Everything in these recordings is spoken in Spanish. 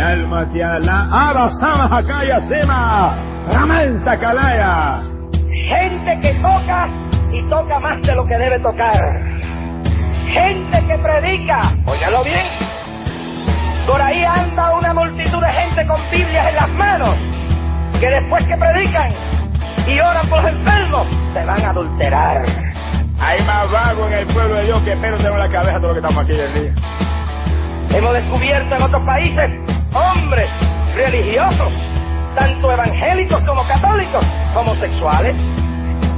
alma hacia la Abasama Hakaya Sema, Ramansa Kalaya. Gente que toca y toca más de lo que debe tocar. Gente que predica, óyalo bien. Por ahí anda una multitud de gente con Biblias en las manos, que después que predican y oran por los enfermos, se van a adulterar. Hay más vago en el pueblo de Dios que pero tengo en la cabeza todo lo que estamos aquí el día. Hemos descubierto en otros países hombres religiosos, tanto evangélicos como católicos, homosexuales.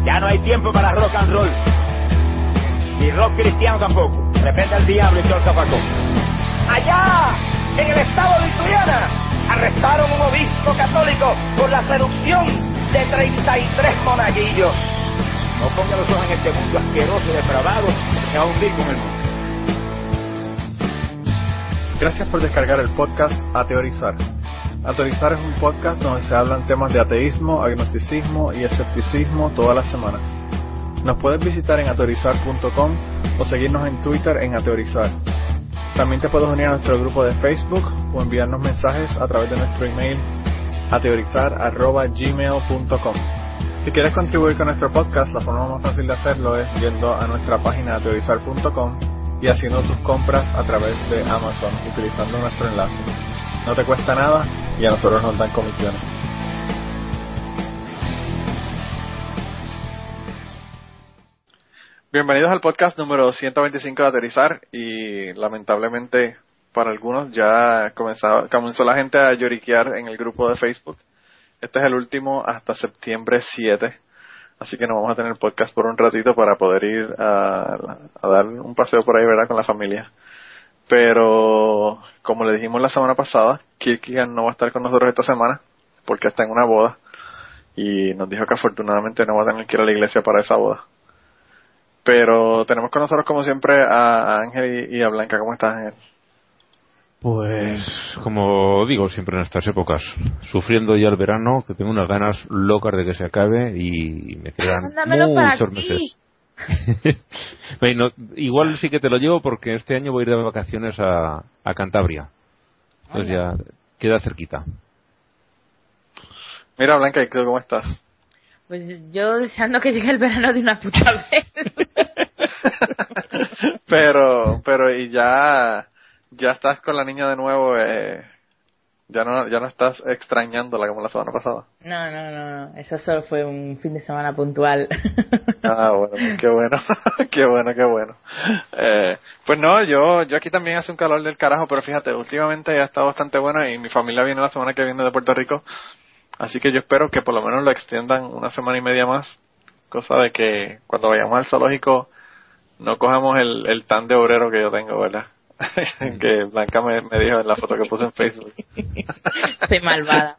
Ya no hay tiempo para rock and roll. Ni rock cristiano tampoco. De repente el diablo y todo el. Allá, en el estado de Ituriana, arrestaron un obispo católico por la seducción de 33 monaguillos. No ponga los ojos en este mundo asqueroso y depravado va a hundir con el mundo. Gracias por descargar el podcast A Teorizar. A Teorizar es un podcast donde se hablan temas de ateísmo, agnosticismo y escepticismo todas las semanas. Nos puedes visitar en ateorizar.com o seguirnos en Twitter en Ateorizar. También te puedes unir a nuestro grupo de Facebook o enviarnos mensajes a través de nuestro email ateorizar.gmail.com. Si quieres contribuir con nuestro podcast, la forma más fácil de hacerlo es yendo a nuestra página ateorizar.com y haciendo tus compras a través de Amazon utilizando nuestro enlace. No te cuesta nada y a nosotros nos dan comisiones. Bienvenidos al podcast número 125 de Aterrizar y lamentablemente para algunos ya comenzó, comenzó la gente a lloriquear en el grupo de Facebook. Este es el último hasta septiembre 7, así que nos vamos a tener podcast por un ratito para poder ir a, a dar un paseo por ahí, ¿verdad? Con la familia. Pero, como le dijimos la semana pasada, Kirkigan no va a estar con nosotros esta semana porque está en una boda y nos dijo que afortunadamente no va a tener que ir a la iglesia para esa boda. Pero tenemos con nosotros como siempre a Ángel y a Blanca. ¿Cómo estás, Ángel? Pues, como digo siempre en estas épocas, sufriendo ya el verano, que tengo unas ganas locas de que se acabe y me quedan muchos meses. bueno, igual sí que te lo llevo porque este año voy a ir de vacaciones a, a Cantabria. Entonces ya queda cerquita. Mira, Blanca, ¿y tú cómo estás? Pues yo deseando que llegue el verano de una puta vez. pero, pero, y ya, ya estás con la niña de nuevo, eh, ya no, ya no estás extrañándola como la semana pasada. No, no, no, no. eso solo fue un fin de semana puntual. ah, bueno, qué bueno, qué bueno, qué bueno. Eh, pues no, yo, yo aquí también hace un calor del carajo, pero fíjate, últimamente ha estado bastante bueno y mi familia viene la semana que viene de Puerto Rico, así que yo espero que por lo menos lo extiendan una semana y media más, cosa de que cuando vayamos al zoológico no cojamos el, el tan de obrero que yo tengo, ¿verdad? que Blanca me, me, dijo en la foto que puse en Facebook. Soy malvada.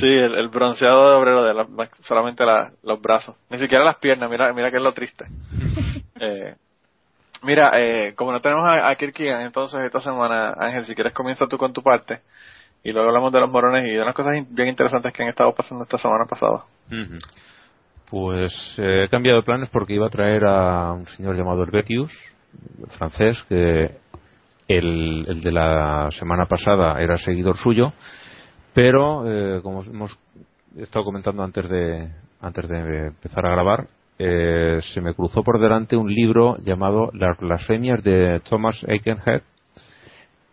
Sí, el, el bronceado de obrero de la, solamente la, los brazos, ni siquiera las piernas, mira, mira que es lo triste. Eh, mira, eh, como no tenemos a, a Kirkigan, entonces esta semana, Ángel, si quieres comienza tú con tu parte y luego hablamos de los morones y de unas cosas bien interesantes que han estado pasando esta semana pasada. Uh -huh. Pues eh, he cambiado de planes porque iba a traer a un señor llamado Helvetius, francés, que el, el, de la semana pasada era seguidor suyo, pero eh, como hemos estado comentando antes de, antes de empezar a grabar, eh, se me cruzó por delante un libro llamado Las blasfemias de Thomas Aikenhead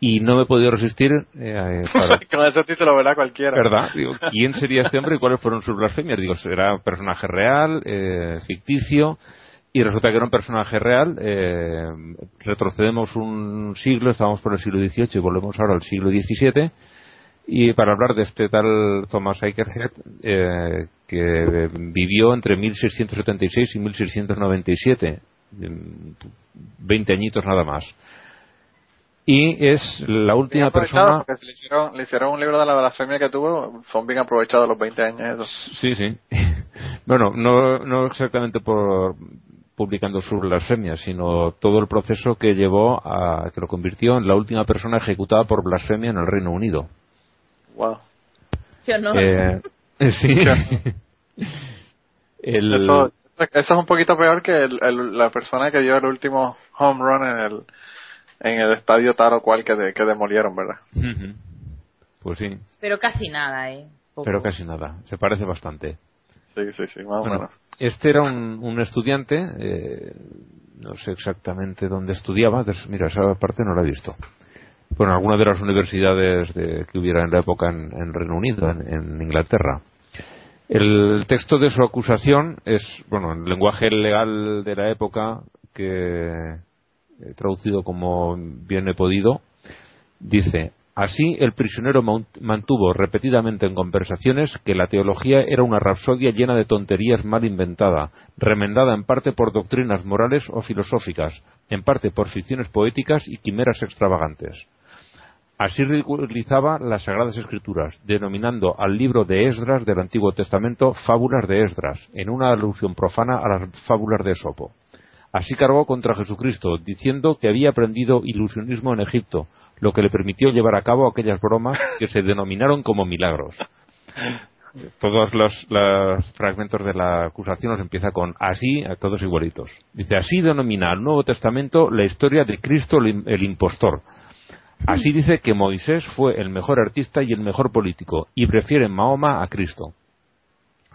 y no me he podido resistir eh, para... con ese título verá cualquiera. Verdad digo quién sería este hombre y cuáles fueron sus blasfemias digo será personaje real eh, ficticio y resulta que era un personaje real eh, retrocedemos un siglo estamos por el siglo XVIII y volvemos ahora al siglo XVII y para hablar de este tal Thomas Aikenhead eh, que vivió entre 1676 y 1697 20 añitos nada más. Y es la última persona le hicieron, le hicieron un libro de la blasfemia que tuvo son bien aprovechados los 20 años esos. sí sí. Bueno no no exactamente por publicando sus blasfemias sino todo el proceso que llevó a que lo convirtió en la última persona ejecutada por blasfemia en el Reino Unido wow yo no eh, sí el... eso, eso, es un poquito peor que el, el, la persona que dio el último home run en el en el estadio tal o cual que, de, que demolieron, ¿verdad? Uh -huh. Pues sí. Pero casi nada, ¿eh? Poco. Pero casi nada. Se parece bastante. Sí, sí, sí, más o Bueno, menos. este era un, un estudiante, eh, no sé exactamente dónde estudiaba, mira, esa parte no la he visto. Bueno, en alguna de las universidades de- que hubiera en la época en, en Reino Unido, en, en Inglaterra. El texto de su acusación es, bueno, en lenguaje legal de la época, que he traducido como bien he podido, dice, así el prisionero mantuvo repetidamente en conversaciones que la teología era una rapsodia llena de tonterías mal inventada, remendada en parte por doctrinas morales o filosóficas, en parte por ficciones poéticas y quimeras extravagantes. Así ridiculizaba las Sagradas Escrituras, denominando al libro de Esdras del Antiguo Testamento fábulas de Esdras, en una alusión profana a las fábulas de Esopo. Así cargó contra Jesucristo, diciendo que había aprendido ilusionismo en Egipto, lo que le permitió llevar a cabo aquellas bromas que se denominaron como milagros. Todos los, fragmentos de la acusación nos empieza con así, a todos igualitos. Dice, así denomina al Nuevo Testamento la historia de Cristo el impostor. Así dice que Moisés fue el mejor artista y el mejor político, y prefiere Mahoma a Cristo.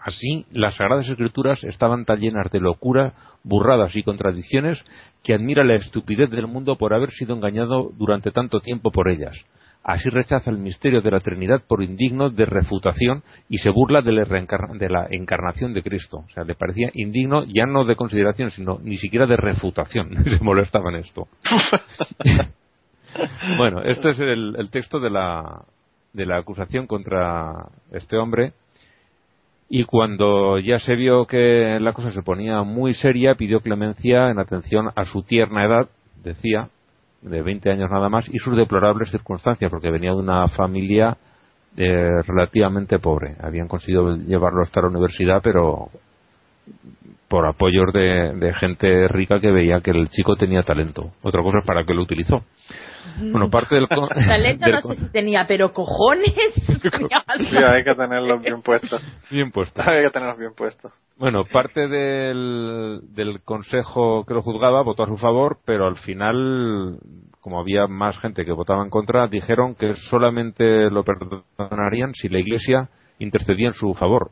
Así, las Sagradas Escrituras estaban tan llenas de locura, burradas y contradicciones que admira la estupidez del mundo por haber sido engañado durante tanto tiempo por ellas. Así rechaza el misterio de la Trinidad por indigno de refutación y se burla de la, de la encarnación de Cristo. O sea, le parecía indigno ya no de consideración, sino ni siquiera de refutación. se molestaba en esto. bueno, este es el, el texto de la, de la acusación contra este hombre. Y cuando ya se vio que la cosa se ponía muy seria, pidió clemencia en atención a su tierna edad, decía, de 20 años nada más, y sus deplorables circunstancias, porque venía de una familia eh, relativamente pobre. Habían conseguido llevarlo hasta la universidad, pero por apoyos de, de gente rica que veía que el chico tenía talento. Otra cosa es para qué lo utilizó. Bueno, parte del... con- Talento del no con- sé si tenía, pero cojones. Sí, hay que tenerlos bien puestos. Bien puesto. Hay que tenerlos bien puestos. Bueno, parte del, del consejo que lo juzgaba votó a su favor, pero al final, como había más gente que votaba en contra, dijeron que solamente lo perdonarían si la Iglesia intercedía en su favor.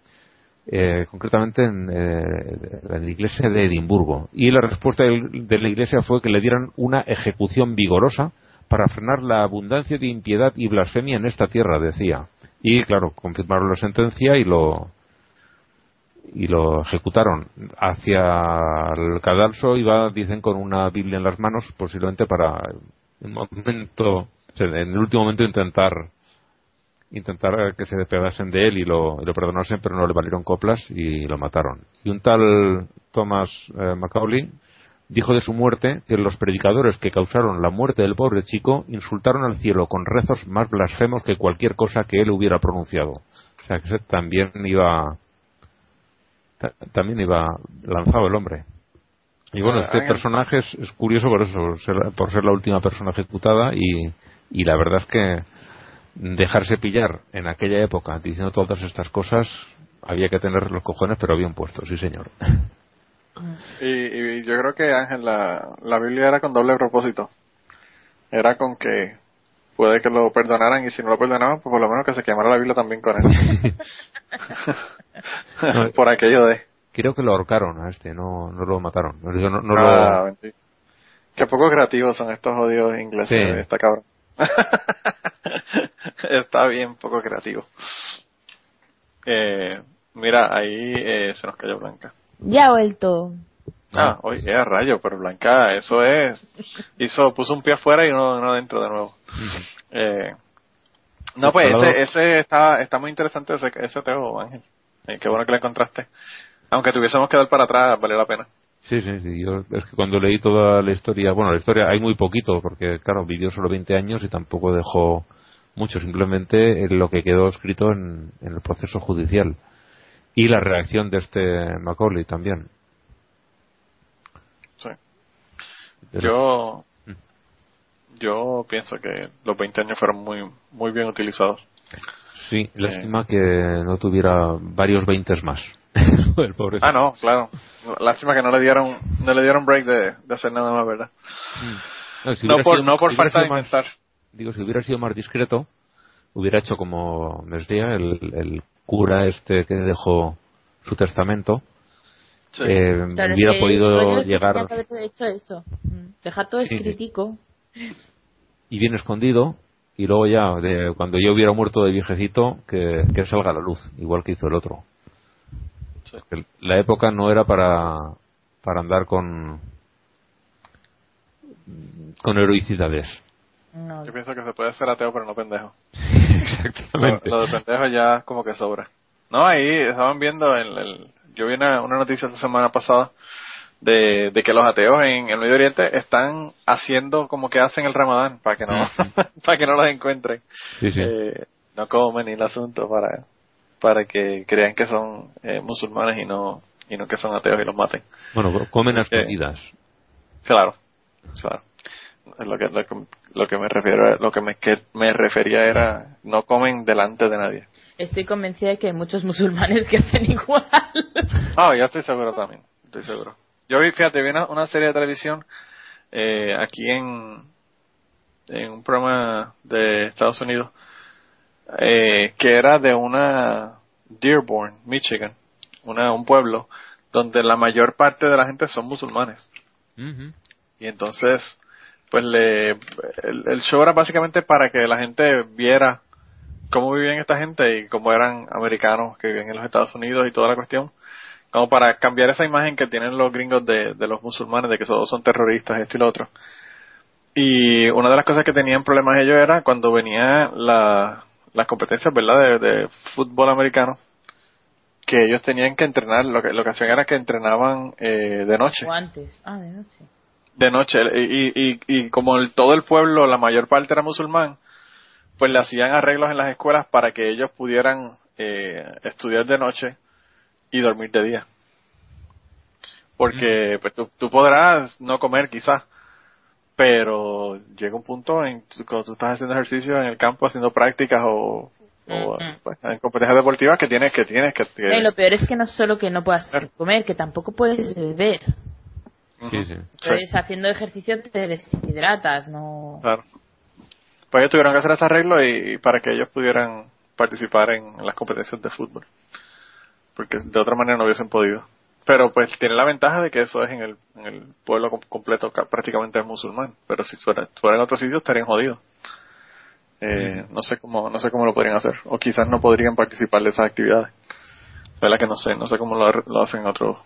Eh, concretamente en, eh, en la iglesia de Edimburgo. Y la respuesta de la iglesia fue que le dieran una ejecución vigorosa para frenar la abundancia de impiedad y blasfemia en esta tierra, decía. Y claro, confirmaron la sentencia y lo y lo ejecutaron. Hacia el cadalso iba, dicen, con una Biblia en las manos, posiblemente para momento, en el último momento intentar intentar que se despegasen de él y lo, y lo perdonasen, pero no le valieron coplas y lo mataron. Y un tal Thomas eh, Macaulay dijo de su muerte que los predicadores que causaron la muerte del pobre chico insultaron al cielo con rezos más blasfemos que cualquier cosa que él hubiera pronunciado. O sea que también iba ta- también iba lanzado el hombre. Y bueno, Ah, este personaje es, es curioso por eso, por ser la última persona ejecutada y, y la verdad es que dejarse pillar en aquella época diciendo todas estas cosas había que tener los cojones pero bien puestos, sí señor. Y, y yo creo que Ángel, la, la Biblia era con doble propósito. Era con que puede que lo perdonaran y si no lo perdonaban, pues por lo menos que se quemara la Biblia también con él. No, por aquello de... Creo que lo ahorcaron a este, no, no lo mataron. No, digo, no- no Ah, lo. Qué poco creativos son estos jodidos ingleses Sí. esta cabrón. Está bien poco creativo. Eh, mira, ahí eh, se nos cayó Blanca. Ya ha vuelto. Ah, oye, eh, rayo, pero Blanca, eso es. Hizo, puso un pie afuera y uno, uno dentro de nuevo. Eh, no, pues ese, ese está, está muy interesante ese, ese teo, Ángel. Eh, qué bueno que lo encontraste. Aunque tuviésemos que dar para atrás, vale la pena. Sí, sí, sí. Yo, es que cuando leí toda la historia, bueno, la historia hay muy poquito, porque claro, vivió solo 20 años y tampoco dejó mucho, simplemente en lo que quedó escrito en, en el proceso judicial. Y la reacción de este Macaulay también. Sí. Yo, Mm. yo pienso que los 20 años fueron muy, muy bien utilizados. Sí, lástima que no tuviera varios veintes más. el pobre. Ah, no, claro. Lástima que no le dieron, no le dieron break de, de hacer nada más, ¿verdad? No, si No por, sido- no por si falta de más- inventar. Digo, si hubiera sido más discreto, hubiera hecho como Mesría, el, el cura este que dejó su testamento, Sí. eh, Claro, es hubiera que podido llegar que hecho eso. Mm, Dejar todo Sí, sí. escritico. y bien escondido y luego ya de- cuando yo hubiera muerto de viejecito que, que salga a la luz igual que hizo el otro Sí. La época no era para para andar con con heroicidades No. Yo pienso que se puede ser ateo, pero no pendejo. exactamente Lo, lo de pendejo ya como que sobra. No, ahí estaban viendo, el, el- yo vi una, una noticia esta semana pasada de, de que los ateos en el Medio Oriente están haciendo como que hacen el ramadán para que no para que no los encuentren. sí sí Eh, no comen el asunto para para que crean que son eh, musulmanes y no y no que son ateos y los maten. bueno comen a porque- escondidas Claro, claro. Es Lo que, lo que, lo que me refiero, lo que me, que me refería era no comen delante de nadie. Estoy convencida de que hay muchos musulmanes que hacen igual. Ah, yo estoy seguro también, estoy seguro. Yo vi, fíjate, vi una, una serie de televisión eh, aquí en, en un programa de Estados Unidos eh, que era de una Dearborn, Michigan, una, un pueblo donde la mayor parte de la gente son musulmanes. Y entonces, pues le, el, el show era básicamente para que la gente viera cómo vivían esta gente y cómo eran americanos que viven en los Estados Unidos y toda la cuestión, como para cambiar esa imagen que tienen los gringos de, de los musulmanes, de que todos son terroristas, esto y lo otro. Y una de las cosas que tenían problemas ellos era cuando venía la, las competencias, ¿verdad?, de, de fútbol americano, que ellos tenían que entrenar, lo que, lo que hacían era que entrenaban eh, de noche O antes. Ah, de noche. de noche y, y, y como el, todo el pueblo, la mayor parte era musulmán, pues le hacían arreglos en las escuelas para que ellos pudieran eh, estudiar de noche y dormir de día. Porque pues tú, tú podrás no comer quizás, pero llega un punto en cuando tú estás haciendo ejercicio en el campo haciendo prácticas o, o, Ujú. pues, en competencias deportivas que tienes que tienes que, que- Eh, lo peor es que no solo que no puedas comer, que tampoco puedes beber. sí sí Entonces, haciendo ejercicio te deshidratas, no... Claro. Pues ellos tuvieron que hacer ese arreglo y, y para que ellos pudieran participar en, las competencias de fútbol. Porque de otra manera no hubiesen podido. Pero pues tiene la ventaja de que eso es en el, en el pueblo com- completo, ca- prácticamente es musulmán. Pero si fuera, fuera en otro sitio estarían jodidos. Eh, No sé cómo, no sé cómo lo podrían hacer. O quizás no podrían participar de esas actividades. verdad que no sé, no sé cómo lo, lo hacen en otros,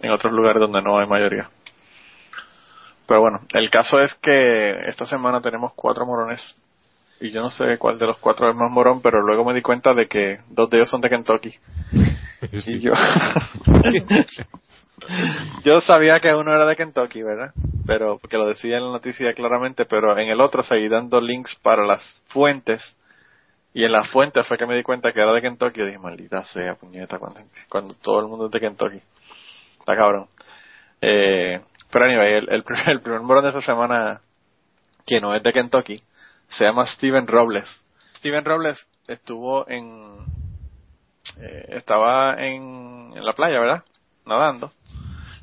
en otros lugares donde no hay mayoría. Pero bueno, el caso es que esta semana tenemos cuatro morones y yo no sé cuál de los cuatro es más morón, pero luego me di cuenta de que dos de ellos son de Kentucky. Y yo yo sabía que uno era de Kentucky, ¿verdad? Pero porque lo decía en la noticia claramente, pero en el otro seguí dando links para las fuentes y en las fuentes fue que me di cuenta que era de Kentucky y dije, maldita sea, puñeta, cuando, cuando todo el mundo es de Kentucky. Está cabrón. Eh, pero anyway, el, el, primer, el primer morón de esta semana, que no es de Kentucky, se llama Steven Robles. Steven Robles estuvo en... eh, estaba en, la playa, ¿verdad? Nadando.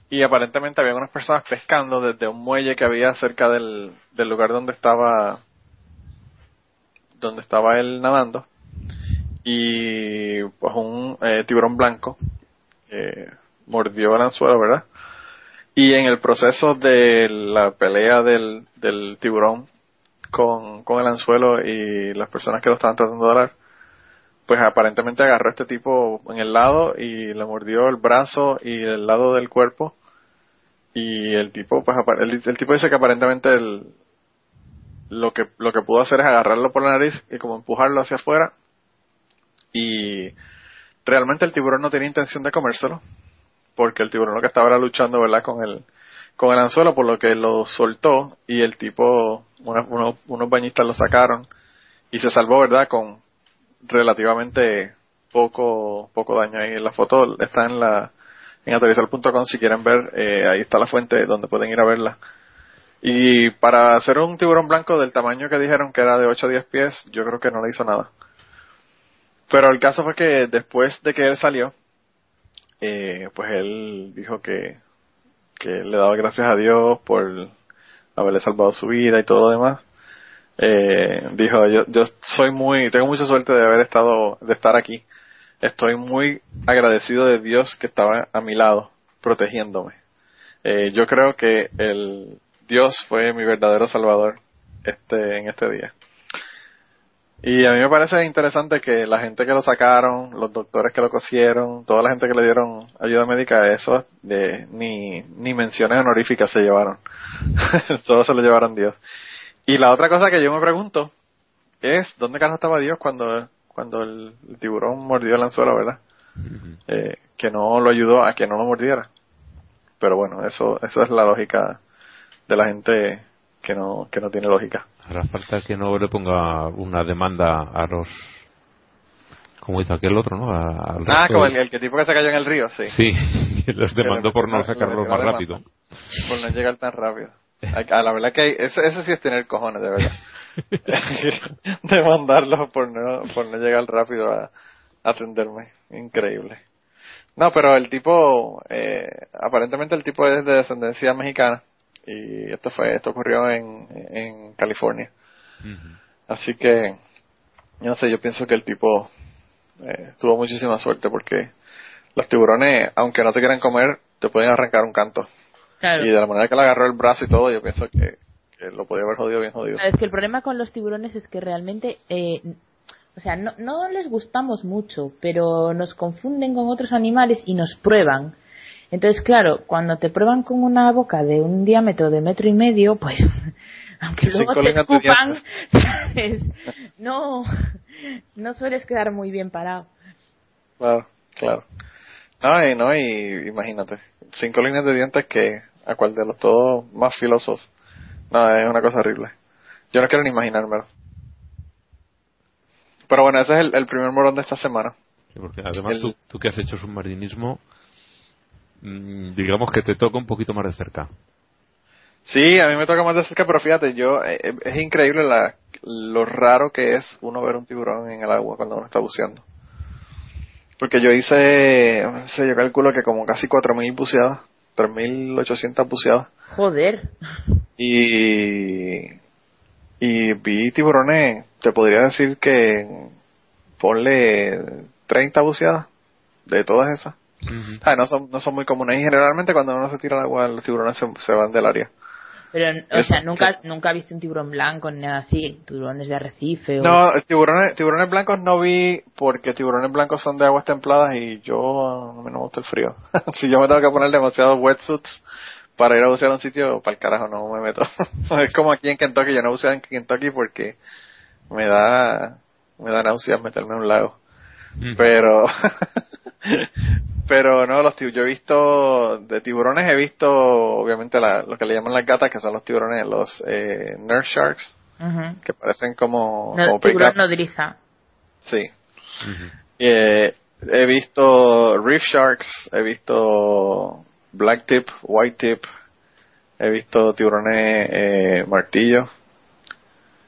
Y aparentemente había unas personas pescando desde un muelle que había cerca del, lugar donde estaba donde estaba él nadando y pues un eh, tiburón blanco eh, mordió el anzuelo, ¿verdad? Y en el proceso de la pelea del, del tiburón con, con el anzuelo y las personas que lo estaban tratando de agarrar, pues aparentemente agarró a este tipo en el lado y le mordió el brazo y el lado del cuerpo. Y el tipo pues el, el tipo dice que aparentemente el, lo que lo que pudo hacer es agarrarlo por la nariz y como empujarlo hacia afuera. Y realmente el tiburón no tenía intención de comérselo porque el tiburón lo que estaba luchando verdad con el con el anzuelo por lo que lo soltó y el tipo una- uno- unos bañistas lo sacaron y se salvó verdad con relativamente poco poco daño ahí la foto. Está en la en aterrizar.com si quieren ver eh, ahí está la fuente donde pueden ir a verla. Y para hacer un tiburón blanco del tamaño que dijeron que era de 8 a 10 pies yo creo que no le hizo nada. Pero el caso fue que después de que él salió eh, pues él dijo que que le daba gracias a Dios por haberle salvado su vida y todo lo demás eh, dijo, yo, yo soy muy, tengo mucha suerte de haber estado, de estar aquí. Estoy muy agradecido de Dios que estaba a mi lado, protegiéndome. Eh, yo creo que el Dios fue mi verdadero salvador este, en este día. Y a mí me parece interesante que la gente que lo sacaron, los doctores que lo cosieron, toda la gente que le dieron ayuda médica, eso de, ni, ni menciones honoríficas se llevaron. Todo se lo llevaron Dios. Y la otra cosa que yo me pregunto es, ¿dónde carajo estaba Dios cuando, cuando el, tiburón mordió el anzuelo, verdad? eh, que no lo ayudó a que no lo mordiera. Pero bueno, eso, eso es la lógica de la gente que no, que no tiene lógica. Hará falta que no le ponga una demanda a los. Como hizo aquel otro, ¿no? A- al Ah, como el, el que tipo que se cayó en el río, sí. Sí, que los demandó por no sacarlo más rápido. Por no llegar tan rápido. A la verdad que hay- eso, eso sí es tener cojones, de verdad. Demandarlo por no, por no llegar rápido a, a atenderme. Increíble. No, pero el tipo, eh, aparentemente el tipo es de descendencia mexicana y esto fue, esto ocurrió en, en California. Así que, no sé, yo pienso que el tipo eh, tuvo muchísima suerte porque los tiburones, aunque no te quieran comer, te pueden arrancar un canto. Claro. Y de la manera que le agarró el brazo y todo, yo pienso que, que lo podía haber jodido bien jodido. Es que el problema con los tiburones es que realmente, eh, o sea, no, no les gustamos mucho, pero nos confunden con otros animales y nos prueban. Entonces, claro, cuando te prueban con una boca de un diámetro de metro y medio, pues, aunque luego te escupan, ¿sabes? no, no sueles quedar muy bien parado. Claro, claro. No, y, no, y imagínate, cinco líneas de dientes que, a cual de los todos más filosos. No, es una cosa horrible. Yo no quiero ni imaginármelo. Pero bueno, ese es el, el primer morón de esta semana. Sí, porque además El- tú, tú que has hecho submarinismo, mm, digamos que te toca un poquito más de cerca. Sí, a mí me toca más de cerca, pero fíjate, yo eh, eh, es increíble la, lo raro que es uno ver un tiburón en el agua cuando uno está buceando. Porque yo hice, no sé, yo calculo que como casi 4.000 buceadas, 3.800 buceadas, Joder. y, y vi tiburones, te podría decir que ponle 30 buceadas de todas esas. Ah, no son, no son muy comunes y generalmente cuando uno se tira al agua los tiburones se, se van del área. Pero, o sea, nunca, que- nunca viste un tiburón blanco ni nada así, tiburones de arrecife o... No, tiburones, tiburones blancos no vi porque tiburones blancos son de aguas templadas y yo a mí no me gusta el frío. si yo me tengo que poner demasiados wetsuits para ir a bucear a un sitio, para el carajo no me meto. es como aquí en Kentucky, yo no buceo en Kentucky porque me da me da náuseas meterme en un lago. Pero pero no, los tib- yo he visto de tiburones he visto obviamente la, lo que le llaman las gatas que son los tiburones, los eh, nurse sharks que parecen como, No, como tiburón pickup. nodriza. Sí. Eh, he visto reef sharks, he visto black tip, white tip, he visto tiburones eh, martillo.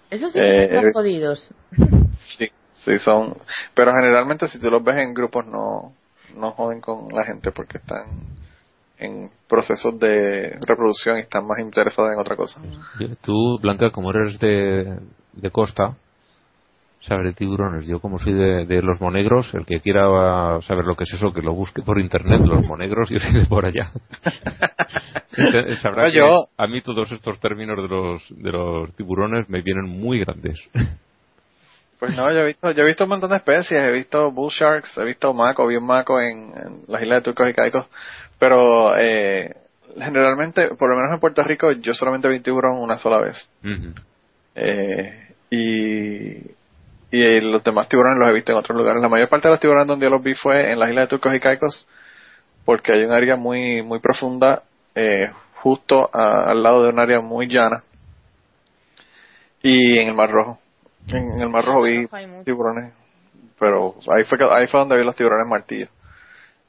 Esos sí Eh, que son eh, jodidos. Sí, sí son. Pero generalmente si tú los ves en grupos no, no joden con la gente porque están en procesos de reproducción y están más interesados en otra cosa. Yo- Tú, Blanca, como eres de, de costa, sabes de tiburones. Yo, como soy de, de los monegros, el que quiera saber lo que es eso, que lo busque por internet, los monegros, yo soy de por allá. Sabrá No, que yo- a mí todos estos términos de los, de los tiburones me vienen muy grandes. Pues no, yo he visto, yo he visto un montón de especies, he visto bull sharks, he visto maco, vi un maco en, en las islas de Turcos y Caicos, pero eh, generalmente, por lo menos en Puerto Rico, yo solamente vi tiburón una sola vez. Eh, y, y los demás tiburones los he visto en otros lugares. La mayor parte de los tiburones donde yo los vi fue en las islas de Turcos y Caicos, porque hay un área muy, muy profunda, eh, justo a- al lado de un área muy llana. Y en el Mar Rojo. En, en el Mar Rojo vi tiburones, pero ahí fue, ahí fue donde vi los tiburones martillo.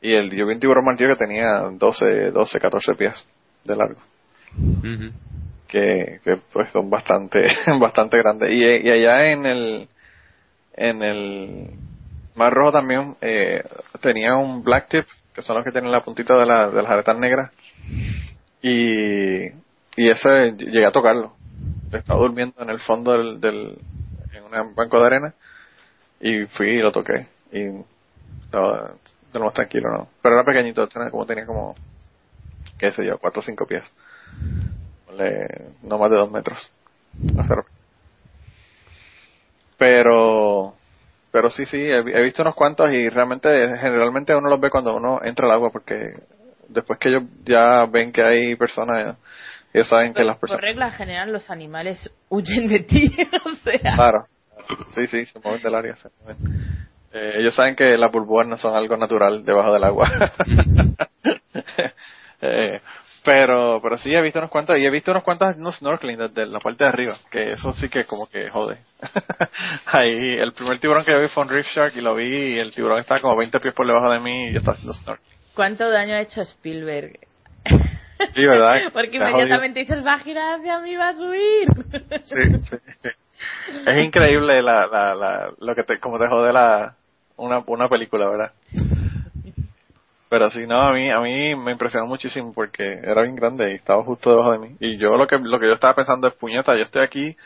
Y el, yo vi un tiburón martillo que tenía 12, 12, 14 pies de largo. Que, que pues son bastante bastante grandes. Y, y allá en el en el Mar Rojo también eh, tenía un black tip que son los que tienen la puntita de, la, de las aletas negras. Y y ese llegué a tocarlo. Estaba durmiendo en el fondo del, del en un banco de arena y fui y lo toqué y estaba de lo más tranquilo, ¿no? Pero era pequeñito, como tenía como, qué sé yo, cuatro o cinco pies. no más de dos metros. Pero, pero sí, sí, he, visto unos cuantos y realmente, generalmente uno los ve cuando uno entra al agua porque después que ellos ya ven que hay personas, ellos saben que las personas... Por regla general los animales huyen de ti, o sea... Claro, sí, sí, se mueven del área. Eh, ellos saben que las burbujas no son algo natural debajo del agua. eh, pero, pero sí he visto unos cuantos, y he visto unos cuantos no snorkeling desde la parte de arriba, que eso sí que como que jode. Ahí, el primer tiburón que yo vi fue un Reef Shark y lo vi y el tiburón estaba como 20 pies por debajo de mí y yo estaba haciendo snorkeling. ¿Cuánto daño ha hecho Spielberg? Sí, ¿verdad? Porque inmediatamente dices, va a girar hacia mí, va a subir. Sí, sí, Es increíble la, la, la, lo que te, como te jode la, una, una película, ¿verdad? Pero sí, no, a mí, a mí me impresionó muchísimo porque era bien grande y estaba justo debajo de mí. Y yo lo que, lo que yo estaba pensando es, puñeta, yo estoy aquí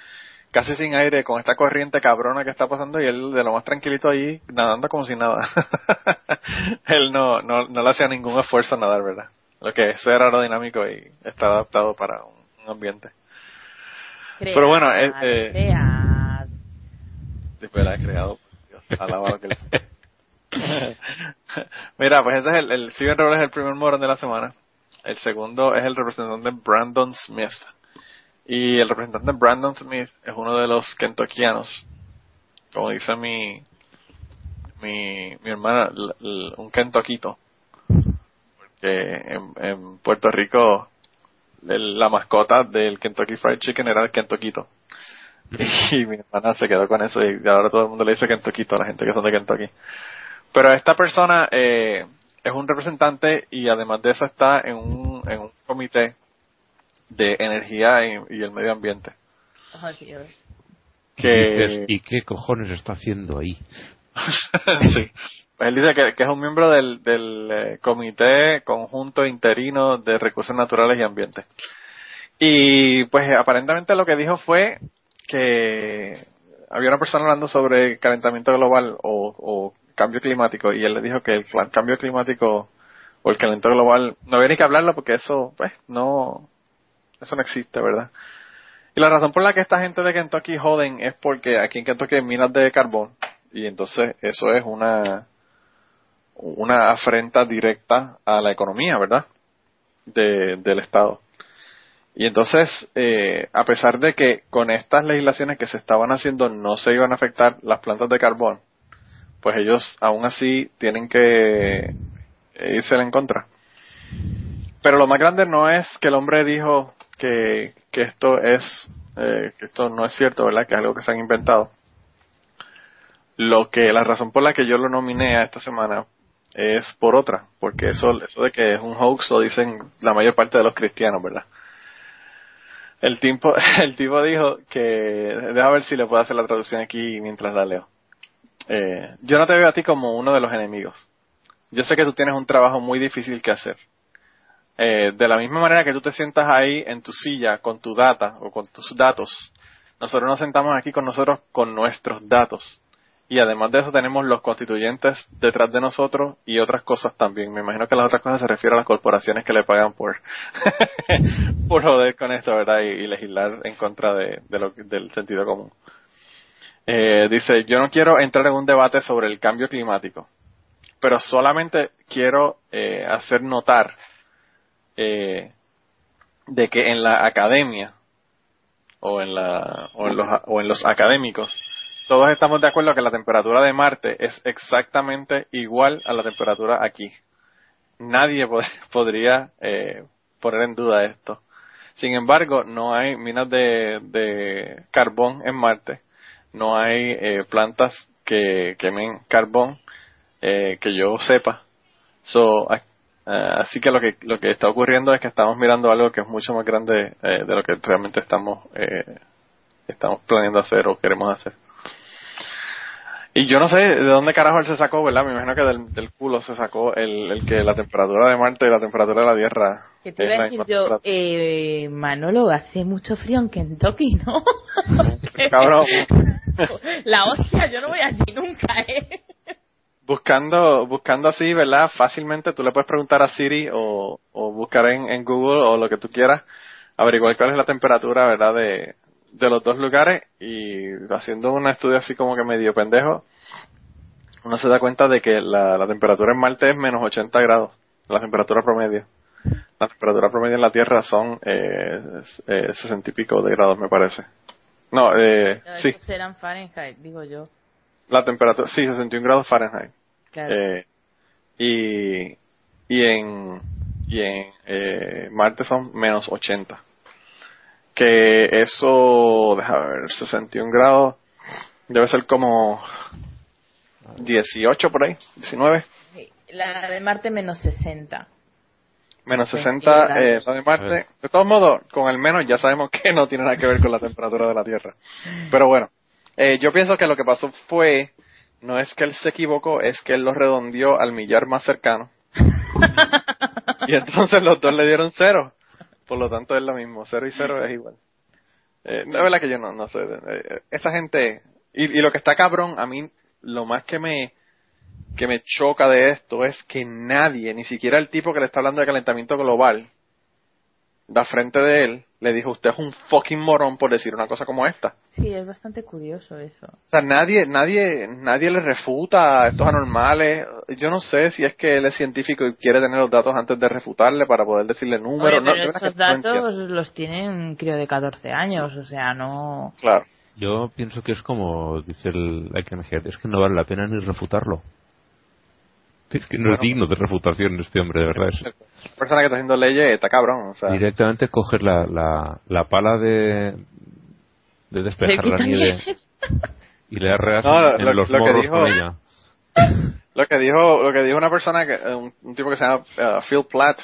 casi sin aire con esta corriente cabrona que está pasando y él de lo más tranquilito ahí nadando como si nada. él no, no, no le hacía ningún esfuerzo a nadar, ¿verdad? Lo que es ser aerodinámico y está adaptado para un, ambiente. Pero bueno, eh, eh, después la he creado, Dios, alaba lo que le Mira, pues ese es el, el Steven Robles es el primer morón de la semana. El segundo es el representante Brandon Smith. Y el representante Brandon Smith es uno de los kentuckianos. Como dice mi mi, mi hermana, un kentuckito. Porque en, en Puerto Rico la mascota del Kentucky Fried Chicken era el kentuckito. Y mi hermana se quedó con eso y ahora todo el mundo le dice kentuckito a la gente que son de Kentucky. Pero esta persona eh, es un representante y además de eso está en un, en un comité de energía y, el medio ambiente. Que... ¿Y qué cojones está haciendo ahí? sí. Él dice que, es un miembro del, eh, Comité Conjunto Interino de Recursos Naturales y Ambiente. Y pues aparentemente lo que dijo fue que había una persona hablando sobre calentamiento global o, o cambio climático y él le dijo que el cambio climático o el calentamiento global no había ni que hablarlo porque eso pues no eso no existe verdad y la razón por la que esta gente de Kentucky joden es porque aquí en Kentucky hay minas de carbón y entonces eso es una una afrenta directa a la economía verdad de, del estado y entonces, eh, a pesar de que con estas legislaciones que se estaban haciendo no se iban a afectar las plantas de carbón, pues ellos aún así tienen que irse en contra. Pero lo más grande no es que el hombre dijo que, que esto es eh, que esto no es cierto, ¿verdad? Que es algo que se han inventado. Lo que la razón por la que yo lo nominé a esta semana es por otra, porque eso eso de que es un hoax lo dicen la mayor parte de los cristianos, ¿verdad? El tipo el tipo dijo que deja ver si le puedo hacer la traducción aquí mientras la leo. Eh, yo no te veo a ti como uno de los enemigos. Yo sé que tú tienes un trabajo muy difícil que hacer. Eh, de la misma manera que tú te sientas ahí en tu silla con tu data o con tus datos, nosotros nos sentamos aquí con nosotros con nuestros datos. Y además de eso tenemos los constituyentes detrás de nosotros y otras cosas también. Me imagino que las otras cosas se refieren a las corporaciones que le pagan por, por joder con esto, ¿verdad? Y, legislar en contra de, lo, del sentido común. Eh, dice, yo no quiero entrar en un debate sobre el cambio climático, pero solamente quiero eh, hacer notar eh, de que en la academia o en, la, o, en los, o en los académicos todos estamos de acuerdo que la temperatura de Marte es exactamente igual a la temperatura aquí. Nadie podría eh, poner en duda esto. Sin embargo, no hay minas de, carbón en Marte no hay eh, plantas que quemen carbón eh, que yo sepa. So, eh, así que lo que lo que está ocurriendo es que estamos mirando algo que es mucho más grande de lo que realmente estamos estamos planeando hacer o queremos hacer. Y yo no sé de dónde carajo él se sacó, ¿verdad? Me imagino que del, del culo se sacó el, el que la temperatura de Marte y la temperatura de la Tierra. Que te iba a decir yo, eh, Manolo, hace mucho frío en Kentucky, ¿no? Cabrón. La hostia, yo no voy allí nunca, ¿eh? buscando buscando así, ¿verdad? Fácilmente tú le puedes preguntar a Siri o, o buscar en, en Google o lo que tú quieras, averiguar cuál es la temperatura, ¿verdad? De, de los dos lugares y haciendo un estudio así como que medio pendejo, uno se da cuenta de que la, la temperatura en Marte es menos 80 grados, la temperatura promedio. La temperatura promedio en la Tierra son eh, eh, 60 y pico de grados, me parece. No, eh, No, sí, serán Fahrenheit, digo yo. la temperatura, sí, 61 grados Fahrenheit. Claro. Eh, y, y en, y en eh, Marte son menos 80. Que eso, déjame ver, 61 grados, debe ser como 18 por ahí, 19. Sí, La de Marte menos 60. Menos Sí, 60 claro. eh, la de Marte. De todos modos, con el menos ya sabemos que no tiene nada que ver con la temperatura de la Tierra. Pero bueno, eh, yo pienso que lo que pasó fue, no es que él se equivocó, es que él lo redondeó al millar más cercano. y entonces los dos le dieron cero. Por lo tanto es lo mismo, cero y cero es igual. Eh, no es verdad que yo no, no sé. eh, esa gente, y, y lo que está cabrón, a mí lo más que me que me choca de esto es que nadie, ni siquiera el tipo que le está hablando de calentamiento global, da frente de él, le dijo, usted es un fucking morón por decir una cosa como esta. Sí, es bastante curioso eso. O sea, nadie, nadie, nadie le refuta a estos anormales. Yo no sé si es que él es científico y quiere tener los datos antes de refutarle para poder decirle números. Oye, No, pero creo esos no entiendo. datos los tienen un crío de 14 años, o sea, no... Claro. Yo pienso que es como dice el Ike es que no vale la pena ni refutarlo. Es que no es Bueno. digno de refutación este hombre, de verdad. Es La persona que está haciendo leyes está cabrón. O sea, directamente coger la, la, la pala de, de despejar la nieve y le arreas No, en lo- los lo que morros dijo- con ella. Lo que dijo, lo que dijo una persona que un, un tipo que se llama uh, Phil Platt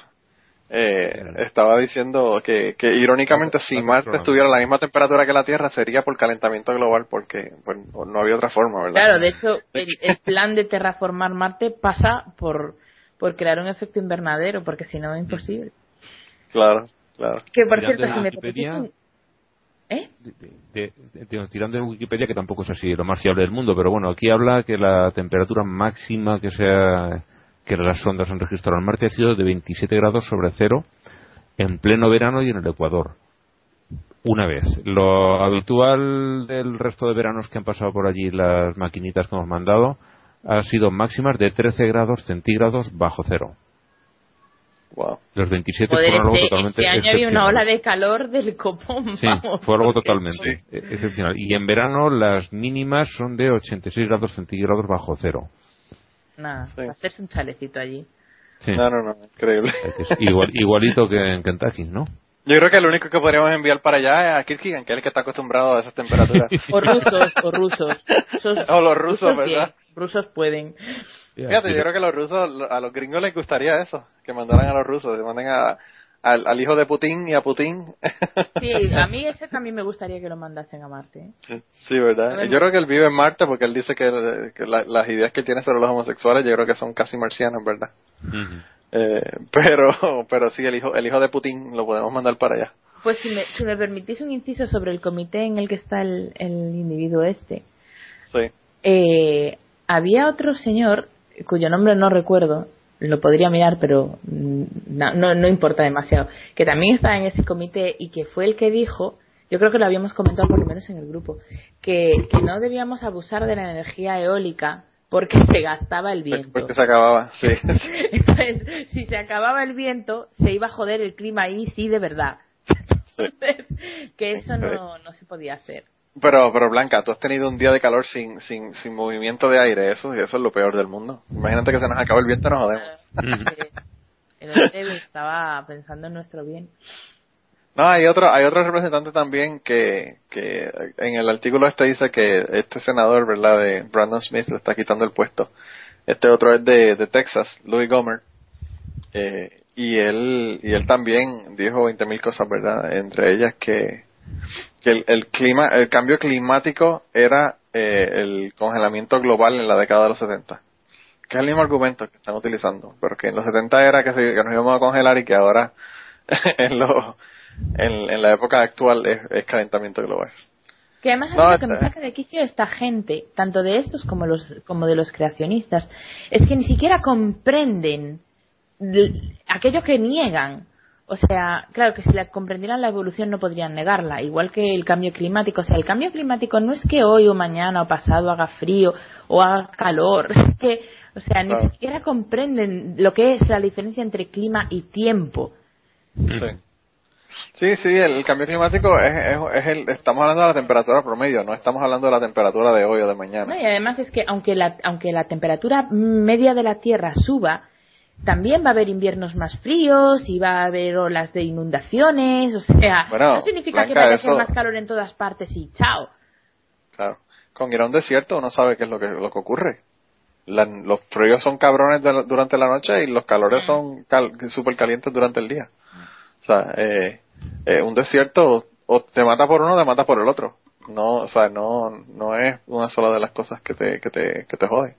eh, estaba diciendo que, que irónicamente si Marte estuviera a la misma temperatura que la Tierra sería por calentamiento global porque pues, no había otra forma, ¿verdad? Claro, de hecho, el, el plan de terraformar Marte pasa por, por crear un efecto invernadero, porque si no es imposible. Claro, claro. Que por Tirando cierto, de si me Wikipedia- ¿Eh? de, de- de- tirando en Wikipedia que tampoco es así lo más fiable del mundo pero bueno aquí habla que la temperatura máxima que sea que las sondas han registrado en Marte ha sido de 27 grados sobre cero en pleno verano y en el Ecuador una vez lo habitual del resto de veranos que han pasado por allí las maquinitas que hemos mandado ha sido máximas de 13 grados centígrados bajo cero Wow. los 27 Joder, fueron algo este, totalmente este año había una excepcional. ola de calor del copón. Sí, vamos, fue algo totalmente excepcional. Y en verano las mínimas son de 86 grados centígrados bajo cero. Nada, Sí. hacerse un chalecito allí. Sí. No, no, no, increíble. Igual, igualito que en Kentucky, ¿no? Yo creo que el único que podríamos enviar para allá es a Kirkigan, que es el que está acostumbrado a esas temperaturas. O rusos, o rusos. Esos- O los rusos, bien, ¿verdad? Rusos pueden. Fíjate, yo creo que a los rusos, a los gringos les gustaría eso, que mandaran a los rusos, que manden a, al, al hijo de Putin y a Putin. Sí, a mí ese también me gustaría que lo mandasen a Marte. ¿eh? Sí, ¿verdad? Yo creo que él vive en Marte porque él dice que, que la- las ideas que tiene sobre los homosexuales yo creo que son casi marcianas, ¿verdad? Eh, pero pero sí, el hijo, el hijo de Putin lo podemos mandar para allá. Pues si me, si me permitís un inciso sobre el comité en el que está el, el individuo este. Sí. Eh, había otro señor, cuyo nombre no recuerdo, lo podría mirar, pero mm, no, no, no importa demasiado, que también estaba en ese comité y que fue el que dijo, yo creo que lo habíamos comentado por lo menos en el grupo, que, que no debíamos abusar de la energía eólica porque se gastaba el viento. Porque se acababa, sí. Entonces, si se acababa el viento, se iba a joder el clima ahí, sí, de verdad. Entonces, que eso no, no se podía hacer. Pero, pero Blanca, tú has tenido un día de calor sin, sin, sin movimiento de aire, eso, y eso es lo peor del mundo. Imagínate que se nos acaba el viento y nos jodemos. El hombre estaba pensando en nuestro bien. No, hay otro, hay otro representante también que, que en el artículo este dice que este senador, ¿verdad? De Brandon Smith le está quitando el puesto. Este otro es de, de Texas, Louis Gomer. Eh, y él, y él también dijo 20.000 mil cosas, ¿verdad? Entre ellas que, que el, el clima, el cambio climático era eh, el congelamiento global en la década de los 70. Que es el mismo argumento que están utilizando, pero que en los 70 era que, se, que nos íbamos a congelar y que ahora en, lo, en, en la época actual es, es calentamiento global. Que además No, lo que me eh. saca de quicio esta gente, tanto de estos como los como de los creacionistas, es que ni siquiera comprenden aquello que niegan. O sea, claro que si la comprendieran la evolución no podrían negarla, igual que el cambio climático. O sea, el cambio climático no es que hoy o mañana o pasado haga frío o haga calor, es que, o sea, ni siquiera comprenden lo que es la diferencia entre clima y tiempo. Sí. Sí, sí, el cambio climático es, es, es el, estamos hablando de la temperatura promedio, no estamos hablando de la temperatura de hoy o de mañana. No, y además es que aunque la, aunque la temperatura media de la Tierra suba, también va a haber inviernos más fríos y va a haber olas de inundaciones. O sea, Bueno, no significa que vaya a eso- más calor en todas partes y chao. Claro. Con ir a un desierto uno sabe qué es lo que, lo que ocurre. La- los fríos son cabrones la- durante la noche y los calores son cal, súper calientes durante el día. O sea, eh, eh, un desierto o te mata por uno o te mata por el otro. No, o sea, no, no es una sola de las cosas que te, que te, que te jode.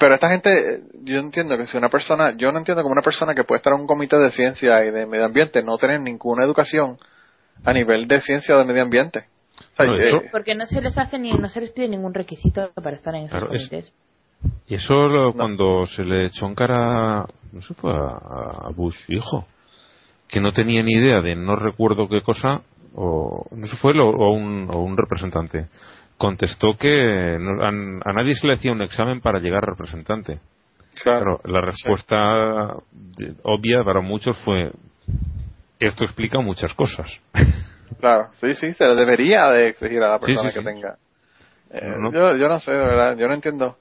Pero esta gente, yo entiendo que si una persona, yo no entiendo como una persona que puede estar en un comité de ciencia y de medio ambiente no tener ninguna educación a nivel de ciencia o de medio ambiente. O sea, Bueno, eso- eh, Porque no se les hace ni no se les pide ningún requisito para estar en esos Claro, es- comités. Y eso lo- cuando se le echó en cara, no sé, fue a, a Bush hijo, que no tenía ni idea de no recuerdo qué cosa, o no sé, fue él o, o un, o un representante, contestó que no- a, a nadie se le hacía un examen para llegar a representante. claro. Claro, la respuesta obvia para muchos fue, esto explica muchas cosas. Claro, sí, sí, se le debería de exigir a la persona sí, que sí. tenga. Eh, No, no. Yo, yo no sé, de verdad, yo no entiendo.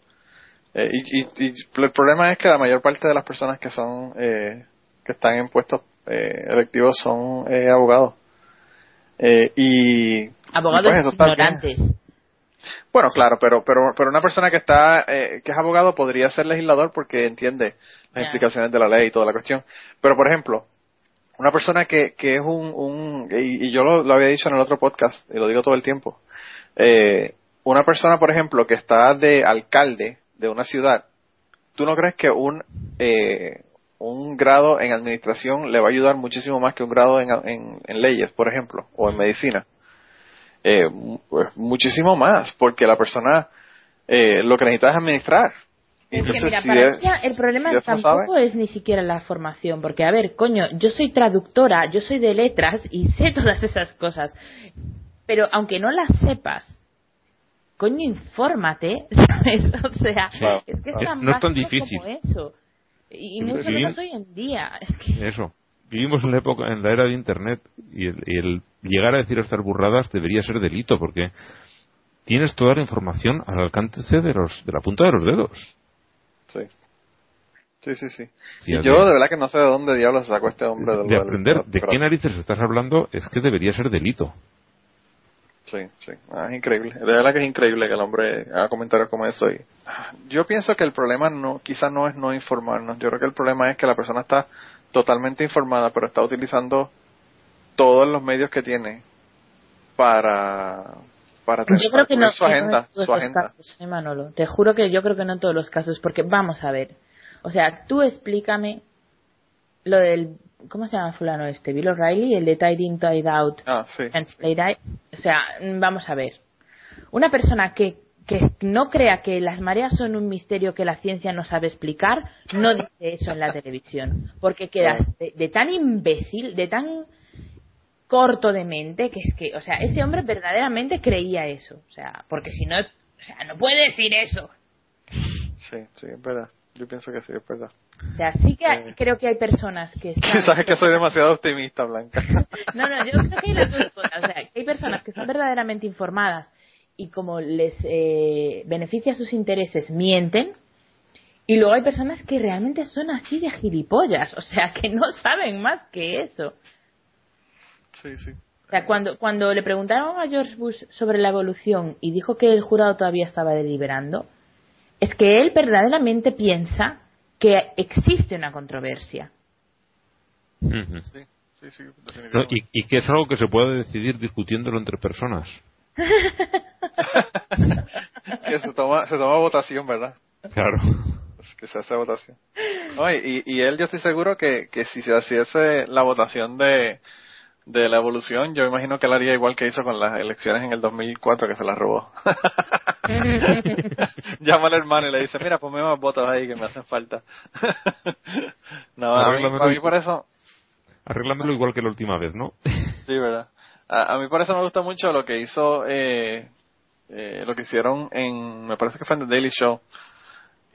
Eh, y, y, y el problema es que la mayor parte de las personas que son, eh, que están en puestos eh, electivos son eh, abogados. Eh, y Abogados y pues bien. Bueno, claro, pero pero pero una persona que está eh, que es abogado podría ser legislador porque entiende las Ya. implicaciones de la ley y toda la cuestión. Pero por ejemplo, una persona que que es un un y, y yo lo, lo había dicho en el otro podcast y lo digo todo el tiempo. Eh, una persona, por ejemplo, que está de alcalde de una ciudad, ¿tú no crees que un eh, un grado en administración le va a ayudar muchísimo más que un grado en, en, en leyes, por ejemplo, o en medicina? Eh, pues, muchísimo más, porque la persona eh, lo que necesita es administrar. Es que Entonces, mira, si para es- ya el problema si tampoco es ni siquiera la formación, porque a ver, coño, yo soy traductora, yo soy de letras y sé todas esas cosas, pero aunque no las sepas, coño, infórmate, ¿sabes? O sea, Claro, es que es claro. tan No es tan difícil. como eso. Y, mucho menos hoy en día. Es que, Eso. Vivimos en la época, en la era de Internet y el, y el llegar a decir estas burradas debería ser delito porque tienes toda la información al alcance de los de la punta de los dedos. sí. Sí, sí, sí. Sí, Y de- yo de verdad que no sé de dónde diablos sacó este hombre del de aprender del- de qué narices estás hablando es que debería ser delito. Sí, sí. Ah, es increíble. De verdad que es increíble que el hombre haga comentarios como eso. Y ah, yo pienso que el problema no, quizás no es no informarnos. Yo creo que el problema es que la persona está totalmente informada, pero está utilizando todos los medios que tiene para para, yo creo que no, su no agenda, en todos su los agenda. casos, eh, Manolo. Te juro que yo creo que no en todos los casos, porque vamos a ver. O sea, tú explícame lo del. ¿Cómo se llama fulano este? Bill O'Reilly, el de Tied In, Tied Out. Ah, sí. Translate. O sea, vamos a ver. Una persona que, que no crea que las mareas son un misterio que la ciencia no sabe explicar, no dice eso en la televisión. Porque quedas de, de tan imbécil, de tan corto de mente, que es que, o sea, ese hombre verdaderamente creía eso. O sea, porque si no, o sea, no puede decir eso. Sí, sí, es verdad. Yo pienso que sí, es verdad. O sea, sí que hay- Eh. creo que hay personas que están... Sabes que soy demasiado optimista, Blanca. No, no, yo creo que hay las dos cosas. O sea, que hay personas que son verdaderamente informadas y como les eh, beneficia sus intereses, mienten. Y luego hay personas que realmente son así de gilipollas. O sea, que no saben más que eso. Sí, sí. O sea, cuando, cuando le preguntaron a George Bush sobre la evolución y dijo que el jurado todavía estaba deliberando, es que él verdaderamente piensa que existe una controversia. Sí, sí, sí, No, y, y que es algo que se puede decidir discutiéndolo entre personas. que se toma, se toma votación, ¿verdad? Claro. Que se hace votación. No, y, y él yo estoy seguro que, que si se hiciese la votación de, de la evolución, yo imagino que él haría igual que hizo con las elecciones en el 2004 que se las robó. Llama al hermano y le dice, mira, ponme más votos ahí que me hacen falta. no, a mí, a mí por eso... Arréglamelo igual que la última vez, ¿no? sí, ¿verdad? A, a, mí por eso me gusta mucho lo que hizo, eh, eh, lo que hicieron en, me parece que fue en The Daily Show,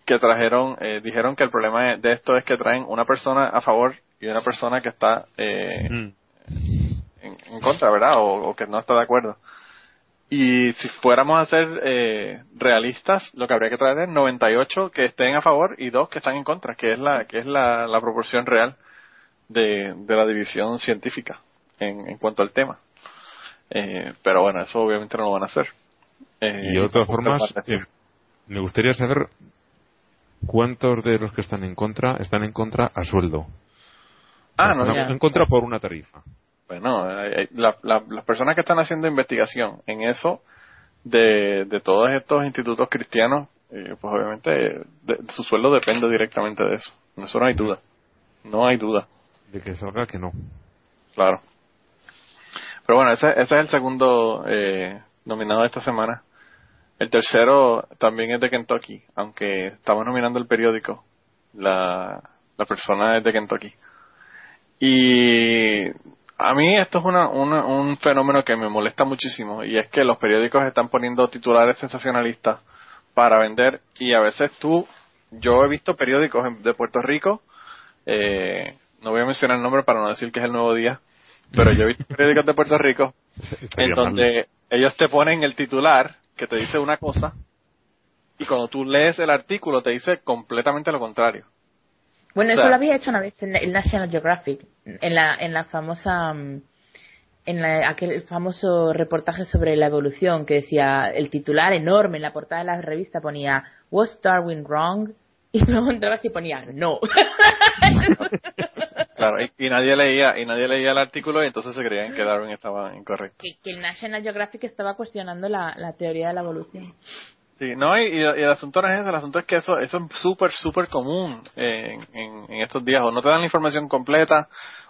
que trajeron, eh, dijeron que el problema de esto es que traen una persona a favor y una persona que está eh, mm. en, en, contra, ¿verdad? O, o, que no está de acuerdo. Y si fuéramos a ser eh, realistas, lo que habría que traer es 98 que estén a favor y dos que están en contra, que es la que es la, la proporción real de, de la división científica en, en cuanto al tema. Eh, pero bueno, eso obviamente no lo van a hacer. Eh, y de todas formas, eh, me gustaría saber cuántos de los que están en contra están en contra a sueldo. Ah, no, En contra por una tarifa. Bueno, la, la, las personas que están haciendo investigación en eso de, de todos estos institutos cristianos, eh, pues obviamente de, su sueldo depende directamente de eso. Eso no hay duda. No hay duda. De que salga que no. Claro. Pero bueno, ese, ese es el segundo eh, nominado de esta semana. El tercero también es de Kentucky, aunque estamos nominando el periódico. La, la persona es de Kentucky. Y a mí esto es una, una, un fenómeno que me molesta muchísimo y es que los periódicos están poniendo titulares sensacionalistas para vender y a veces tú, yo he visto periódicos de Puerto Rico, eh, no voy a mencionar el nombre para no decir que es el nuevo día, pero yo he visto periódicos de Puerto Rico en donde ellos te ponen el titular que te dice una cosa y cuando tú lees el artículo te dice completamente lo contrario. Bueno, eso lo había hecho una vez en el National Geographic, en la, en la famosa, en la, aquel famoso reportaje sobre la evolución que decía el titular enorme en la portada de la revista ponía Was Darwin wrong? Y luego entrabas y ponía no. Claro, y, y, nadie leía y nadie leía el artículo y entonces se creían que Darwin estaba incorrecto. Que, que el National Geographic estaba cuestionando la, la teoría de la evolución. Sí, no, y, y, el asunto no es eso, el asunto es que eso, eso es súper, súper común en, en, en, estos días. O no te dan la información completa,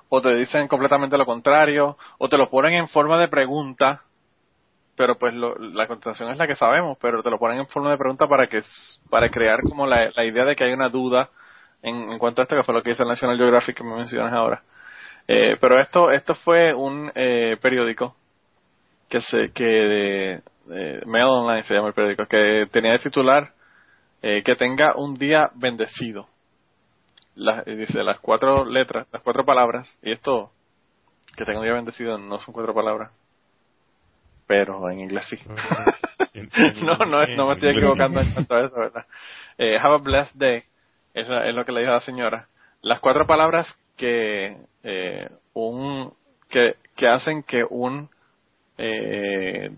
o te dicen completamente lo contrario, o te lo ponen en forma de pregunta, pero pues lo, la contestación es la que sabemos, pero te lo ponen en forma de pregunta para que para crear como la, la idea de que hay una duda en, en, cuanto a esto, que fue lo que dice el National Geographic que me mencionas ahora. Eh, pero esto, esto fue un eh, periódico que se, que de, eh, Mail Online se llama el periódico, que tenía de titular eh, que tenga un día bendecido. La, dice las cuatro letras, las cuatro palabras, y esto, que tenga un día bendecido, no son cuatro palabras, pero en inglés sí. no, no, no me estoy equivocando en cuanto a eso, ¿verdad? Eh, have a blessed day, eso es lo que le dijo a la señora. Las cuatro palabras que eh, un que, que hacen que un eh,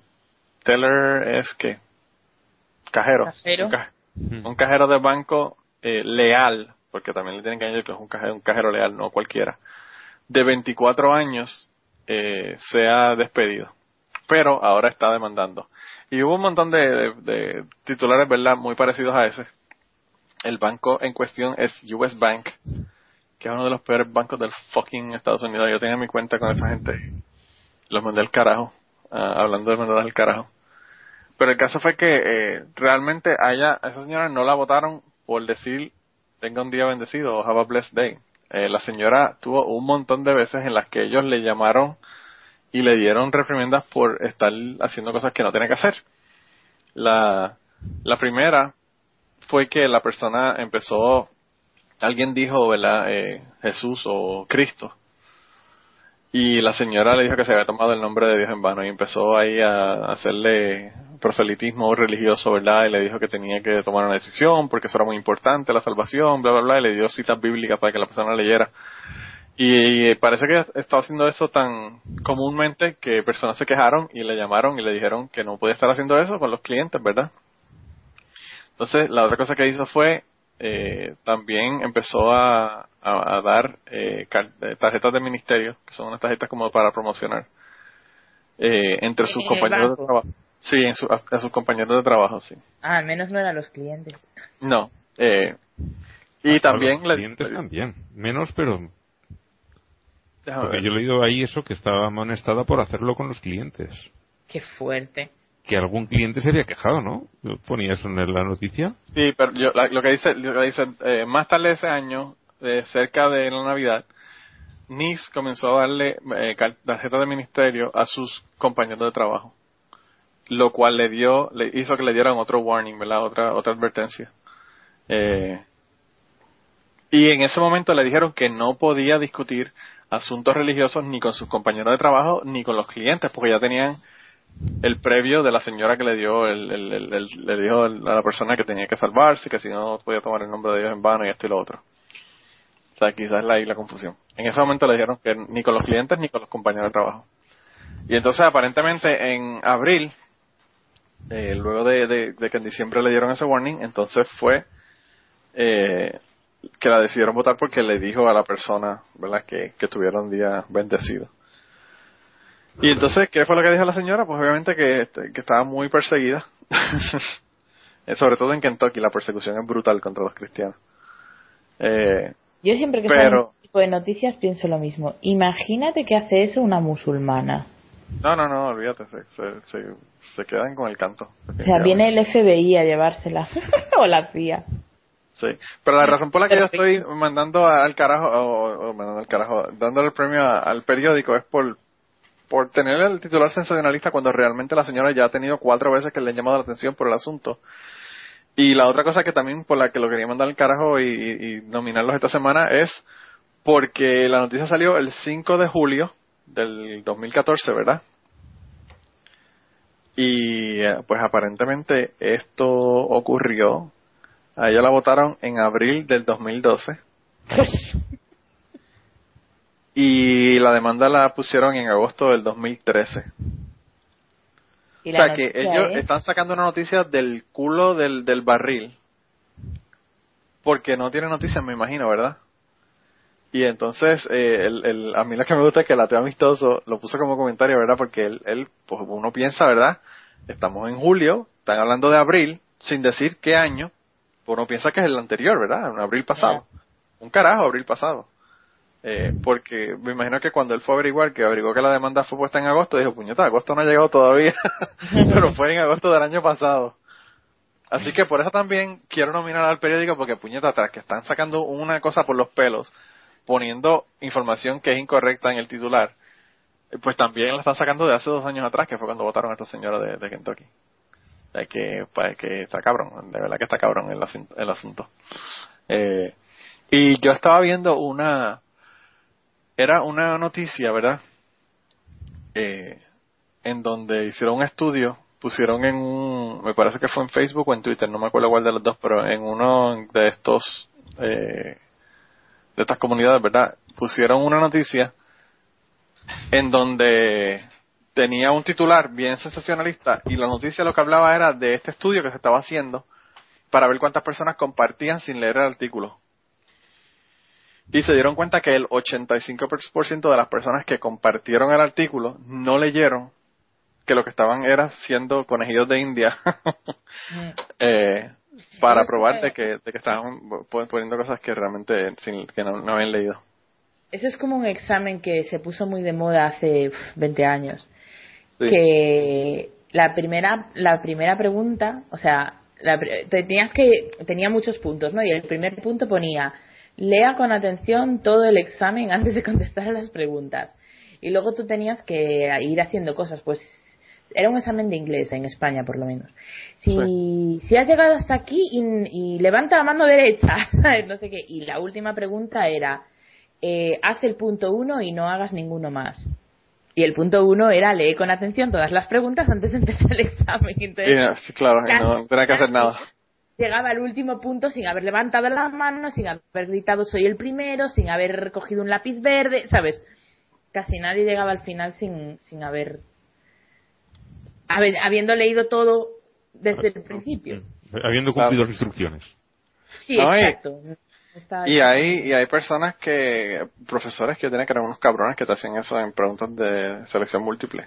teller es que cajero, cajero. Un, un, cajero de banco eh, leal porque también le tienen que añadir que es un cajero, un cajero leal no cualquiera. De 24 años eh, sea despedido pero ahora está demandando. Y hubo un montón de, de, de titulares verdad muy parecidos a ese el banco en cuestión es US Bank que es uno de los peores bancos del fucking Estados Unidos yo tenía mi cuenta con esa gente los mandé al carajo uh, hablando de mandar al carajo pero el caso fue que eh, realmente a ella, a esa señora no la votaron por decir tenga un día bendecido o have a blessed day. Eh, la señora tuvo un montón de veces en las que ellos le llamaron y le dieron reprimendas por estar haciendo cosas que no tenía que hacer. La, la primera fue que la persona empezó, alguien dijo, ¿verdad? Eh, Jesús o Cristo. Y la señora le dijo que se había tomado el nombre de Dios en vano y empezó ahí a hacerle proselitismo religioso, ¿verdad? Y le dijo que tenía que tomar una decisión porque eso era muy importante, la salvación, bla, bla, bla, y le dio citas bíblicas para que la persona leyera. Y, parece que estaba haciendo eso tan comúnmente que personas se quejaron y le llamaron y le dijeron que no podía estar haciendo eso con los clientes, ¿verdad? Entonces, la otra cosa que hizo fue, eh, también empezó a, a, a dar eh, tarjetas de ministerio, que son unas tarjetas como para promocionar eh, entre sus compañeros de trabajo. Sí, en su, a, sus compañeros de trabajo, sí. Ah, al menos no eran los clientes. No. Eh, y también... Los clientes también. Menos, pero... Porque yo he leído ahí eso que estaba amonestada por hacerlo con los clientes. Qué fuerte. Que algún cliente se había quejado, ¿no? ¿Ponía eso en la noticia? Sí, pero yo, lo que dice, lo que dice eh, más tarde de ese año, eh, cerca de la Navidad, NIS comenzó a darle eh, tarjeta de ministerio a sus compañeros de trabajo, lo cual le dio, le hizo que le dieran otro warning, ¿verdad? Otra otra advertencia. Eh, y en ese momento le dijeron que no podía discutir asuntos religiosos ni con sus compañeros de trabajo ni con los clientes, porque ya tenían el previo de la señora que le dio el, le dijo a la persona que tenía que salvarse, que si no podía tomar el nombre de Dios en vano y esto y lo otro. O sea, quizás la, la confusión. En ese momento le dijeron que ni con los clientes ni con los compañeros de trabajo. Y entonces aparentemente en abril, eh, luego de, que en diciembre le dieron ese warning, entonces fue eh, que la decidieron votar porque le dijo a la persona, ¿verdad?, que, que tuviera un día bendecido. Y entonces, ¿qué fue lo que dijo la señora? Pues obviamente que, este, que estaba muy perseguida. Sobre todo en Kentucky, la persecución es brutal contra los cristianos. Eh, yo siempre que pero, este tipo de noticias pienso lo mismo. Imagínate que hace eso una musulmana. No, no, no, olvídate, se, se, quedan con el canto. O sea, viene el FBI a llevársela, o la CIA. Sí, pero la razón por la que yo estoy mandando al carajo, o, mandando al carajo, dándole el premio al periódico es por, por tener el titular sensacionalista cuando realmente la señora ya ha tenido cuatro veces que le han llamado la atención por el asunto y la otra cosa que también por la que lo quería mandar al carajo y, nominarlos esta semana es porque la noticia salió el 5 de julio del 2014, ¿verdad? Y eh, pues aparentemente esto ocurrió, a ella la votaron en abril del 2012. Y la demanda la pusieron en agosto del 2013 o sea que ellos están sacando una noticia del culo del, del barril porque no tienen noticias, me imagino, ¿verdad? Y entonces, eh, el, el, a mí lo que me gusta es que el ateo amistoso lo puso como comentario, ¿verdad? Porque él, él, pues uno piensa, ¿verdad? Estamos en julio, están hablando de abril, sin decir qué año, pues uno piensa que es el anterior, ¿verdad? En abril pasado. Un carajo, abril pasado. Eh, porque me imagino que cuando él fue a averiguar, que averiguó que la demanda fue puesta en agosto, dijo, puñeta, agosto no ha llegado todavía, pero fue en agosto del año pasado. Así que por eso también quiero nominar al periódico, porque puñeta, tras que están sacando una cosa por los pelos, poniendo información que es incorrecta en el titular, eh, pues también la están sacando de hace dos años atrás, que fue cuando votaron a esta señora de, Kentucky. Es que, pues, que está cabrón, de verdad que está cabrón el, el asunto. Eh, y yo estaba viendo una, era una noticia, ¿verdad? Eh, en donde hicieron un estudio, pusieron en un, me parece que fue en Facebook o en Twitter, no me acuerdo cuál de los dos, pero en uno de estos, eh, de estas comunidades, ¿verdad? Pusieron una noticia en donde tenía un titular bien sensacionalista y la noticia lo que hablaba era de este estudio que se estaba haciendo para ver cuántas personas compartían sin leer el artículo y se dieron cuenta que el 85% de las personas que compartieron el artículo no leyeron que lo que estaban era siendo conejillos de India eh, para probar de que, de que estaban poniendo cosas que realmente sin, que no, habían leído. Eso es como un examen que se puso muy de moda hace 20 años. Que la primera, la primera pregunta, o sea, tenías que, tenía muchos puntos, ¿no? Y el primer punto ponía, lea con atención todo el examen antes de contestar a las preguntas. Y luego tú tenías que ir haciendo cosas, pues era un examen de inglés en España por lo menos. Si, si has llegado hasta aquí y, levanta la mano derecha, no sé qué. Y la última pregunta era, eh, haz el punto uno y no hagas ninguno más. Y el punto uno era lee con atención todas las preguntas antes de empezar el examen. sí, claro, no tenía que hacer nada llegaba al último punto sin haber levantado las manos, sin haber gritado soy el primero, sin haber cogido un lápiz verde, ¿sabes? Casi nadie llegaba al final sin, sin haber, habiendo leído todo desde el principio. Habiendo cumplido las instrucciones. Sí, exacto. Y hay, y hay personas que, profesores que tienen que eran unos cabrones que te hacían eso en preguntas de selección múltiple.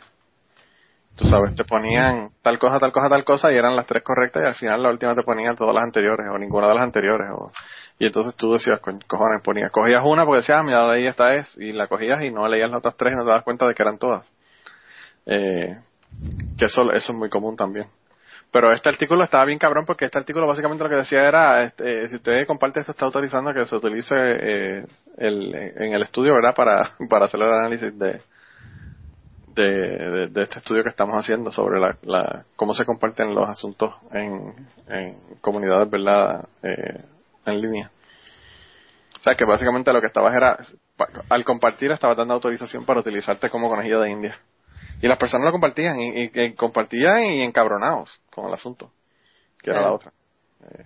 Tú sabes, te ponían tal cosa, tal cosa, tal cosa y eran las tres correctas y al final la última te ponían todas las anteriores o ninguna de las anteriores. O, y entonces tú decías, cojones, ponías, cogías una porque decías, ah, mira, ahí esta es, y la cogías y no leías las otras tres y no te das cuenta de que eran todas. Eh, que eso, eso es muy común también. Pero este artículo estaba bien cabrón porque este artículo básicamente lo que decía era, este, si usted comparte esto, está autorizando que se utilice eh, el, en el estudio, ¿verdad? Para, para hacer el análisis de, de, este estudio que estamos haciendo sobre la, cómo se comparten los asuntos en, en comunidades, ¿verdad? Eh, en línea. O sea que básicamente lo que estabas era, al compartir estabas dando autorización para utilizarte como conejillo de India. Y las personas lo compartían, y, compartían y encabronados con el asunto, que era la otra. Eh,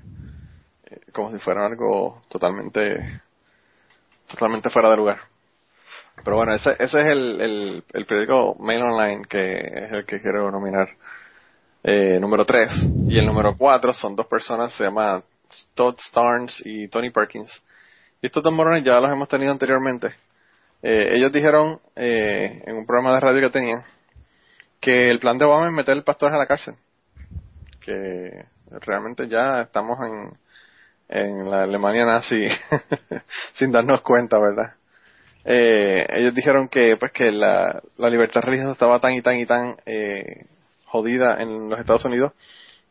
eh, como si fuera algo totalmente, totalmente fuera de lugar. Pero bueno, ese, ese es el, el, periódico Mail Online que es el que quiero nominar. Eh, número 3 y el número 4 son dos personas, se llaman Todd Starnes y Tony Perkins. Y estos dos morones ya los hemos tenido anteriormente. Eh, ellos dijeron eh, en un programa de radio que tenían que el plan de Obama es meter el pastor a la cárcel. Que realmente ya estamos en, en la Alemania nazi sin darnos cuenta, ¿verdad? Eh, ellos dijeron que pues que la, la libertad religiosa estaba tan y tan y tan eh, jodida en los Estados Unidos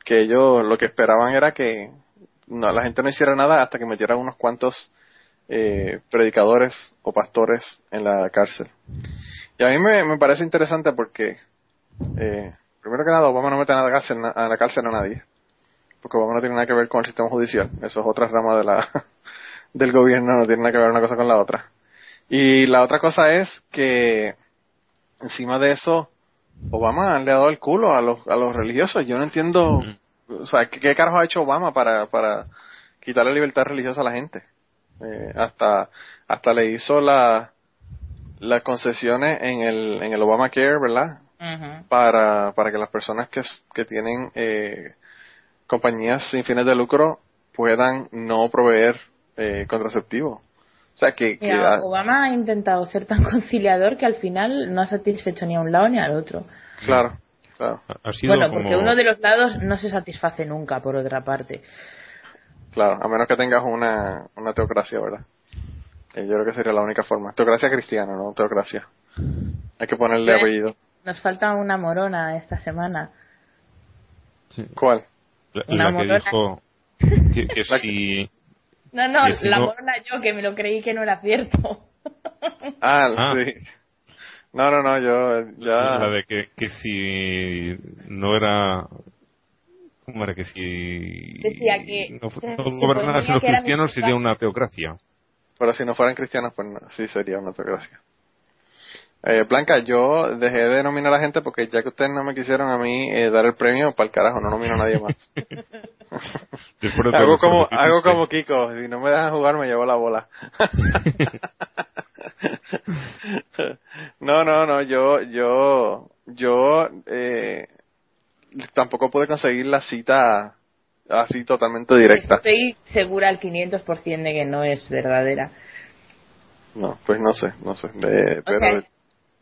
que ellos lo que esperaban era que la gente no hiciera nada hasta que metieran unos cuantos eh, predicadores o pastores en la cárcel. Y a mí me, me parece interesante porque, eh, primero que nada, Obama no mete a la, cárcel, a la cárcel a nadie, porque Obama no tiene nada que ver con el sistema judicial, eso es otra rama de la, del gobierno, no tiene nada que ver una cosa con la otra. Y la otra cosa es que, encima de eso, Obama le ha dado el culo a los, a los religiosos. Yo no entiendo, o sea, ¿qué, qué carajo ha hecho Obama para, para quitarle libertad religiosa a la gente? Eh, hasta hasta le hizo la las concesiones en el en el Obamacare, ¿verdad? Para para que las personas que, que tienen eh, compañías sin fines de lucro puedan no proveer eh, contraceptivos. O sea que, Obama ha intentado ser tan conciliador que al final no ha satisfecho ni a un lado ni al otro. Claro, claro. bueno, porque uno de los lados no se satisface nunca, por otra parte. Claro, a menos que tengas una, una teocracia, ¿verdad? yo creo que sería la única forma. Teocracia cristiana, no teocracia. Hay que ponerle apellido. Nos falta una morona esta semana. ¿Cuál? La, que dijo que, si... No, no, la morona yo, que me lo creí que no era cierto. Ah, ah, sí. No, no, no, yo ya... La de que, que si no era ¿Cómo era que si decía que no, no gobernaran los cristianos sería una teocracia? Pero si no fueran cristianos, pues sí sería una teocracia. Eh, Blanca, yo dejé de nominar a la gente porque ya que ustedes no me quisieron a mí eh, dar el premio, para el carajo, no nomino a nadie más. hago como, hago como Kiko, si no me dejan jugar me llevo la bola. no, no, no, yo, yo, yo, eh, tampoco pude conseguir la cita así totalmente directa. Estoy segura al 500% de que no es verdadera. No, pues no sé, no sé. pero...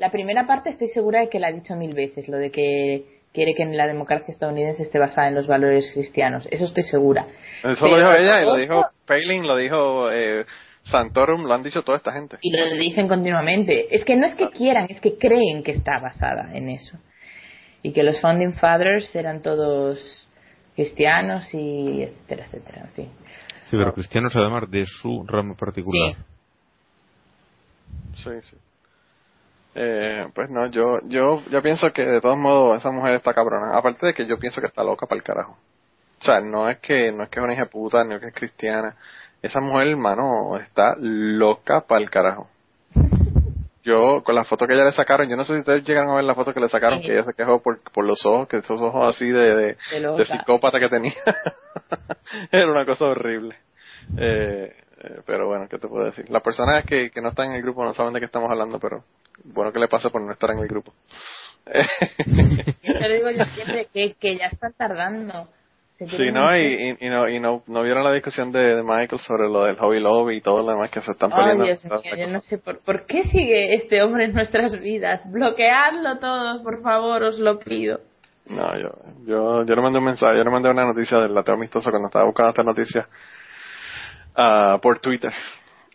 la primera parte estoy segura de que la ha dicho mil veces, lo de que quiere que la democracia estadounidense esté basada en los valores cristianos. Eso estoy segura. Eso lo dijo ella y lo dijo Palin, lo dijo eh, Santorum, lo han dicho toda esta gente. Y lo dicen continuamente. Es que no es que quieran, es que creen que está basada en eso y que los founding fathers eran todos cristianos y etcétera, etcétera, en fin. Sí, pero cristianos además de su ramo particular. Sí, sí. Eh, pues no, yo, yo, yo pienso que de todos modos esa mujer está cabrona. Aparte de que yo pienso que está loca para el carajo. O sea, no es que, no es que es una hija puta, ni que es cristiana. Esa mujer, hermano, está loca para el carajo yo con la foto que ella le sacaron, yo no sé si ustedes llegan a ver la foto que le sacaron, que ella se quejó por, por los ojos, que esos ojos así de, de, psicópata que tenía. Era una cosa horrible. Eh, eh, pero bueno, ¿qué te puedo decir? Las personas que, que no están en el grupo no saben de qué estamos hablando, pero bueno, ¿qué le pasa por no estar en el grupo? yo digo yo siempre que, que ya están tardando. Sí, ¿no? Y, y, y no, y no, no vieron la discusión de, de Michael sobre lo del hobby lobby y todo lo demás que se están peleando. Dios mío, yo no sé por, por qué sigue este hombre en nuestras vidas. Bloqueadlo todo, por favor, os lo pido. No, yo, yo, yo le mandé un mensaje, yo le mandé una noticia del lateo amistoso cuando estaba buscando esta noticia ah, por Twitter.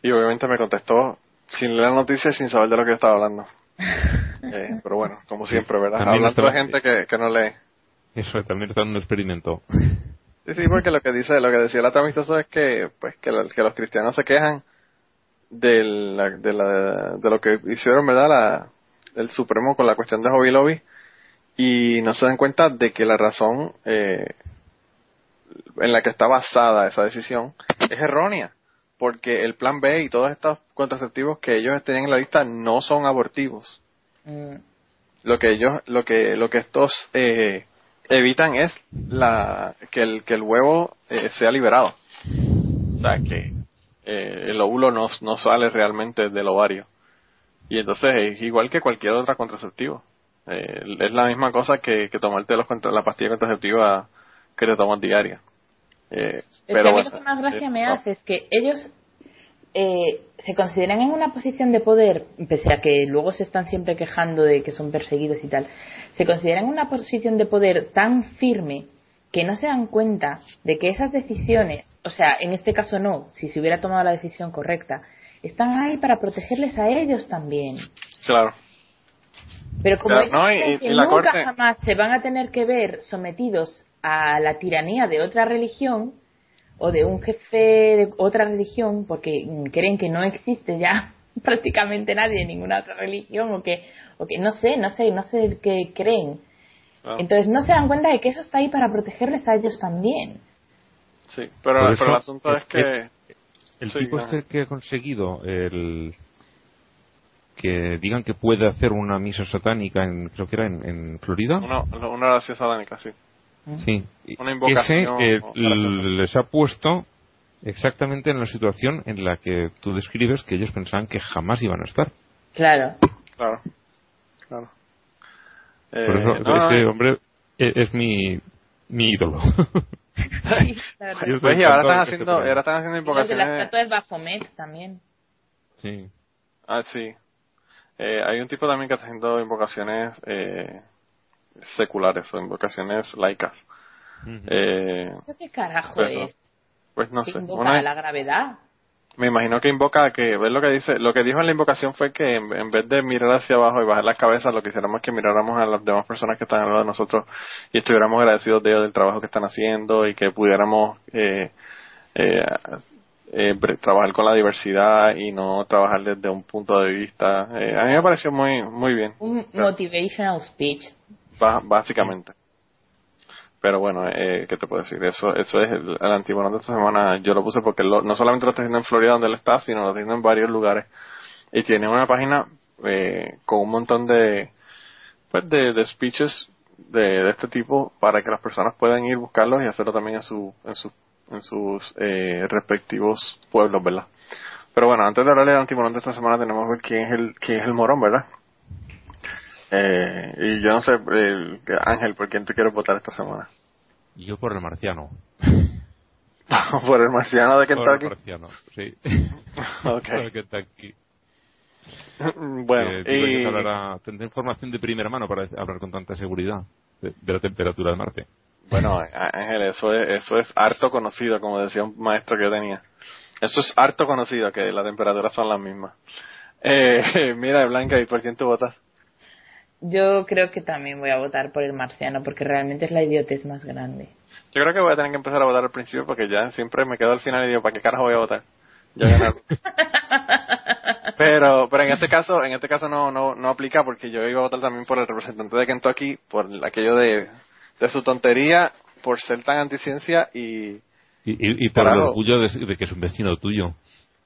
Y obviamente me contestó sin leer la noticia y sin saber de lo que estaba hablando. Eh, pero bueno, como siempre, ¿verdad? También Hablando de gente que, que no lee. Eso también está en un experimento. Sí, sí, porque lo que dice, lo que decía el amistoso es que, pues, que, que los cristianos se quejan de, la, de, la, de lo que hicieron, ¿verdad? La, el Supremo con la cuestión de Hobby Lobby y no se dan cuenta de que la razón eh, en la que está basada esa decisión es errónea, porque el plan B y todos estos contraceptivos que ellos tienen en la lista no son abortivos. Mm, Lo que ellos, lo que, lo que estos eh, evitan es la que el que el huevo eh, sea liberado, o sea que eh, el óvulo no, no sale realmente del ovario y entonces es igual que cualquier otra contraceptivo. Eh, es la misma cosa que, que tomarte los la pastilla contraceptiva que te tomas diaria. Eh, Es que pero a mí bueno, lo que más gracia eh, me hace es que ellos eh, se consideran en una posición de poder, pese a que luego se están siempre quejando de que son perseguidos y tal, se consideran en una posición de poder tan firme que no se dan cuenta de que esas decisiones, o sea, en este caso no, si se hubiera tomado la decisión correcta, están ahí para protegerles a ellos también. Claro. Pero como Claro, ellos no, y- creen y- que y nunca Corte- jamás se van a tener que ver sometidos a la tiranía de otra religión o de un jefe de otra religión, porque mm, creen que no existe ya prácticamente nadie de ninguna otra religión o que, o que no sé, no sé, no sé qué creen. Ah, Entonces no se dan cuenta de que eso está ahí para protegerles a ellos también. sí, pero, Por pero eso, el asunto es que El Sí, tipo ajá. este que ha conseguido el que digan que puede hacer una misa satánica en creo que era en, en Florida una, una oración satánica, sí. Sí Una invocación ese eh, les ha puesto exactamente en la situación en la que tú describes que ellos pensaban que jamás iban a estar Claro. Claro, claro. por Eh, eso no, no, ese hombre e- es, mi mi ídolo Sí. Yo soy Pues, y ahora están haciendo, por ahora están haciendo de la invocaciones. estatua de Baphomet también. sí Ah, sí. Eh, hay un tipo también que está haciendo invocaciones eh, seculares o invocaciones laicas. Eh, ¿Eso qué carajo Pues, es? pues no ¿Qué sé. invoca Una- la gravedad? me imagino que invoca que, ¿ves lo que dice? Lo que dijo en la invocación fue que en, en vez de mirar hacia abajo y bajar las cabezas, lo que hiciéramos es que miráramos a las demás personas que están al lado de nosotros y estuviéramos agradecidos de ellos del trabajo que están haciendo y que pudiéramos eh, eh, eh, trabajar con la diversidad y no trabajar desde un punto de vista. eh, a mí me pareció muy muy bien, Un motivational speech. Básicamente. Pero bueno, eh, ¿qué te puedo decir? Eso eso es el, el antimonón de esta semana. Yo lo puse porque lo- no solamente lo está haciendo en Florida, donde él está, sino lo está haciendo en varios lugares. Y tiene una página eh, con un montón de pues de, de speeches de, de este tipo para que las personas puedan ir buscarlos y hacerlo también en su en su en sus eh, respectivos pueblos, ¿verdad? Pero bueno, antes de hablarle del antimonón de esta semana tenemos que ver quién es el quién es el morón, ¿verdad? Eh, y yo no sé, eh, Ángel, ¿por quién tú quieres votar esta semana? yo por el marciano ¿Por el marciano de por el Kentucky? marciano sí Ok. por el Kentucky bueno, y... hablará- tendrá información de primera mano para hablar con tanta seguridad de, de la temperatura de Marte. Bueno, Ángel, eso es, eso es harto conocido, como decía un maestro que yo tenía. Eso es harto conocido, que las temperaturas son las mismas. Eh, mira, Blanca, ¿y por quién tú votas? Yo creo que también voy a votar por el marciano porque realmente es la idiotez más grande. Yo creo que voy a tener que empezar a votar al principio porque ya siempre me quedo al final y digo, ¿para qué carajo voy a votar? Ya pero pero en este caso en este caso no no no aplica porque yo iba a votar también por el representante de Kentucky por aquello de, de su tontería por ser tan anticiencia y, Y, y, y por el orgullo de, de que es un vecino tuyo.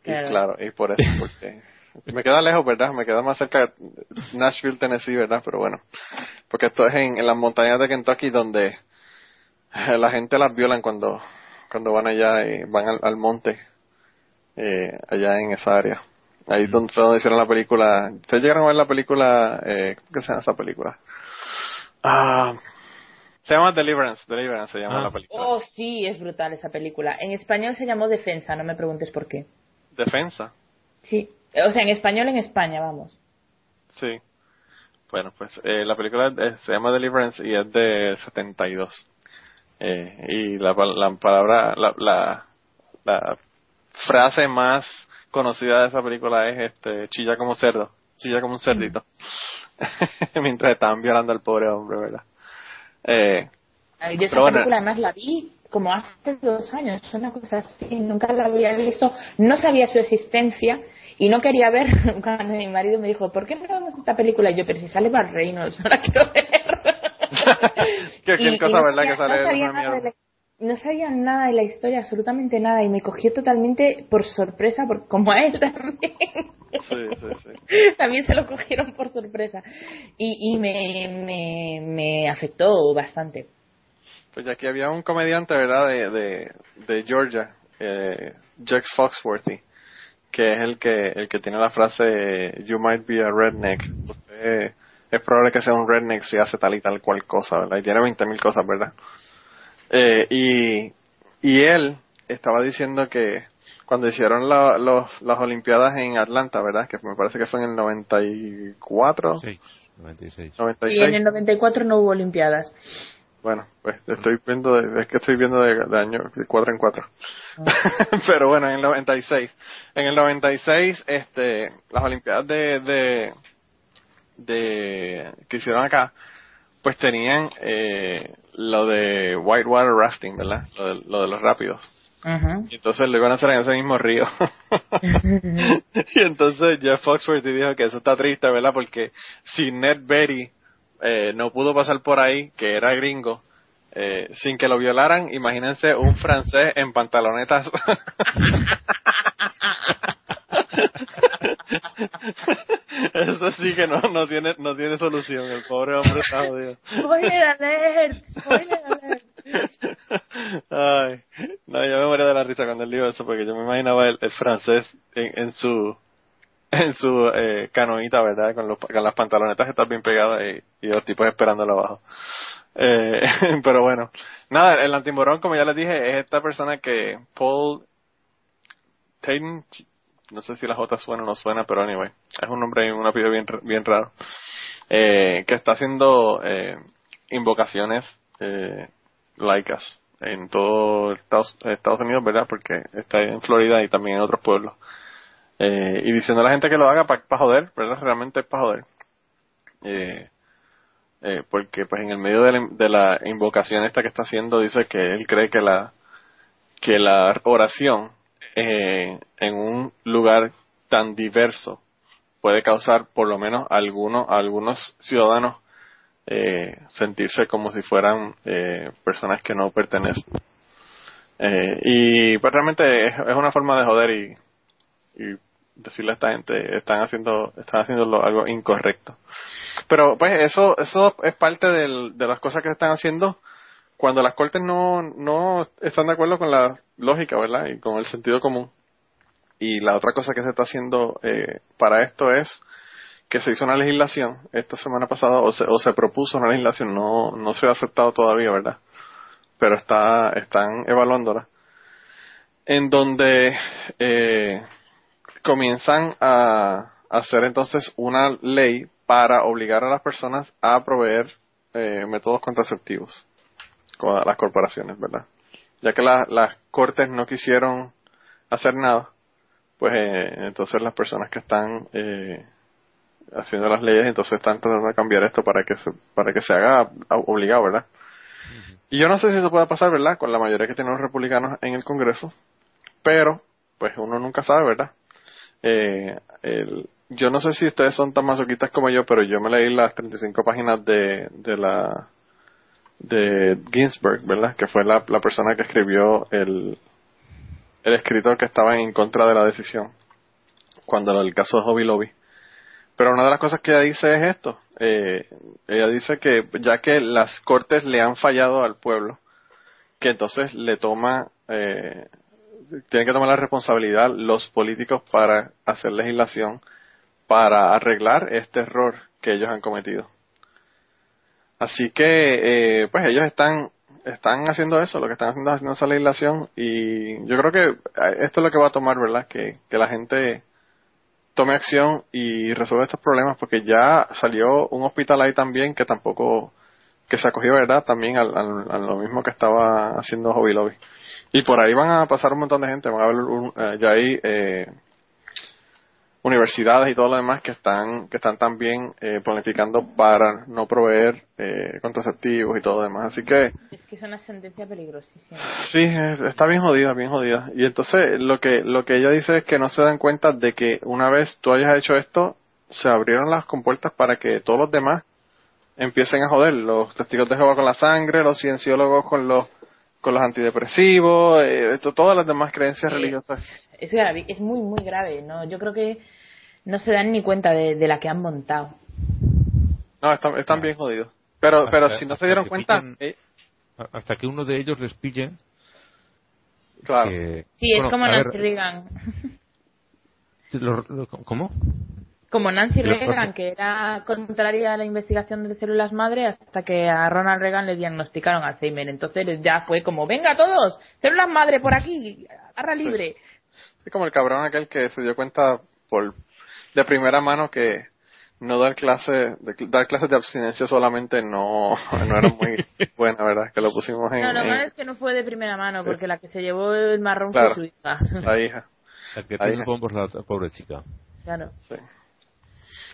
y Claro. claro y por eso porque me queda lejos verdad me queda más cerca de Nashville Tennessee verdad pero bueno porque esto es en, en las montañas de Kentucky donde la gente las violan cuando cuando van allá y van al, al monte eh, allá en esa área ahí donde, fue donde hicieron la película ustedes llegaron a ver la película eh, ¿cómo que se llama esa película? ah Se llama Deliverance, Deliverance se llama Ah. la película. Oh, sí, es brutal esa película. En español se llamó Defensa, no me preguntes por qué. Defensa, Sí, o sea, en español en España, vamos. sí. Bueno, pues eh, la película se llama Deliverance y es de 72. Eh, y la, la palabra, la, la, la frase más conocida de esa película es este chilla como cerdo, chilla como un cerdito. Mientras estaban violando al pobre hombre, ¿verdad? Eh, Ay, Yo esa Pero bueno. película además la vi como hace dos años, una cosa así, nunca la había visto, no sabía su existencia y no quería ver cuando mi marido me dijo, ¿por qué no vemos esta película? Y yo, pero si sale Bar Reynolds, no la quiero ver. Que cualquier cosa, ¿verdad? que sale no sabía, nada la, no sabía nada de la historia, absolutamente nada, y me cogió totalmente por sorpresa, por, como a él también. Sí, sí, sí. también se lo cogieron por sorpresa y, y me, me, me afectó bastante. Pues ya aquí había un comediante, ¿verdad? De, de, de Georgia, eh, Jax Foxworthy, que es el que el que tiene la frase You might be a redneck. Usted es probable que sea un redneck si hace tal y tal cual cosa, ¿verdad? Y tiene 20.000 cosas, ¿verdad? Eh, y, y él estaba diciendo que cuando hicieron la- los, las Olimpiadas en Atlanta, ¿verdad? Que me parece que fue en el 94, 6, 96. 96. Y en el 94 no hubo Olimpiadas. Bueno, pues estoy viendo, de, es que estoy viendo de, de año de cuatro en cuatro. Pero bueno, en el 96. En el 96, este, las Olimpiadas de, de, de, que hicieron acá, pues tenían, eh, lo de whitewater rafting, ¿verdad? Lo de, lo de los rápidos. Y entonces lo iban a hacer en ese mismo río. y entonces Jeff Foxworthy dijo que eso está triste, ¿verdad? Porque si Ned Berry eh, no pudo pasar por ahí, que era gringo, eh, sin que lo violaran, imagínense un francés en pantalonetas. Eso sí que no, no tiene no tiene solución. El pobre hombre está jodido. Spoiler alert, spoiler alert. Ay, no, yo me moría de la risa cuando él dijo eso porque yo me imaginaba el, el francés en, en su en su eh, canoita, ¿verdad? Con, los, con las pantalonetas están bien pegadas y, los tipos esperándolo abajo. Eh, pero bueno, nada, el antimorón, como ya les dije, es esta persona que Paul Tatum, no sé si la J suena o no suena, pero anyway, es un nombre y un apellido bien, bien raro, eh, que está haciendo eh, invocaciones eh, laicas en todo Estados, Estados Unidos, ¿verdad? Porque está en Florida y también en otros pueblos. Eh, y diciendo a la gente que lo haga para joder, ¿verdad? Realmente es para joder. Eh, eh, porque pues en el medio de la, de la invocación esta que está haciendo dice que él cree que la que la oración eh, en un lugar tan diverso puede causar por lo menos algunos algunos ciudadanos sentirse como si fueran personas que no pertenecen y pues realmente es, una forma de joder y decirle a esta gente están haciendo están haciendo algo incorrecto. Pero pues eso eso es parte del, de las cosas que están haciendo. Cuando las cortes no no están de acuerdo con la lógica verdad y con el sentido común. Y la otra cosa que se está haciendo eh, para esto es que se hizo una legislación esta semana pasada o se, o se propuso una legislación. No no se ha aceptado todavía verdad pero está están evaluándola. En donde eh, comienzan a hacer entonces una ley para obligar a las personas a proveer eh, métodos contraceptivos con las corporaciones, ¿verdad? Ya que la- las cortes no quisieron hacer nada, pues eh, entonces las personas que están eh, haciendo las leyes entonces están tratando de cambiar esto para que se, para que se haga obligado, ¿verdad? Y yo no sé si eso puede pasar, ¿verdad? Con la mayoría que tienen los republicanos en el Congreso, pero pues uno nunca sabe, ¿verdad? Eh, el- yo no sé si ustedes son tan masoquistas como yo, pero yo me leí las 35 páginas de, de la de Ginsburg, ¿verdad? Que fue la, la persona que escribió el, el escritor que estaba en contra de la decisión cuando el caso de Hobby Lobby. Pero una de las cosas que ella dice es esto. Eh, ella dice que ya que las cortes le han fallado al pueblo, que entonces le toma, eh, tienen que tomar la responsabilidad los políticos para hacer legislación para arreglar este error que ellos han cometido. Así que, eh, pues ellos están están haciendo eso, lo que están haciendo es haciendo esa legislación y yo creo que eh, esto es lo que va a tomar, ¿verdad? Que, que la gente tome acción y resuelva estos problemas porque ya salió un hospital ahí también que tampoco que se acogió, ¿verdad? También a lo mismo que estaba haciendo Hobby Lobby. Y por ahí van a pasar un montón de gente, van a haber un, eh, ya ahí eh, universidades y todo lo demás que están que están también eh, planificando para no proveer eh, contraceptivos y todo lo demás así que es que es una sentencia peligrosísima sí está bien jodida bien jodida y entonces lo que lo que ella dice es que no se dan cuenta de que una vez tú hayas hecho esto se abrieron las compuertas para que todos los demás empiecen a joder los testigos de Jehová con la sangre los cienciólogos con los con los antidepresivos, eh, todas las demás creencias religiosas. Es grave, es muy, muy grave. ¿no? Yo creo que no se dan ni cuenta de, la que han montado. No, están, están bien jodidos. Pero, pero si no se dieron cuenta... Eh, hasta que uno de ellos les pille... Claro. sí, es como Nancy Reagan. ¿Cómo? Como Nancy Reagan, que era contraria a la investigación de células madre hasta que a Ronald Reagan le diagnosticaron Alzheimer. Entonces ya fue como, venga todos, células madre por aquí, agarra libre. Es como el cabrón aquel que se dio cuenta por de primera mano que no dar clase de, dar clases de abstinencia solamente no, no era muy buena, ¿verdad? Que lo pusimos en... No, lo malo es que no fue de primera mano, porque la que se llevó el marrón fue su hija. La hija. La que tiene la pobre chica. Claro. Sí.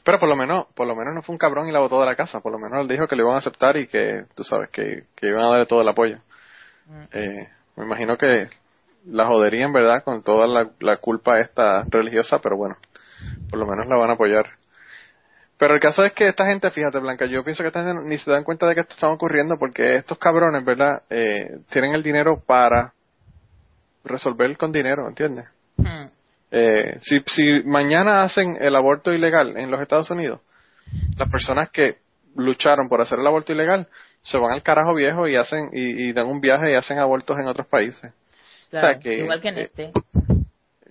Pero por lo menos, por lo menos no fue un cabrón y la botó de la casa. Por lo menos él dijo que le iban a aceptar y que, tú sabes, que, que iban a darle todo el apoyo. Mm. Eh, me imagino que la joderían, ¿verdad? Con toda la, la culpa esta religiosa, pero bueno, por lo menos la van a apoyar. Pero el caso es que esta gente, fíjate, Blanca, yo pienso que esta gente ni se dan cuenta de que esto está ocurriendo porque estos cabrones, ¿verdad? Eh, tienen el dinero para resolver con dinero, ¿entiendes? Mm. Eh, si, si mañana hacen el aborto ilegal en los Estados Unidos, las personas que lucharon por hacer el aborto ilegal se van al carajo viejo y hacen y, dan un viaje y hacen abortos en otros países. igual que en este.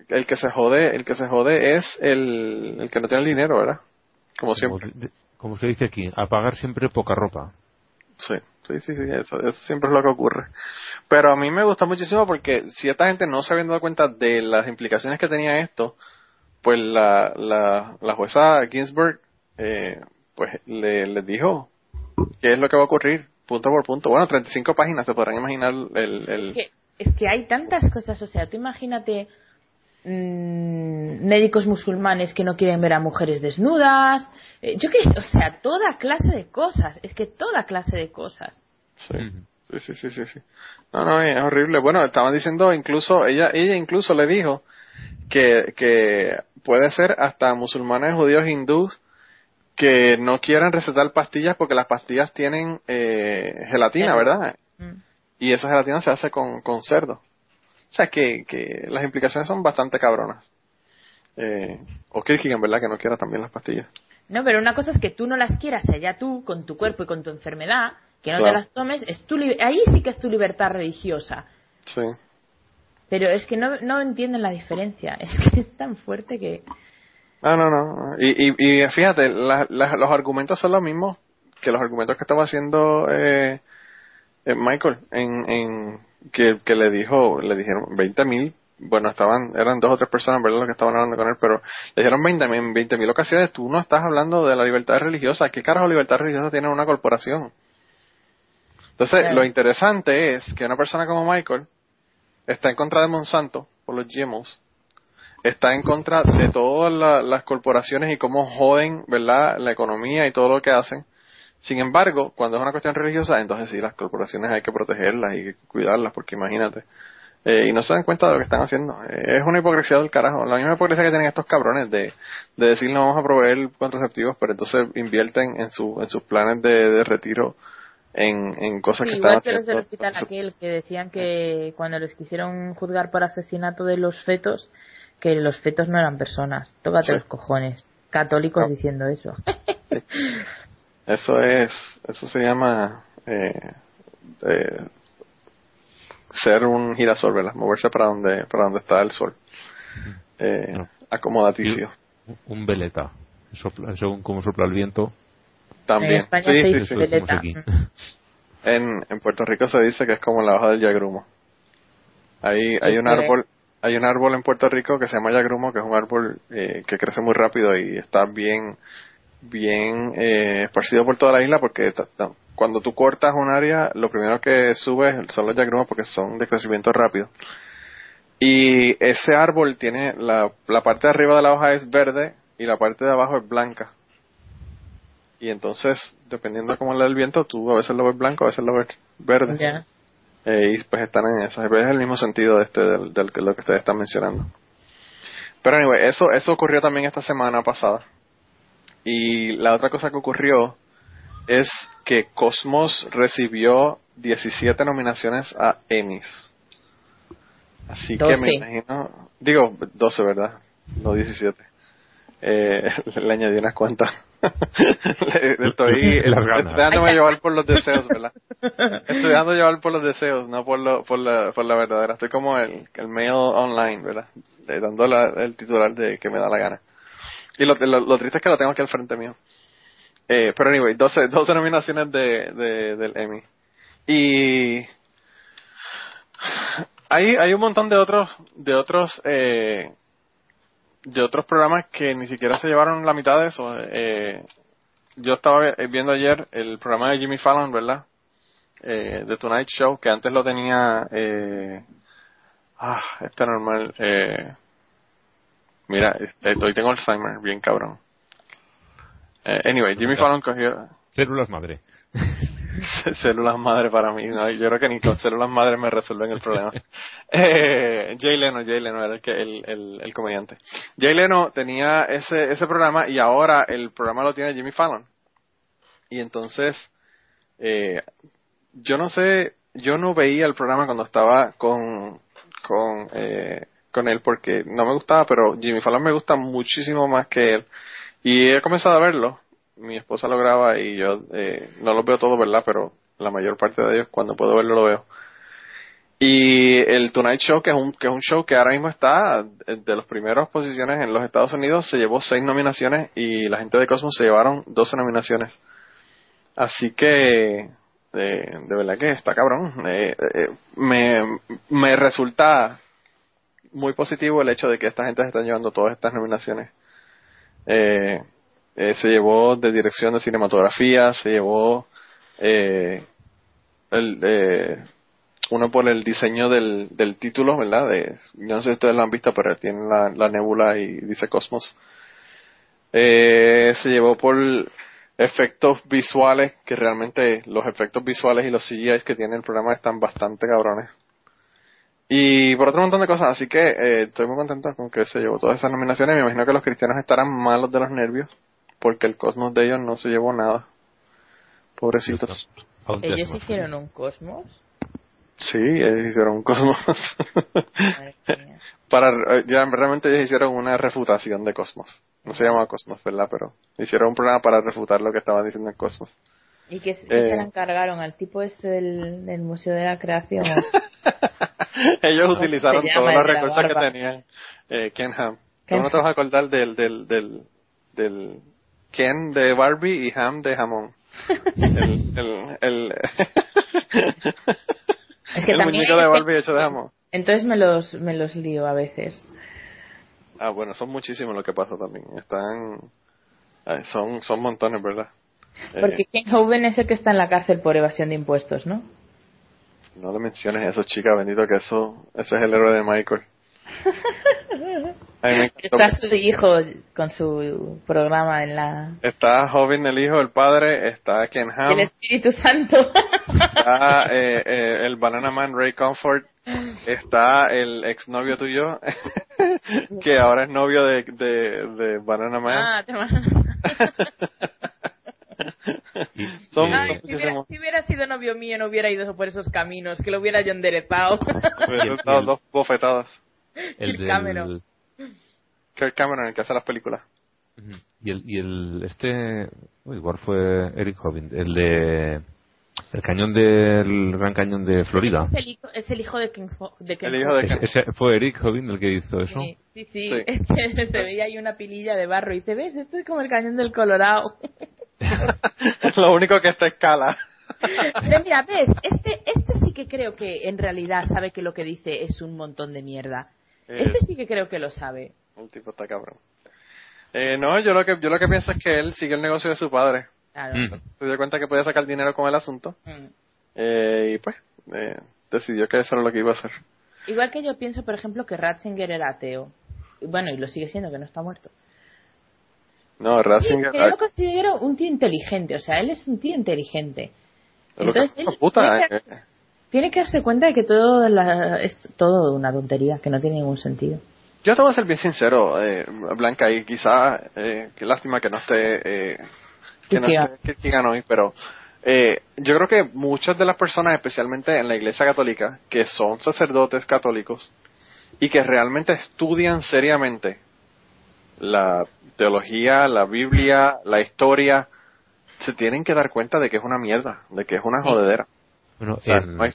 El que se jode, el que se jode es el, el que no tiene el dinero, ¿verdad? Como siempre. Como, se dice aquí, apagar siempre poca ropa. Sí, sí, sí, sí eso, eso siempre es lo que ocurre. Pero a mí me gusta muchísimo porque si esta gente no se había dado cuenta de las implicaciones que tenía esto, pues la, la, la jueza Ginsburg eh, pues le, le dijo qué es lo que va a ocurrir punto por punto. Bueno, 35 páginas, se podrán imaginar el... el... Es, que, es que hay tantas cosas, o sea, tú imagínate mmm, médicos musulmanes que no quieren ver a mujeres desnudas, eh, yo qué, o sea, toda clase de cosas, es que toda clase de cosas. Sí. Sí, sí, sí, sí, No, no, es horrible. Bueno, estaban diciendo incluso, ella, ella incluso le dijo que, que puede ser hasta musulmanes, judíos, hindús que no quieran recetar pastillas porque las pastillas tienen eh, gelatina, ¿verdad? Mm. Y esa gelatina se hace con, con cerdo. O sea que, que las implicaciones son bastante cabronas. Eh, o en ¿verdad? Que no quiera también las pastillas. No, pero una cosa es que tú no las quieras allá tú, con tu cuerpo y con tu enfermedad, que no te las tomes, es tu ahí sí que es tu libertad religiosa. Sí. Pero es que no, no entienden la diferencia, es que es tan fuerte que... No, no, no. Y, y, y fíjate, los argumentos son los mismos que los argumentos que estaba haciendo eh, eh, Michael en, en que, que le dijo, le dijeron 20 mil bueno, estaban, eran dos o tres personas, ¿verdad?, los que estaban hablando con él, pero le dijeron 20 mil ocasiones, tú no estás hablando de la libertad religiosa, ¿qué carajo libertad religiosa tiene una corporación? Entonces, lo interesante es que una persona como Michael está en contra de Monsanto por los GMOs, está en contra de todas las corporaciones y cómo joden, ¿verdad?, la economía y todo lo que hacen. Sin embargo, cuando es una cuestión religiosa, entonces sí, las corporaciones hay que protegerlas y cuidarlas, porque imagínate. Eh, y no se dan cuenta de lo que están haciendo. Eh, es una hipocresía del carajo. La misma hipocresía que tienen estos cabrones de, de decir no vamos a proveer contraceptivos, pero entonces invierten en, su, en sus planes de, de retiro en, en cosas que igual están haciendo. hospital aquel que decían que cuando les quisieron juzgar por asesinato de los fetos, que los fetos no eran personas. Tócate los cojones. Católicos diciendo eso. Eso es, eso se llama eh, eh, ser un girasol, ¿verdad? Moverse para donde, para donde está el sol. Eh, Acomodaticio. Un veleta. según cómo sopla el viento, También. En Sí, sí, sí. Veleta. En, en Puerto Rico se dice que es como la hoja del yagrumo. Hay, hay un árbol, hay un árbol en Puerto Rico que se llama yagrumo, que es un árbol eh, que crece muy rápido y está bien, bien eh, esparcido por toda la isla porque cuando tú cortas un área, lo primero que sube son los yagrumos porque son de crecimiento rápido. Y ese árbol tiene la, la parte de arriba de la hoja es verde y la parte de abajo es blanca. Y entonces, dependiendo de cómo le da el viento, tú a veces lo ves blanco, a veces lo ves verde. Eh, y pues están en esas. Es el mismo sentido de este, del, del que lo que ustedes están mencionando. Pero anyway, eso, eso ocurrió también esta semana pasada. Y la otra cosa que ocurrió es que Cosmos recibió 17 nominaciones a Emmys. Así que me 12. imagino, digo 12, ¿verdad? No 17. Eh, le añadí unas cuantas. Le- estoy, dejándome llevar por los deseos, ¿verdad? Estoy dejando llevar por los deseos, no por, lo, por, la, por la verdadera. Estoy como el, el mail online, ¿verdad? Le- dando la- el titular de que me da la gana. Y lo, lo, lo triste es que lo tengo aquí al frente mío. Eh, pero anyway, 12, 12 nominaciones de, de, del Emmy. Y hay, hay un montón de otros, de otros, eh, de otros programas que ni siquiera se llevaron la mitad de eso. Eh, yo estaba eh, viendo ayer el programa de Jimmy Fallon, ¿verdad? Eh, The Tonight Show, que antes lo tenía, eh, ah, este normal, eh, mira, hoy tengo Alzheimer, bien cabrón. Eh, anyway, Jimmy Fallon cogió Células madre. células madre para mí, no, yo creo que ni con células madre me resuelven el problema. eh, Jay Leno, Jay Leno era el, que, el, el, el comediante. Jay Leno tenía ese, ese programa y ahora el programa lo tiene Jimmy Fallon. Y entonces, eh, yo no sé, yo no veía el programa cuando estaba con, con, eh, con él porque no me gustaba, pero Jimmy Fallon me gusta muchísimo más que él. Y he comenzado a verlo. Mi esposa lo graba y yo eh, no los veo todos, ¿verdad? Pero la mayor parte de ellos, cuando puedo verlo, lo veo. Y el Tonight Show, que es un, que es un show que ahora mismo está eh, de las primeras posiciones en los Estados Unidos, se llevó seis nominaciones y la gente de Cosmos se llevaron 12 nominaciones. Así que, eh, de verdad que está cabrón. Eh, eh, me, me resulta muy positivo el hecho de que esta gente se están llevando todas estas nominaciones. Eh, eh, se llevó de dirección de cinematografía, se llevó eh, el, eh, uno por el diseño del, título, ¿verdad? De, no sé si ustedes lo han visto, pero tiene la, la nebula y dice Cosmos. Eh, se llevó por efectos visuales, que realmente los efectos visuales y los CGI que tiene el programa están bastante cabrones. Y por otro montón de cosas, así que eh, estoy muy contento con que se llevó todas esas nominaciones. Me imagino que los cristianos estarán malos de los nervios, porque el cosmos de ellos no se llevó nada. Pobrecitos. Ellos hicieron un cosmos. Sí, ellos hicieron un cosmos. Para, eh, ya realmente ellos hicieron una refutación de Cosmos. No se llama Cosmos, ¿verdad? Pero hicieron un programa para refutar lo que estaban diciendo en Cosmos. ¿Y qué, qué Eh. se le encargaron al tipo este del, del Museo de la Creación? ellos ¿Cómo utilizaron se todos los la recursos que tenían eh, Ken Ham. Ken ¿Cómo no te vas a acordar del, del, del, del Ken de Barbie y Ham de jamón? el, el, el, Es que el también muñeco de este- Barbie hecho de jamón. Entonces me los, me los lío a veces. Ah, bueno, son muchísimos lo que pasa también. Están, ay, son, son montones, ¿verdad? Eh, Porque Ken Hoven es el que está en la cárcel por evasión de impuestos, ¿no? no le menciones eso, chica, bendito que eso, ese es el héroe de Michael. Está su hijo con su programa en la... Está Joven el hijo, el padre, está Ken Ham, el Espíritu Santo. está eh, eh, el Banana Man Ray Comfort, está el exnovio tuyo, que ahora es novio de, de, de Banana Man. ah, te Son- son si, hubiera, si hubiera sido novio mío no hubiera ido por esos caminos, que lo hubiera yo enderezado. El- han dado el- dos bofetadas. el Kirk del- Cameron. Kirk Cameron, el que hace las películas. Y el, y el este, uy, igual fue Eric Hobbin, el de el cañón del Gran Cañón de Florida. Es el hijo, es el hijo de Ken, Ho- de Ken El hijo de. Ken. Ese- ese fue Eric Hobbin el que hizo eso. Sí, sí, sí. Sí. Es que se veía ahí una pililla de barro y te ves, esto es como el cañón del Colorado. Lo único que está escala. Pero mira, ves, este, este sí que creo que en realidad sabe que lo que dice es un montón de mierda. Este sí que creo que lo sabe. El tipo está cabrón. Eh, no, yo lo que yo lo que pienso es que él sigue el negocio de su padre. Claro. Mm. Se dio cuenta que podía sacar dinero con el asunto Mm. eh, y pues eh, decidió que eso era lo que iba a hacer. Igual que yo pienso, por ejemplo, que Ratzinger era ateo. Bueno, y lo sigue siendo, que no está muerto. No, Sí, Ratzinger que yo lo considero un tío inteligente, o sea, él es un tío inteligente. Entonces, él puta. tiene, eh, que, tiene que darse cuenta de que todo la- es todo una tontería, que no tiene ningún sentido. Yo te voy a ser bien sincero, eh, Blanca, y quizá, eh, qué lástima que no esté, eh, que no esté Kierkegaard hoy, pero eh, yo creo que muchas de las personas, especialmente en la Iglesia Católica, que son sacerdotes católicos y que realmente estudian seriamente la teología, la Biblia, la historia, se tienen que dar cuenta de que es una mierda, de que es una jodedera. Bueno, O sea, en- no hay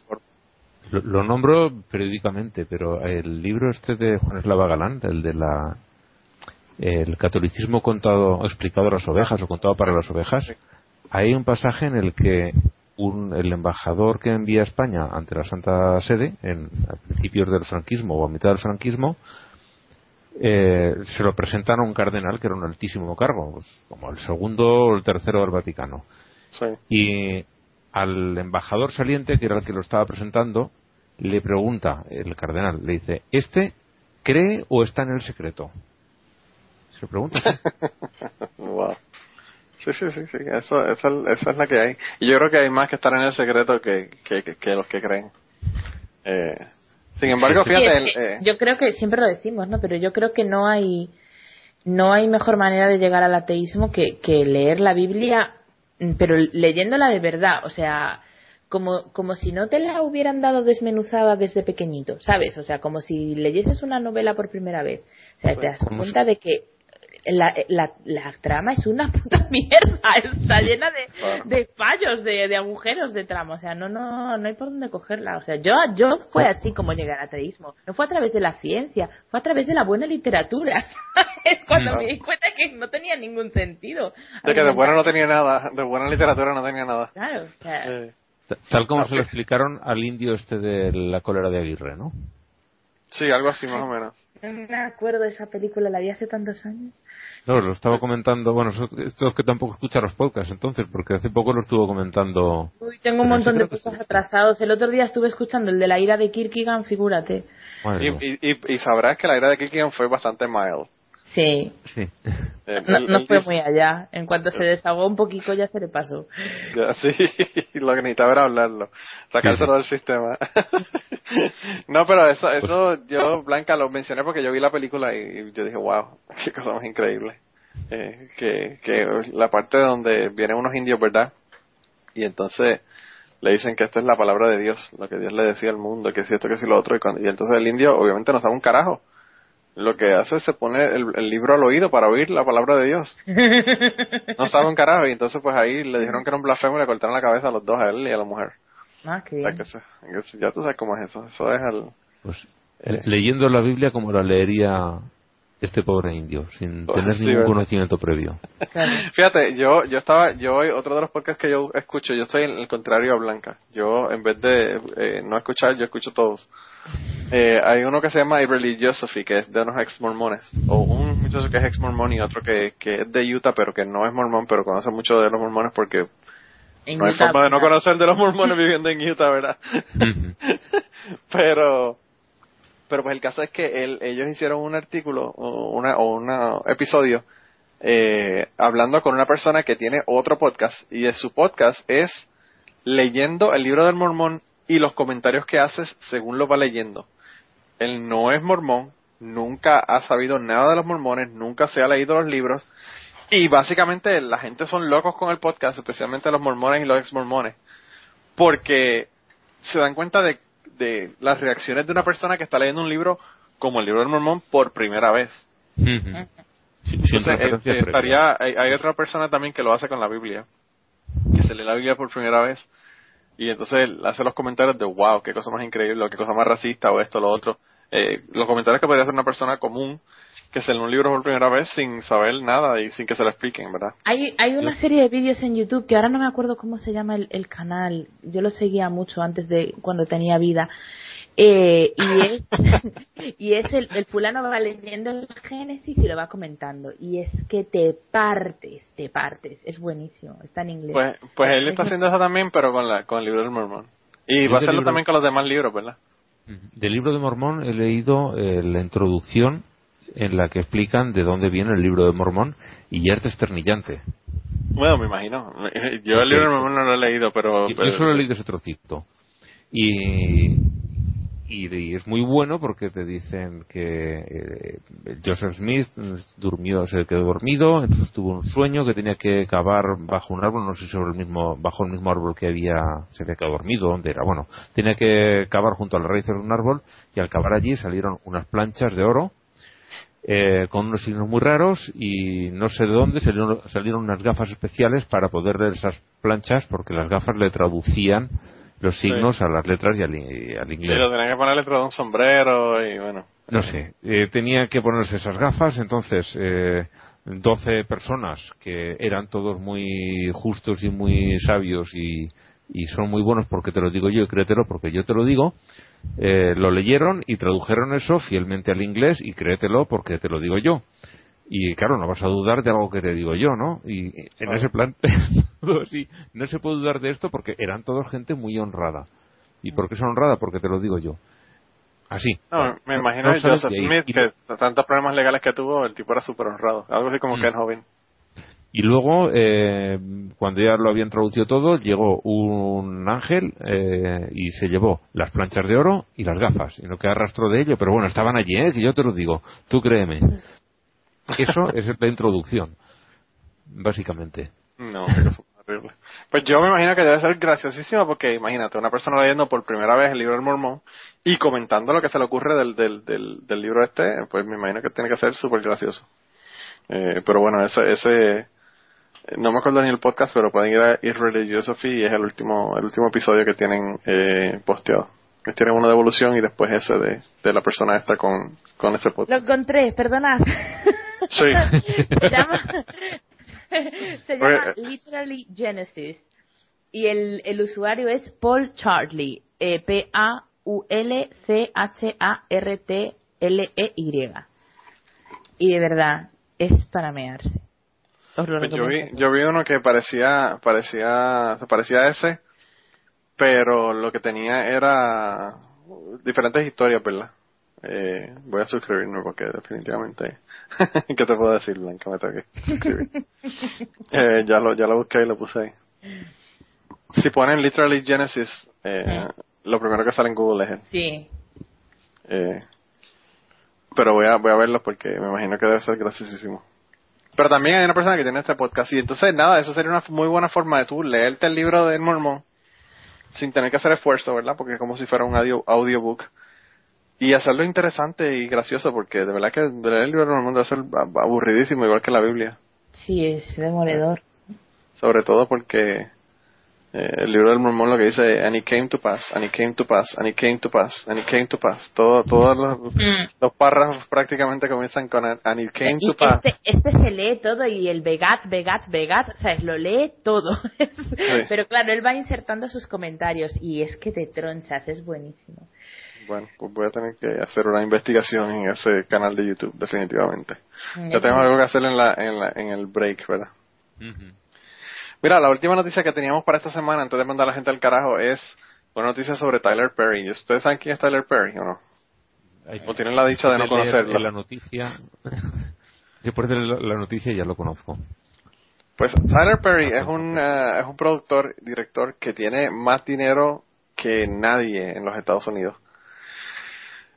lo, lo nombro periódicamente, pero el libro este de Juan Eslava Galán, el de la el catolicismo contado explicado a las ovejas o contado para las ovejas, Sí. hay un pasaje en el que un, el embajador que envía a España ante la Santa Sede, en, a principios del franquismo o a mitad del franquismo, eh, se lo presentan a un cardenal que era un altísimo cargo, pues, como el segundo o el tercero del Vaticano. Sí. Y al embajador saliente, que era el que lo estaba presentando, le pregunta el cardenal, le dice, ¿este cree o está en el secreto? Se lo pregunta. wow. Sí, sí, sí, sí. Eso, eso, eso es la que hay. Y yo creo que hay más que estar en el secreto que, que, que, que los que creen. Eh, sin embargo, Sí, fíjate, es que el- eh, yo creo que siempre lo decimos, ¿no? Pero yo creo que no hay no hay mejor manera de llegar al ateísmo que, que leer la Biblia, mm, pero leyéndola de verdad, o sea, como como si no te la hubieran dado desmenuzada desde pequeñito, ¿sabes? O sea, como si leyeses una novela por primera vez. O sea, te das cuenta de que la, la, la trama es una puta mierda, está llena de, fallos, de, de agujeros de trama, o sea, no, no, no hay por dónde cogerla, o sea, yo, yo fue así como llegué al ateísmo, no fue a través de la ciencia, fue a través de la buena literatura, es cuando me di cuenta que no tenía ningún sentido. de que de buena no tenía nada, de buena literatura no tenía nada. Claro, o sea, Eh, Ta- Tal como Ah, se lo explicaron al indio este de la cólera de Aguirre, ¿no? Sí, algo así más o menos. no me acuerdo de esa película, la vi hace tantos años. No, lo estaba comentando, bueno, eso- esto es que tampoco escucha los podcasts entonces, porque hace poco lo estuvo comentando. Uy, tengo un montón de sí. atrasados. El otro día estuve escuchando el de la ira de Kierkegaard, figúrate. Madre Y, y, y, sabrás que la idea de Kiki fue bastante mild. Sí, Sí. Eh, no, él- no él fue dice- muy allá. En cuanto se desahogó un poquito ya se le pasó. Ya, sí, lo que necesitaba era hablarlo, sacárselo del sistema. no, pero eso, eso yo, Blanca, lo mencioné porque yo vi la película y, yo dije, wow, qué cosa más increíble. Eh, que, que la parte donde vienen unos indios, ¿verdad? Y entonces le dicen que esto es la palabra de Dios, lo que Dios le decía al mundo, que si esto, que si lo otro, y, cuando- y entonces el indio obviamente no sabe un carajo. Lo que hace es se pone el, el libro al oído para oír la palabra de Dios. No sabe un carajo, y entonces pues ahí le dijeron que era un blasfemo y le cortaron la cabeza a los dos, a él y a la mujer. Ah, qué O sea, bien. que eso- ya tú sabes cómo es eso, eso es el... Pues, le- leyendo la Biblia como la leería este pobre indio, sin Pues, tener sí, ningún ¿verdad? conocimiento previo. Claro. Fíjate, yo yo estaba, yo hoy, otro de los podcasts que yo escucho, yo estoy en el contrario a Blanca. Yo, en vez de eh, no escuchar, yo escucho todos. Eh, hay uno que se llama Religiosophy, que es de unos ex mormones. O un muchacho que es ex mormón y otro que, que es de Utah, pero que no es mormón, pero conoce mucho de los mormones porque En no hay forma de no conocer de los mormones viviendo en Utah, ¿verdad? Pero pero pues el caso es que él, ellos hicieron un artículo o una o un episodio eh, hablando con una persona que tiene otro podcast y de su podcast es leyendo el libro del mormón y los comentarios que haces según lo va leyendo. Él no es mormón, nunca ha sabido nada de los mormones, nunca se ha leído los libros y básicamente la gente son locos con el podcast, especialmente los mormones y los ex mormones, porque se dan cuenta de, de las reacciones de una persona que está leyendo un libro como el libro del mormón por primera vez. Entonces, este, estaría, hay, hay otra persona también que lo hace con la Biblia, que se lee la Biblia por primera vez y entonces él hace los comentarios de wow, qué cosa más increíble, o qué cosa más racista o esto, lo otro. Eh, los comentarios que podría hacer una persona común que se lee un libro por primera vez sin saber nada y sin que se lo expliquen, ¿verdad? Hay, hay una serie de vídeos en YouTube que ahora no me acuerdo cómo se llama el, el canal. Yo lo seguía mucho antes de cuando tenía vida. Eh, y es, y es el, el fulano va leyendo el Génesis y lo va comentando. Y es que te partes, te partes. Es buenísimo. Está en inglés. Pues, pues él está haciendo eso también, pero con, la, con el libro del Mormón. Y va a hacerlo libro- también con los demás libros, ¿verdad? Del libro de Mormón he leído eh, la introducción en la que explican de dónde viene el libro de Mormón y ya es desternillante. Bueno, me imagino. Yo el libro del Mormón no lo he leído, pero... Yo- pero- Yo solo he leído ese trocito. Y, y, y es muy bueno porque te dicen que eh, Joseph Smith durmió, se quedó dormido, entonces tuvo un sueño que tenía que cavar bajo un árbol, no sé si sobre el mismo, bajo el mismo árbol que había, se había quedado dormido, dónde era, bueno, tenía que cavar junto a las raíces de un árbol y al cavar allí salieron unas planchas de oro eh, con unos signos muy raros y no sé de dónde salieron, salieron unas gafas especiales para poder leer esas planchas porque las gafas le traducían los signos a las letras y al, y al inglés. lo tenían que poner de un sombrero y bueno. No sé, eh, tenía que ponerse esas gafas, entonces eh, 12 personas que eran todos muy justos y muy sabios y, y son muy buenos porque te lo digo yo y créetelo porque yo te lo digo, eh, lo leyeron y tradujeron eso fielmente al inglés y créetelo porque te lo digo yo. Y claro, no vas a dudar de algo que te digo yo, ¿no? Y en ese plan, sí, no se puede dudar de esto porque eran todos gente muy honrada. ¿Y por qué son honrada? Porque te lo digo yo. Así. No, me No- imagino no que Joseph. Smith, que tantos problemas legales que tuvo, el tipo era súper honrado. Algo así como Mm. Ken Hovind. Y luego, eh, cuando ya lo habían traducido todo, llegó un ángel eh, y se llevó las planchas de oro y las gafas. Y no queda rastro de ello, pero bueno, estaban allí, ¿eh? que yo te lo digo. Tú créeme. Eso es la introducción, básicamente. No, horrible. Pues yo me imagino que debe ser graciosísimo porque imagínate, una persona leyendo por primera vez el libro del Mormón y comentando lo que se le ocurre del, del, del, del libro este, pues me imagino que tiene que ser súper gracioso. Eh, pero bueno, ese, ese, no me acuerdo ni el podcast, pero pueden ir a Irreligiosophy y es el último, el último episodio que tienen eh, posteado. Que tienen uno de evolución y después ese de, de la persona esta con, con ese Lo podcast. encontré, perdonad. Sí. se llama, se llama Oye, Literally Genesis. Y el, el usuario es Paul Chartley. Eh, P-A-U-L-C-H-A-R-T-L-E-Y. Y de verdad, es para mearse. Os lo Pues yo vi, yo vi uno que parecía, parecía, se parecía a ese, pero lo que tenía era diferentes historias, ¿verdad? Eh, voy a suscribirme porque definitivamente, ¿qué te puedo decir, Blanca? Me tengo que suscribir. eh, ya lo, ya lo busqué y lo puse ahí. Si ponen literally Genesis, eh, lo primero que sale en Google es él. Sí. Eh, pero voy a, voy a verlo porque me imagino que debe ser graciosísimo. Pero también hay una persona que tiene este podcast y entonces nada, eso sería una muy buena forma de tú leerte el libro del mormón sin tener que hacer esfuerzo, ¿verdad? Porque es como si fuera un audio, audiobook y hacerlo interesante y gracioso porque de verdad que leer el libro del mormón debe ser aburridísimo igual que la Biblia. Sí, es demoledor. Sobre todo porque eh, el libro del mormón lo que dice and it came to pass, and it came to pass, and it came to pass, and it came to pass. Todo, todos los, los párrafos prácticamente comienzan con and it came to Y pass. este, este se lee todo y el Begat, Begat, Begat, ¿sabes? Lo lee todo. Pero claro, él va insertando sus comentarios y es que te tronchas, es buenísimo. Bueno, pues voy a tener que hacer una investigación en ese canal de YouTube, definitivamente. Ya tengo algo que hacer en, la, en, la, en el break, ¿verdad? Mira, la última noticia que teníamos para esta semana, antes de mandar a la gente al carajo, es una noticia sobre Tyler Perry. ¿Ustedes saben quién es Tyler Perry o no? ¿O tienen la dicha de no conocerlo? La noticia, después de la, la noticia ya lo conozco. Pues Tyler Perry es un, eh, es un productor, director que tiene más dinero que nadie en los Estados Unidos.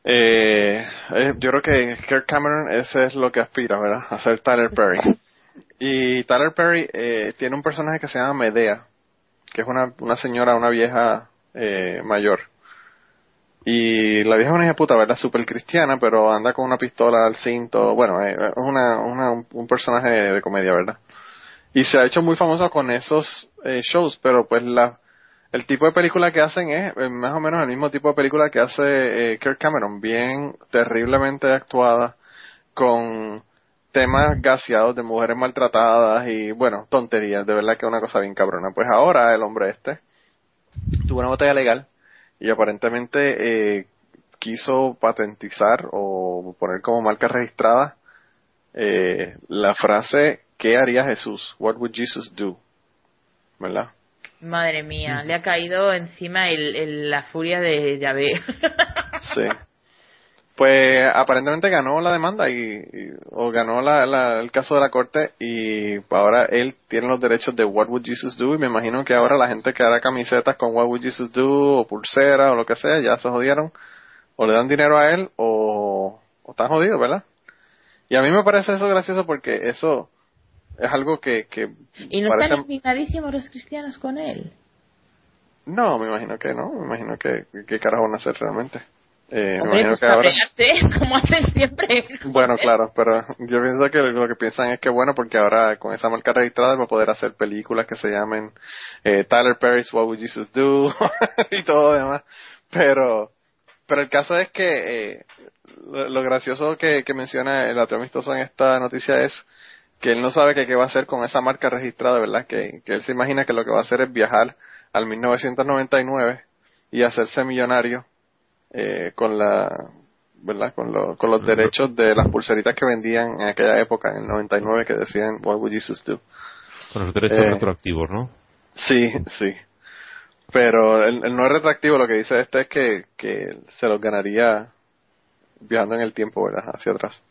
Eh, eh, yo creo que Kirk Cameron ese es lo que aspira, ¿verdad? A ser Tyler Perry. Y Tyler Perry eh, tiene un personaje que se llama Medea, que es una, una señora, una vieja eh, mayor. Y la vieja es una hija puta, ¿verdad? Súper cristiana, pero anda con una pistola al cinto. Bueno, eh, es una, una, un personaje de comedia, ¿verdad? Y se ha hecho muy famoso con esos eh, shows, pero pues la el tipo de película que hacen es eh, más o menos el mismo tipo de película que hace eh, Kirk Cameron, bien terriblemente actuada, con temas gaseados de mujeres maltratadas y, bueno, tonterías. De verdad que es una cosa bien cabrona. Pues ahora el hombre este tuvo una batalla legal y aparentemente eh, quiso patentizar o poner como marca registrada eh, la frase ¿qué haría Jesús? What would Jesus do? ¿Verdad? Madre mía, le ha caído encima el, la furia de Yahvé. sí. Pues aparentemente ganó la demanda y, o ganó la, el caso de la corte y ahora él tiene los derechos de What Would Jesus Do y me imagino que ahora la gente que hará camisetas con What Would Jesus Do o pulsera o lo que sea ya se jodieron o le dan dinero a él o, o están jodidos, ¿verdad? Y a mí me parece eso gracioso porque eso es algo que... que ¿Y no están indignadísimos los cristianos con él? No, me imagino que no, me imagino que qué carajo van a hacer realmente. Eh, me imagino pues que ahora... como hacen siempre. Bueno, claro, pero yo pienso que lo que piensan es que bueno, porque ahora con esa marca registrada va a poder hacer películas que se llamen eh, Tyler Perry's What Would Jesus Do y todo lo demás. Pero, pero el caso es que eh, lo, gracioso que, que menciona el ateo amistoso en esta noticia es que él no sabe qué va a hacer con esa marca registrada, ¿verdad? Que, que él se imagina que lo que va a hacer es viajar al 1999 y hacerse millonario eh, con la ¿verdad? Con, lo, con los derechos de las pulseritas que vendían en aquella época, en el 99, que decían What would Jesus do? Con los derechos eh, retroactivos, ¿no? Sí, sí. Pero el, no es retroactivo, lo que dice este es que, que se los ganaría viajando en el tiempo, ¿verdad? Hacia atrás.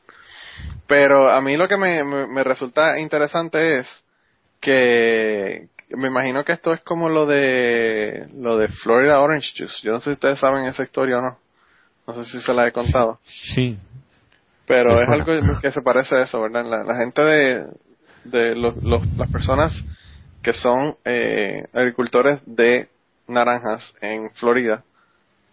Pero a mí lo que me, me, resulta interesante es que me imagino que esto es como lo de lo de Florida Orange Juice. Yo no sé si ustedes saben esa historia o no. No sé si se la he contado. Sí. Pero es algo que se parece a eso, ¿verdad? La, gente de, de los, las personas que son eh, agricultores de naranjas en Florida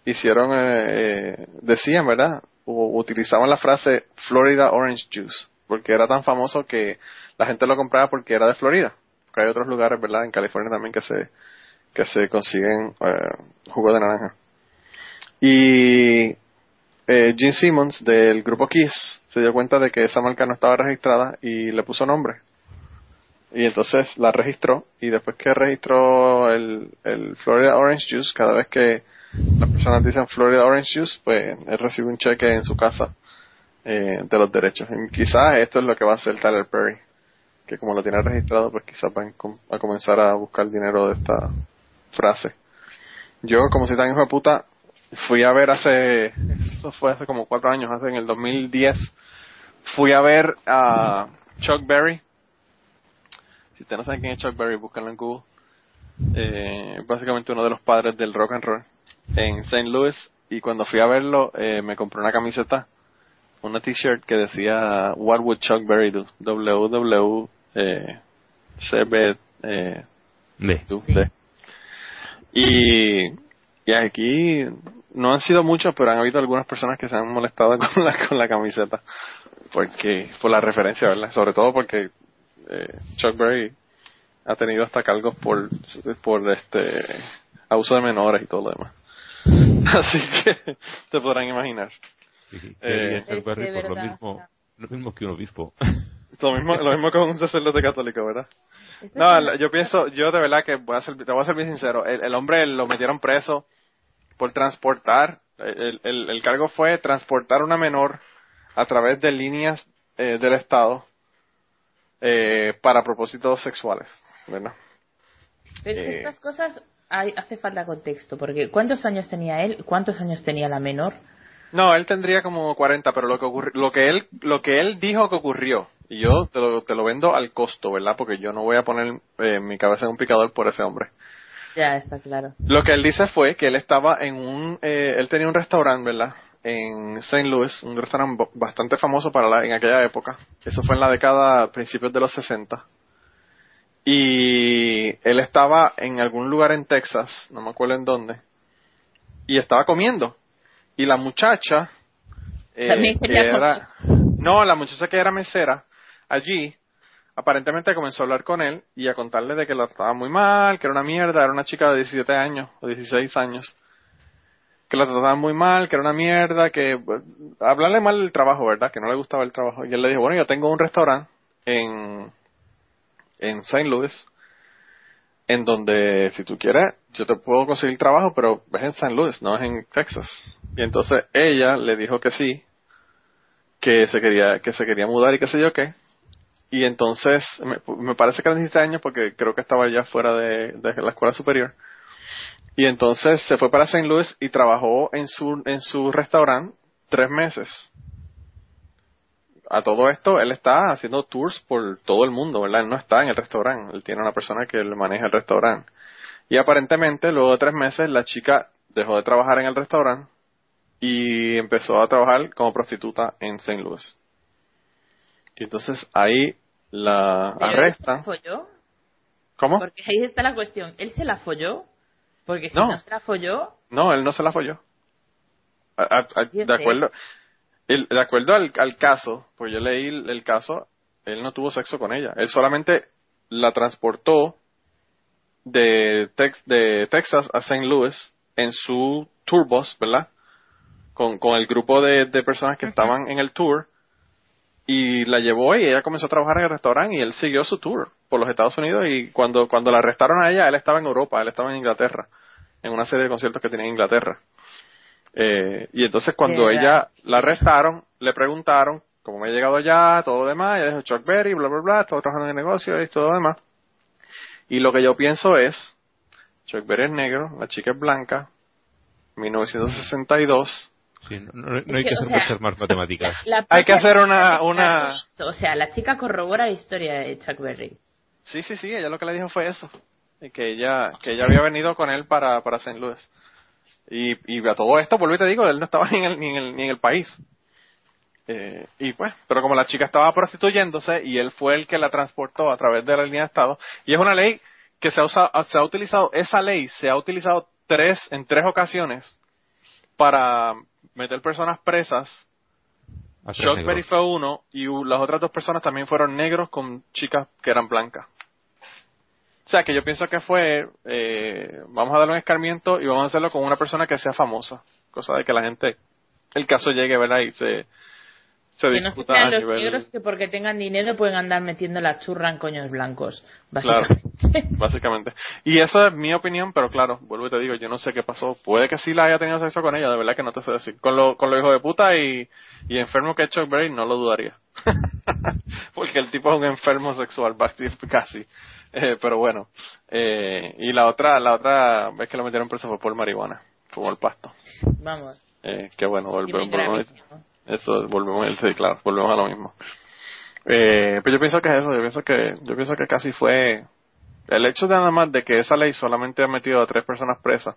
hicieron, eh, eh decían, ¿verdad? Utilizaban la frase Florida Orange Juice, porque era tan famoso que la gente lo compraba porque era de Florida. Porque hay otros lugares, ¿verdad? En California también que se, que se consiguen eh, jugo de naranja. Y eh, Gene Simmons del grupo Kiss se dio cuenta de que esa marca no estaba registrada y le puso nombre. Y entonces la registró y después que registró el, el Florida Orange Juice, cada vez que las personas dicen Florida Orange Juice, pues él recibe un cheque en su casa eh, de los derechos. Y quizás esto es lo que va a hacer Tyler Perry, que como lo tiene registrado, pues quizás va a comenzar a buscar dinero de esta frase. Yo, como si tan hijo de puta, fui a ver hace, eso fue hace como cuatro años, hace en el 2010, fui a ver a Chuck Berry. Si ustedes no saben quién es Chuck Berry, búsquenlo en Google. Eh, básicamente uno de los padres del rock and roll en St. Louis y cuando fui a verlo eh, me compré una camiseta, una t-shirt que decía What would Chuck Berry do? WW eh, CB eh, Y, y aquí no han sido muchos, pero han habido algunas personas que se han molestado con la, con la camiseta. Porque, por la referencia, ¿verdad? Sobre todo porque eh, Chuck Berry ha tenido hasta cargos por, por este abuso de menores y todo lo demás. Así que te podrán imaginar. eh, por lo mismo, lo mismo que un obispo. Lo mismo, lo mismo que un sacerdote católico, ¿verdad? No, yo pienso, yo de verdad que voy a ser, te voy a ser bien sincero, el, el hombre lo metieron preso por transportar, el, el, el, cargo fue transportar una menor a través de líneas eh, del Estado eh, para propósitos sexuales, ¿verdad? Pero eh, estas cosas hay, hace falta contexto, porque ¿cuántos años tenía él? ¿Cuántos años tenía la menor? No, él tendría como 40, pero lo que lo que él lo que él dijo que ocurrió y yo te lo, te lo vendo al costo, ¿verdad? Porque yo no voy a poner eh, mi cabeza en un picador por ese hombre. Ya está claro. Lo que él dice fue que él estaba en un eh, él tenía un restaurante, ¿verdad? En St. Louis, un restaurante bastante famoso para la, en aquella época. Eso fue en la década principios de los 60 y él estaba en algún lugar en Texas, no me acuerdo en dónde, y estaba comiendo. Y la muchacha, eh, que era, no, la muchacha que era mesera allí, aparentemente comenzó a hablar con él y a contarle de que lo estaba muy mal, que era una mierda, era una chica de 17 años o 16 años, que la trataban muy mal, que era una mierda, que hablarle mal del trabajo, ¿verdad? Que no le gustaba el trabajo. Y él le dijo, bueno, yo tengo un restaurante en, en St. Louis, en donde si tú quieres, yo te puedo conseguir trabajo, pero es en St. Louis, no es en Texas. Y entonces ella le dijo que sí, que se quería, que se quería mudar y qué sé yo qué. Y entonces, me, parece que era 17 años porque creo que estaba ya fuera de, de la escuela superior. Y entonces se fue para St. Louis y trabajó en su, en su restaurante tres meses. A todo esto, él está haciendo tours por todo el mundo, ¿verdad? Él no está en el restaurante, él tiene una persona que le maneja el restaurante. Y aparentemente, luego de tres meses, la chica dejó de trabajar en el restaurante y empezó a trabajar como prostituta en St. Louis. Y entonces ahí la arrestan. ¿Él se la folló? ¿Cómo? Porque ahí está la cuestión. ¿Él se la folló? Porque si no, se la folló. No, él no se la folló. de acuerdo, de acuerdo al, al, caso, pues yo leí el, caso, él no tuvo sexo con ella. Él solamente la transportó de, de Texas a St. Louis en su tour bus, ¿verdad? Con, con el grupo de, de personas que estaban en el tour y la llevó y ella comenzó a trabajar en el restaurante y él siguió su tour por los Estados Unidos y cuando, cuando la arrestaron a ella, él estaba en Europa, él estaba en Inglaterra, en una serie de conciertos que tenía en Inglaterra. Eh, y entonces cuando ella la arrestaron, le preguntaron cómo me ha llegado allá, todo lo demás, ella dijo Chuck Berry, bla, bla, bla, estaba trabajando en el negocio y todo lo demás. Y lo que yo pienso es, Chuck Berry es negro, la chica es blanca, 1962, no, hay que, hacer más matemáticas. hay que hacer una, una... O sea, la chica corrobora la historia de Chuck Berry. Sí, sí, sí, ella lo que le dijo fue eso. Que ella, que ella había venido con él para, para St. Louis. Y, y a todo esto, vuelvo y te digo, él no estaba ni en el, ni en el, ni en el país. Eh, y pues, pero como la chica estaba prostituyéndose y él fue el que la transportó a través de la línea de Estado, y es una ley que se ha, se ha utilizado, esa ley se ha utilizado tres, en tres ocasiones para meter personas presas. Chuck Berry fue uno y las otras dos personas también fueron negros con chicas que eran blancas. O sea que yo pienso que fue, eh, vamos a darle un escarmiento y vamos a hacerlo con una persona que sea famosa. Cosa de que la gente, el caso llegue, ¿verdad? Y se, que no sean los negros que porque tengan dinero pueden andar metiendo la churra en coños blancos, básicamente. Claro, básicamente. Y eso es mi opinión, pero claro, vuelvo y te digo, yo no sé qué pasó. Puede que sí la haya tenido sexo con ella, de verdad que no te sé decir. Con lo, con lo hijo de puta y, y enfermo que es Chuck Berry, no lo dudaría. porque el tipo es un enfermo sexual, casi. Eh, pero bueno. Eh, y la otra, la otra vez que lo metieron preso fue por marihuana, fue el pasto. Vamos. Eh, qué bueno, volvemos. Eso, volvemos, sí, claro, volvemos a lo mismo. Eh, pues yo pienso que es eso, yo pienso que, yo pienso que casi fue el hecho de nada más de que esa ley solamente ha metido a tres personas presas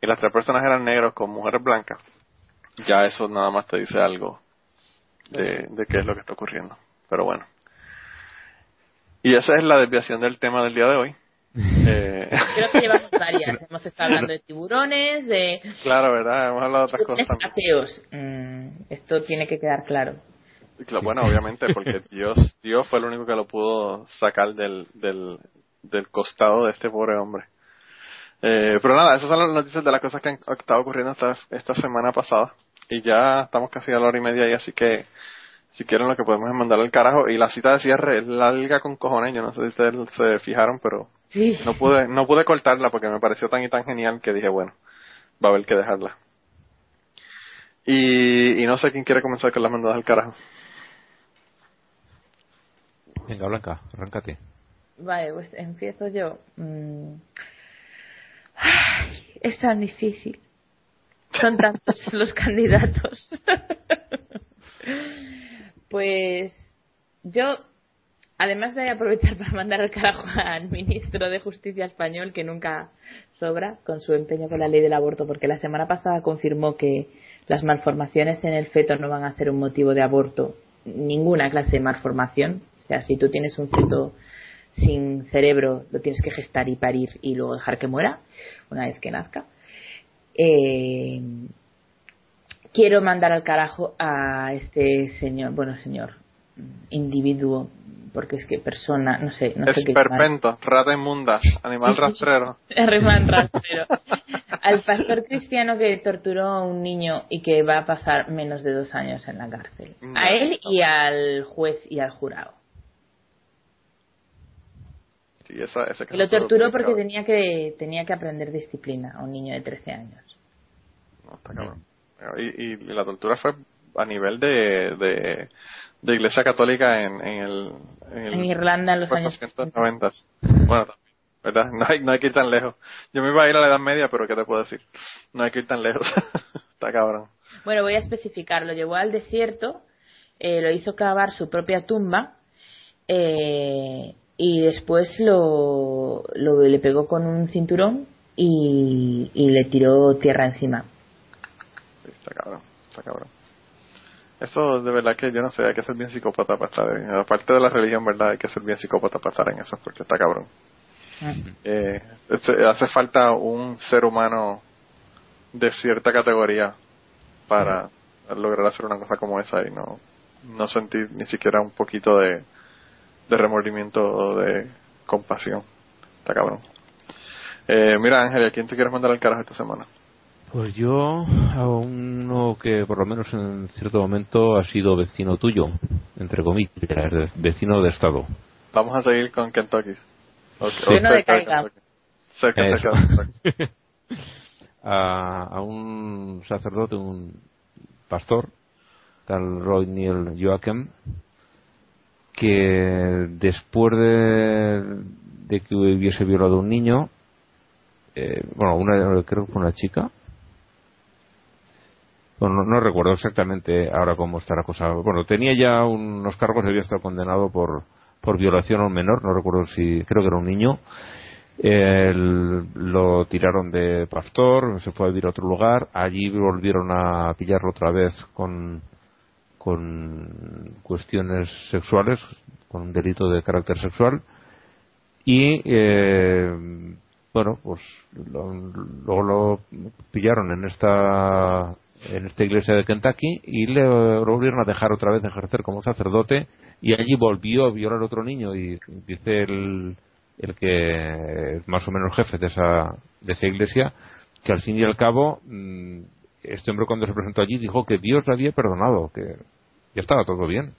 y las tres personas eran negros con mujeres blancas, ya eso nada más te dice algo de, de qué es lo que está ocurriendo. Pero bueno. Y esa es la desviación del tema del día de hoy. Eh... Creo que llevamos varias. Hemos estado hablando de tiburones, de. Claro, ¿verdad? Hemos hablado de otras cosas Mm, esto tiene que quedar claro. Bueno, obviamente, porque Dios, Dios fue el único que lo pudo sacar del, del, del costado de este pobre hombre. Eh, pero nada, esas son las noticias de las cosas que han estado ocurriendo esta, esta semana pasada. Y ya estamos casi a la hora y media ahí, así que si quieren lo que podemos es mandar al carajo. Y la cita de cierre es larga con cojones, yo no sé si ustedes se fijaron, pero no pude no pude cortarla porque me pareció tan y tan genial que dije, bueno, va a haber que dejarla. Y, y no sé quién quiere comenzar con las mandadas al carajo. Venga, Blanca, arráncate. Vale, pues empiezo yo. Mm. es tan difícil. Son tantos los candidatos. pues yo, además de aprovechar para mandar al carajo al ministro de Justicia español, que nunca sobra con su empeño con la ley del aborto, porque la semana pasada confirmó que las malformaciones en el feto no van a ser un motivo de aborto, ninguna clase de malformación. O sea, si tú tienes un feto sin cerebro, lo tienes que gestar y parir y luego dejar que muera una vez que nazca. Eh, quiero mandar al carajo a este señor, bueno, señor, individuo, porque es que persona, no sé, no sé qué. Esperpento, rata inmunda, animal rastrero. animal rastrero. al pastor cristiano que torturó a un niño y que va a pasar menos de dos años en la cárcel. A él y al juez y al jurado. Sí, esa, ese Que lo torturó porque tenía que tenía que aprender disciplina a un niño de 13 años. No, está cabrón. Y, y la tortura fue a nivel de, de, de iglesia católica en, en el... En, el En Irlanda en los años 490. Bueno, también, ¿verdad? No hay, no hay que ir tan lejos. Yo me iba a ir a la Edad Media, pero ¿qué te puedo decir? No hay que ir tan lejos. está cabrón. Bueno, voy a especificar. Lo llevó al desierto, eh, lo hizo cavar su propia tumba eh, y después lo, lo- le pegó con un cinturón y, y le tiró tierra encima. Está cabrón. Está cabrón. Eso de verdad que yo no sé, hay que ser bien psicópata para estar en... Aparte de la religión, ¿verdad? Hay que ser bien psicópata para estar en eso, porque está cabrón. Eh, este- hace falta un ser humano de cierta categoría para lograr hacer una cosa como esa y no, no sentir ni siquiera un poquito de, de remordimiento o de compasión. Está cabrón. Eh, mira, Ángel, ¿a quién te quieres mandar al carajo esta semana? Pues yo a uno que por lo menos en cierto momento ha sido vecino tuyo, entre comillas, vecino de estado. Vamos a seguir con Kentucky. Ok, Sí. o Que no cerca de. Kentucky. Cerca, cerca a, a un sacerdote, un pastor, tal Roy Neil Joachim, que después de, de que hubiese violado a un niño, eh, bueno, una, creo que fue una chica, no, recuerdo exactamente ahora cómo está la cosa. Bueno, tenía ya unos cargos, había estado condenado por, por violación a un menor, no recuerdo si, creo que era un niño. El- lo tiraron de pastor, se fue a vivir a otro lugar, allí volvieron a pillarlo otra vez con, con cuestiones sexuales, con un delito de carácter sexual, y eh, bueno, pues luego lo pillaron en esta en esta iglesia de Kentucky y le volvieron a dejar otra vez ejercer como sacerdote y allí volvió a violar a otro niño y dice el, el que es más o menos jefe de esa de esa iglesia que al fin y al cabo mm, este hombre cuando se presentó allí dijo que Dios le había perdonado que ya estaba todo bien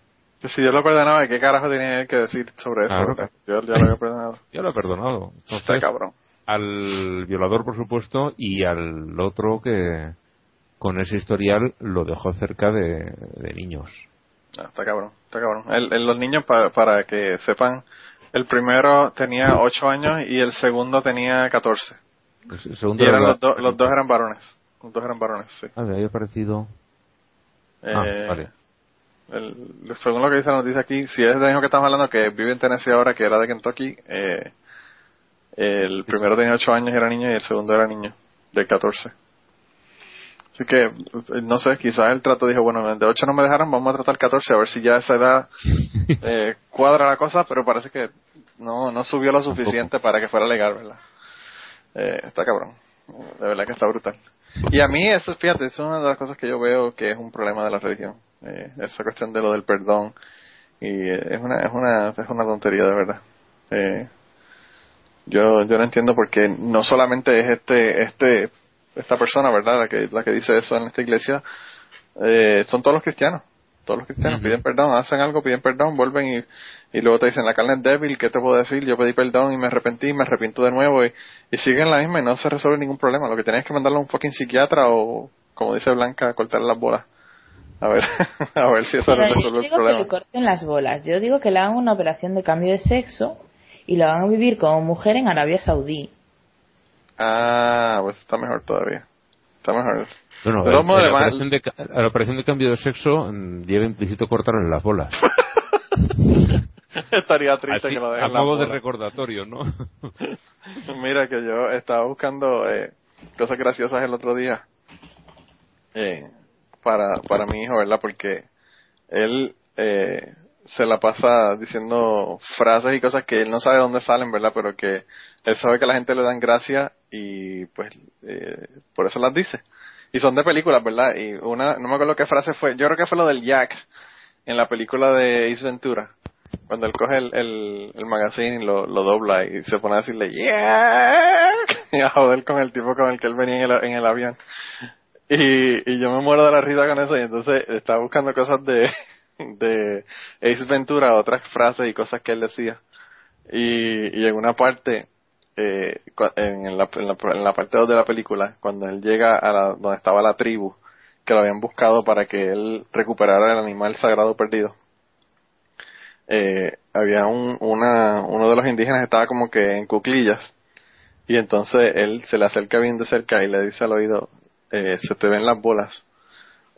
si yo lo perdonaba, ¿qué carajo tenía que decir sobre eso? Claro. Yo ya lo había perdonado. ya lo ha perdonado Está Entonces, cabrón. al violador, por supuesto, y al otro que con ese historial lo dejó cerca de, de niños. Ah, está cabrón, está cabrón. El, el- los niños, pa- para que sepan, el primero tenía 8 años y el segundo tenía 14. El segundo Y eran era- los, dos los dos eran varones. Los dos eran varones, sí. Ah, me había parecido. Ah, Eh, vale. el- según lo que dice la noticia aquí, si es de hijo que estamos hablando que vive en Tennessee ahora, que era de Kentucky, eh, el primero tenía 8 años y era niño y el segundo era niño, de 14. Así que, no sé, quizás el trato dijo, bueno, de 8 no me dejaron, vamos a tratar 14, a ver si ya a esa edad eh, cuadra la cosa, pero parece que no, no subió lo suficiente para que fuera legal, ¿verdad? Eh, está cabrón. De verdad que está brutal. Y a mí, eso, fíjate, es una de las cosas que yo veo que es un problema de la religión. Eh, esa cuestión de lo del perdón. Y eh, es una, es una, es una tontería, de verdad. Eh, yo, yo no entiendo por qué no solamente es este, este, esta persona, ¿verdad? La que, la que dice eso en esta iglesia, eh, son todos los cristianos. Todos los cristianos piden perdón, hacen algo, piden perdón, vuelven y, y luego te dicen, la carne es débil, ¿qué te puedo decir? Yo pedí perdón y me arrepentí, me arrepiento de nuevo y, y siguen la misma y no se resuelve ningún problema. Lo que tienes es que mandarlo a un fucking psiquiatra o, como dice Blanca, cortar las bolas. A ver, a ver si eso Pero yo resuelve el digo que problema. le corten las bolas. Yo digo que le hagan una operación de cambio de sexo y lo hagan vivir como mujer en Arabia Saudí. Ah, pues está mejor todavía. Está mejor. Bueno, De eh, todos modos, la, además- operación de, la operación de cambio de sexo mm, lleva implícito cortarle las bolas. Estaría triste Así, que lo dejen a modo de recordatorio, ¿no? Mira que yo estaba buscando eh, cosas graciosas el otro día eh, para, para mi hijo, ¿verdad? Porque él eh, se la pasa diciendo frases y cosas que él no sabe de dónde salen, ¿verdad? Pero que él sabe que la gente le dan gracia y pues eh, por eso las dice. Y son de películas, ¿verdad? Y una, no me acuerdo qué frase fue, yo creo que fue lo del Jack en la película de Ace Ventura. Cuando él coge el, el, el magazine y lo, lo dobla y se pone a decirle, yeah, a joder con el tipo con el que él venía en el, en el avión. Y, y yo me muero de la risa con eso y entonces estaba buscando cosas de, de Ace Ventura, otras frases y cosas que él decía. Y, y en una parte, eh, cua- en, la, en, la, en la parte 2 de la película, cuando él llega a la, donde estaba la tribu, que lo habían buscado para que él recuperara el animal sagrado perdido, eh, había un, una, uno de los indígenas estaba como que en cuclillas y entonces él se le acerca bien de cerca y le dice al oído, eh, se te ven las bolas.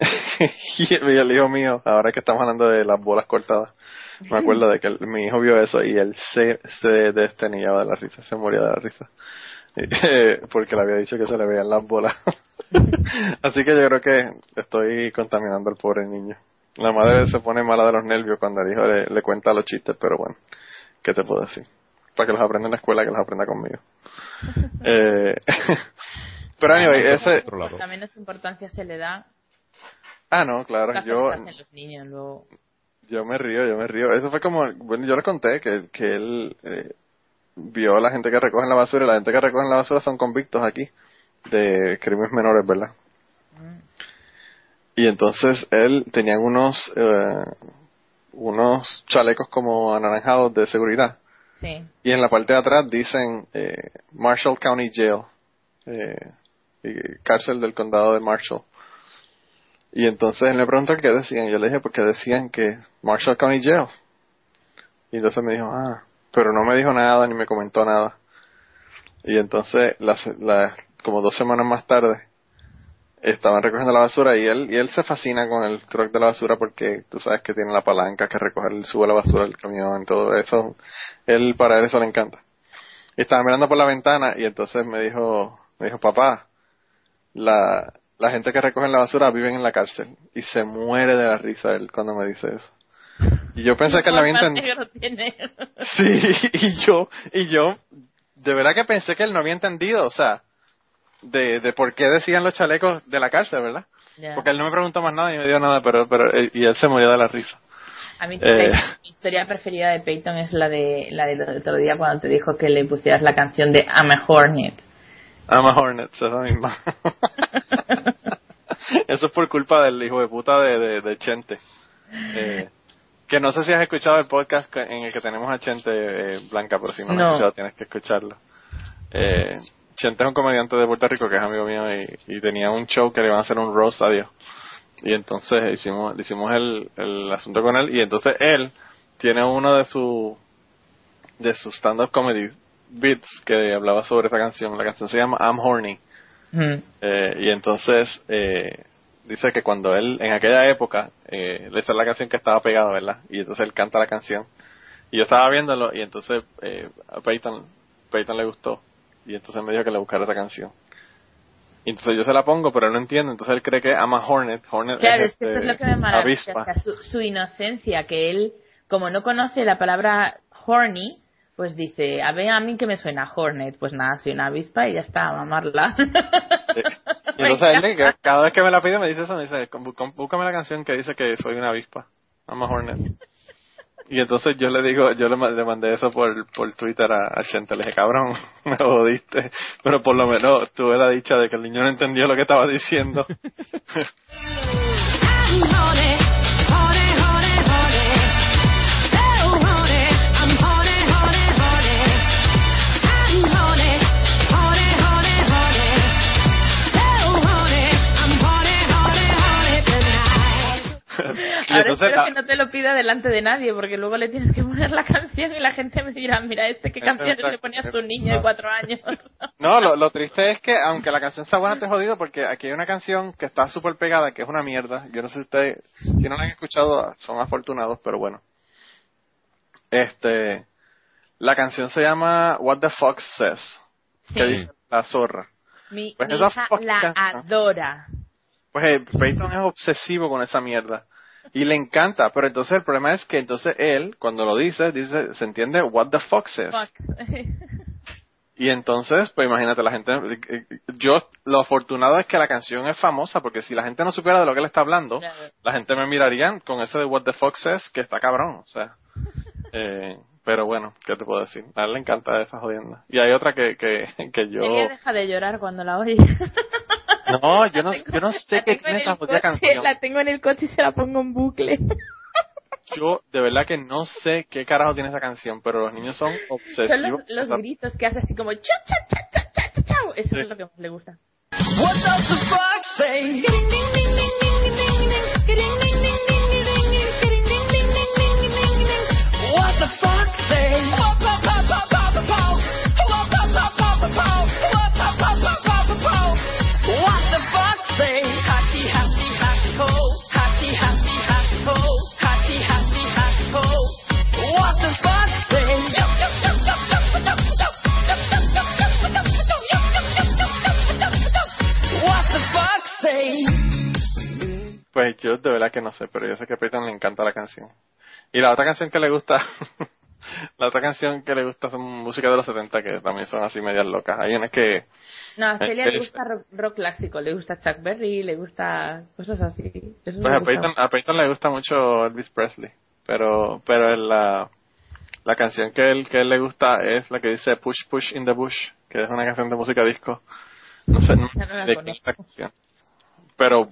y el hijo mío, ahora que estamos hablando de las bolas cortadas, me acuerdo de que el- mi hijo vio eso y él se, se destenillaba de la risa, se moría de la risa. Eh, porque le había dicho que se le veían las bolas. Así que yo creo que estoy contaminando al pobre niño. La madre se pone mala de los nervios cuando el hijo le, le cuenta los chistes, pero bueno, ¿qué te puedo decir? Para que los aprenda en la escuela, que los aprenda conmigo. Eh, pero anyway, ese... También menos importancia se le da Ah, no, claro, yo, que hacen los niños luego. yo me río, yo me río. Eso fue como, bueno, yo le conté que, que él eh, vio a la gente que recoge la basura y la gente que recoge la basura son convictos aquí de crímenes menores, ¿verdad? Y entonces él tenía unos, eh, unos chalecos como anaranjados de seguridad. Sí. Y en la parte de atrás dicen eh, Marshall County Jail, eh, y cárcel del condado de Marshall. Y entonces él me preguntó qué decían. Yo le dije porque decían que Marshall County Jail. Y entonces me dijo, ah, pero no me dijo nada ni me comentó nada. Y entonces, las, las- como dos semanas más tarde, estaban recogiendo la basura y él y él se fascina con el truck de la basura porque tú sabes que tiene la palanca que recoger el sube la basura del camión y todo eso él para él eso le encanta y estaba mirando por la ventana y entonces me dijo me dijo papá la la gente que recoge la basura viven en la cárcel y se muere de la risa él cuando me dice eso y yo pensé que él había tiene. Sí, y yo, y yo, de verdad que pensé que él no había entendido, o sea, de, de por qué decían los chalecos de la cárcel, ¿verdad? Porque él no me preguntó más nada y me dio nada, pero, pero, eh, y él se murió de la risa. A mí Eh. mi historia preferida de Peyton es la de la del otro día cuando te dijo que le pusieras la canción de I'm a Hornet. I'm a Hornet, esa misma. Eso es por culpa del hijo de puta de, de, de Chente. Eh, que no sé si has escuchado el podcast en el que tenemos a Chente eh, Blanca, pero si no lo has escuchado tienes que escucharlo. Eh, Chente es un comediante de Puerto Rico que es amigo mío y, y tenía un show que le iban a hacer un roast a Dios. Y entonces hicimos, hicimos el, el asunto con él y entonces él tiene uno de su de sus stand-up comedy bits que hablaba sobre esta canción. La canción se llama I'm Horny. Mm. Eh, y entonces eh, dice que cuando él, en aquella época, eh, esa es la canción que estaba pegada, ¿verdad? Y entonces él canta la canción. Y yo estaba viéndolo y entonces eh, a Peyton, Peyton le gustó. Y entonces me dijo que le buscara esa canción. Y entonces yo se la pongo, pero él no entiende. Entonces él cree que ama Hornet. Hornet Claro, es, es que eso es este, lo que me maravilla, avispa. o sea, su, su inocencia, que él, como no conoce la palabra horny, pues dice, a ver, a mí que me suena Hornet, pues nada, soy una avispa y ya está, a mamarla. Y entonces él, que cada vez que me la pide me dice eso, me dice, "Com- com- búscame la canción que dice que soy una avispa. I'm a hornet. Y entonces yo le digo, yo le, ma- le mandé eso por, por Twitter a, a Chente, le dije, cabrón, me jodiste. Pero por lo menos tuve la dicha de que el niño no entendió lo que estaba diciendo. Ahora entonces, espero que no te lo pida delante de nadie, porque luego le tienes que poner la canción y la gente me dirá, mira, este qué canciones le ponía a tu niño de cuatro años. No, lo, lo triste es que aunque la canción sea buena, te he jodido porque aquí hay una canción que está súper pegada, que es una mierda. Yo no sé si ustedes, si no la han escuchado, son afortunados, pero bueno. Este, la canción se llama What the Fox Says, que Sí. dice la zorra. Mi, Pues mi esa hija la canción. adora. Pues eh, Peyton es obsesivo con esa mierda. Y le encanta, pero entonces el problema es que entonces él, cuando lo dice, dice, se entiende What the. Fuck. Y entonces, pues imagínate, la gente, eh, yo, lo afortunado es que la canción es famosa, porque si la gente no supiera de lo que él está hablando, la gente me miraría con ese de What the Fox Says, que está cabrón, o sea, eh, Pero bueno, ¿qué te puedo decir? A él le encanta esa jodienda. Y hay otra que, que, que yo... Ella deja de llorar cuando la oye. No, yo no, yo no sé qué tiene esa jodida coche, canción. La tengo en el coche y se la pongo en bucle. Yo de verdad que no sé qué carajo tiene esa canción, pero los niños son Son obsesivos. los, los esa- gritos que hace así como cha cha cha cha cha cha cha. Eso Sí. es lo que más le gusta. What does the fox say? What the fox Pues yo de verdad que no sé, pero yo sé que a Peyton le encanta la canción. Y la otra canción que le gusta, la otra canción que le gusta son música de los 70 que también son así medias locas. Hay una que, No, a Celia le es- gusta rock, rock clásico, le gusta Chuck Berry, le gusta cosas así. Eso pues a. Peyton, a Peyton le gusta mucho Elvis Presley, pero, pero la, la canción que él, que él le gusta es la que dice Push Push in the Bush, que es una canción de música disco. No sé no no de quién es la canción. Pero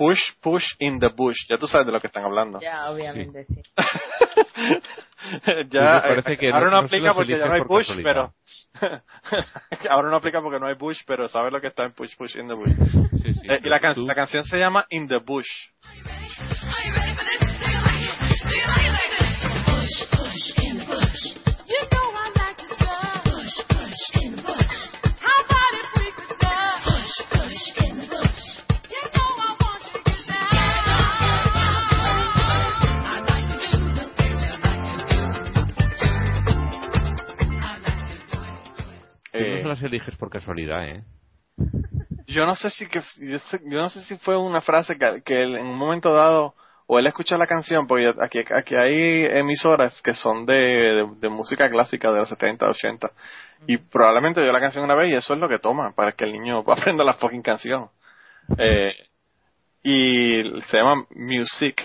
Push Push in the Bush, ya tú sabes de lo que están hablando. Ya, obviamente, sí. ya, parece eh, que ahora no- aplica porque ya no hay por Bush, casualidad. pero ahora no aplica porque no hay Bush, pero sabes lo que está en Push Push in the Bush. Sí, sí. Eh, y la, can- Tú- la canción se llama In the Bush. tú no Eh, se las eliges por casualidad, ¿eh? yo no sé si que yo, sé- yo no sé si fue una frase que, que él en un momento dado o él escuchó la canción porque yo- aquí aquí hay emisoras que son de, de, de música clásica de los 70 80 y probablemente oyó la canción una vez y eso es lo que toma para que el niño aprenda la fucking canción. Eh, y se llama Music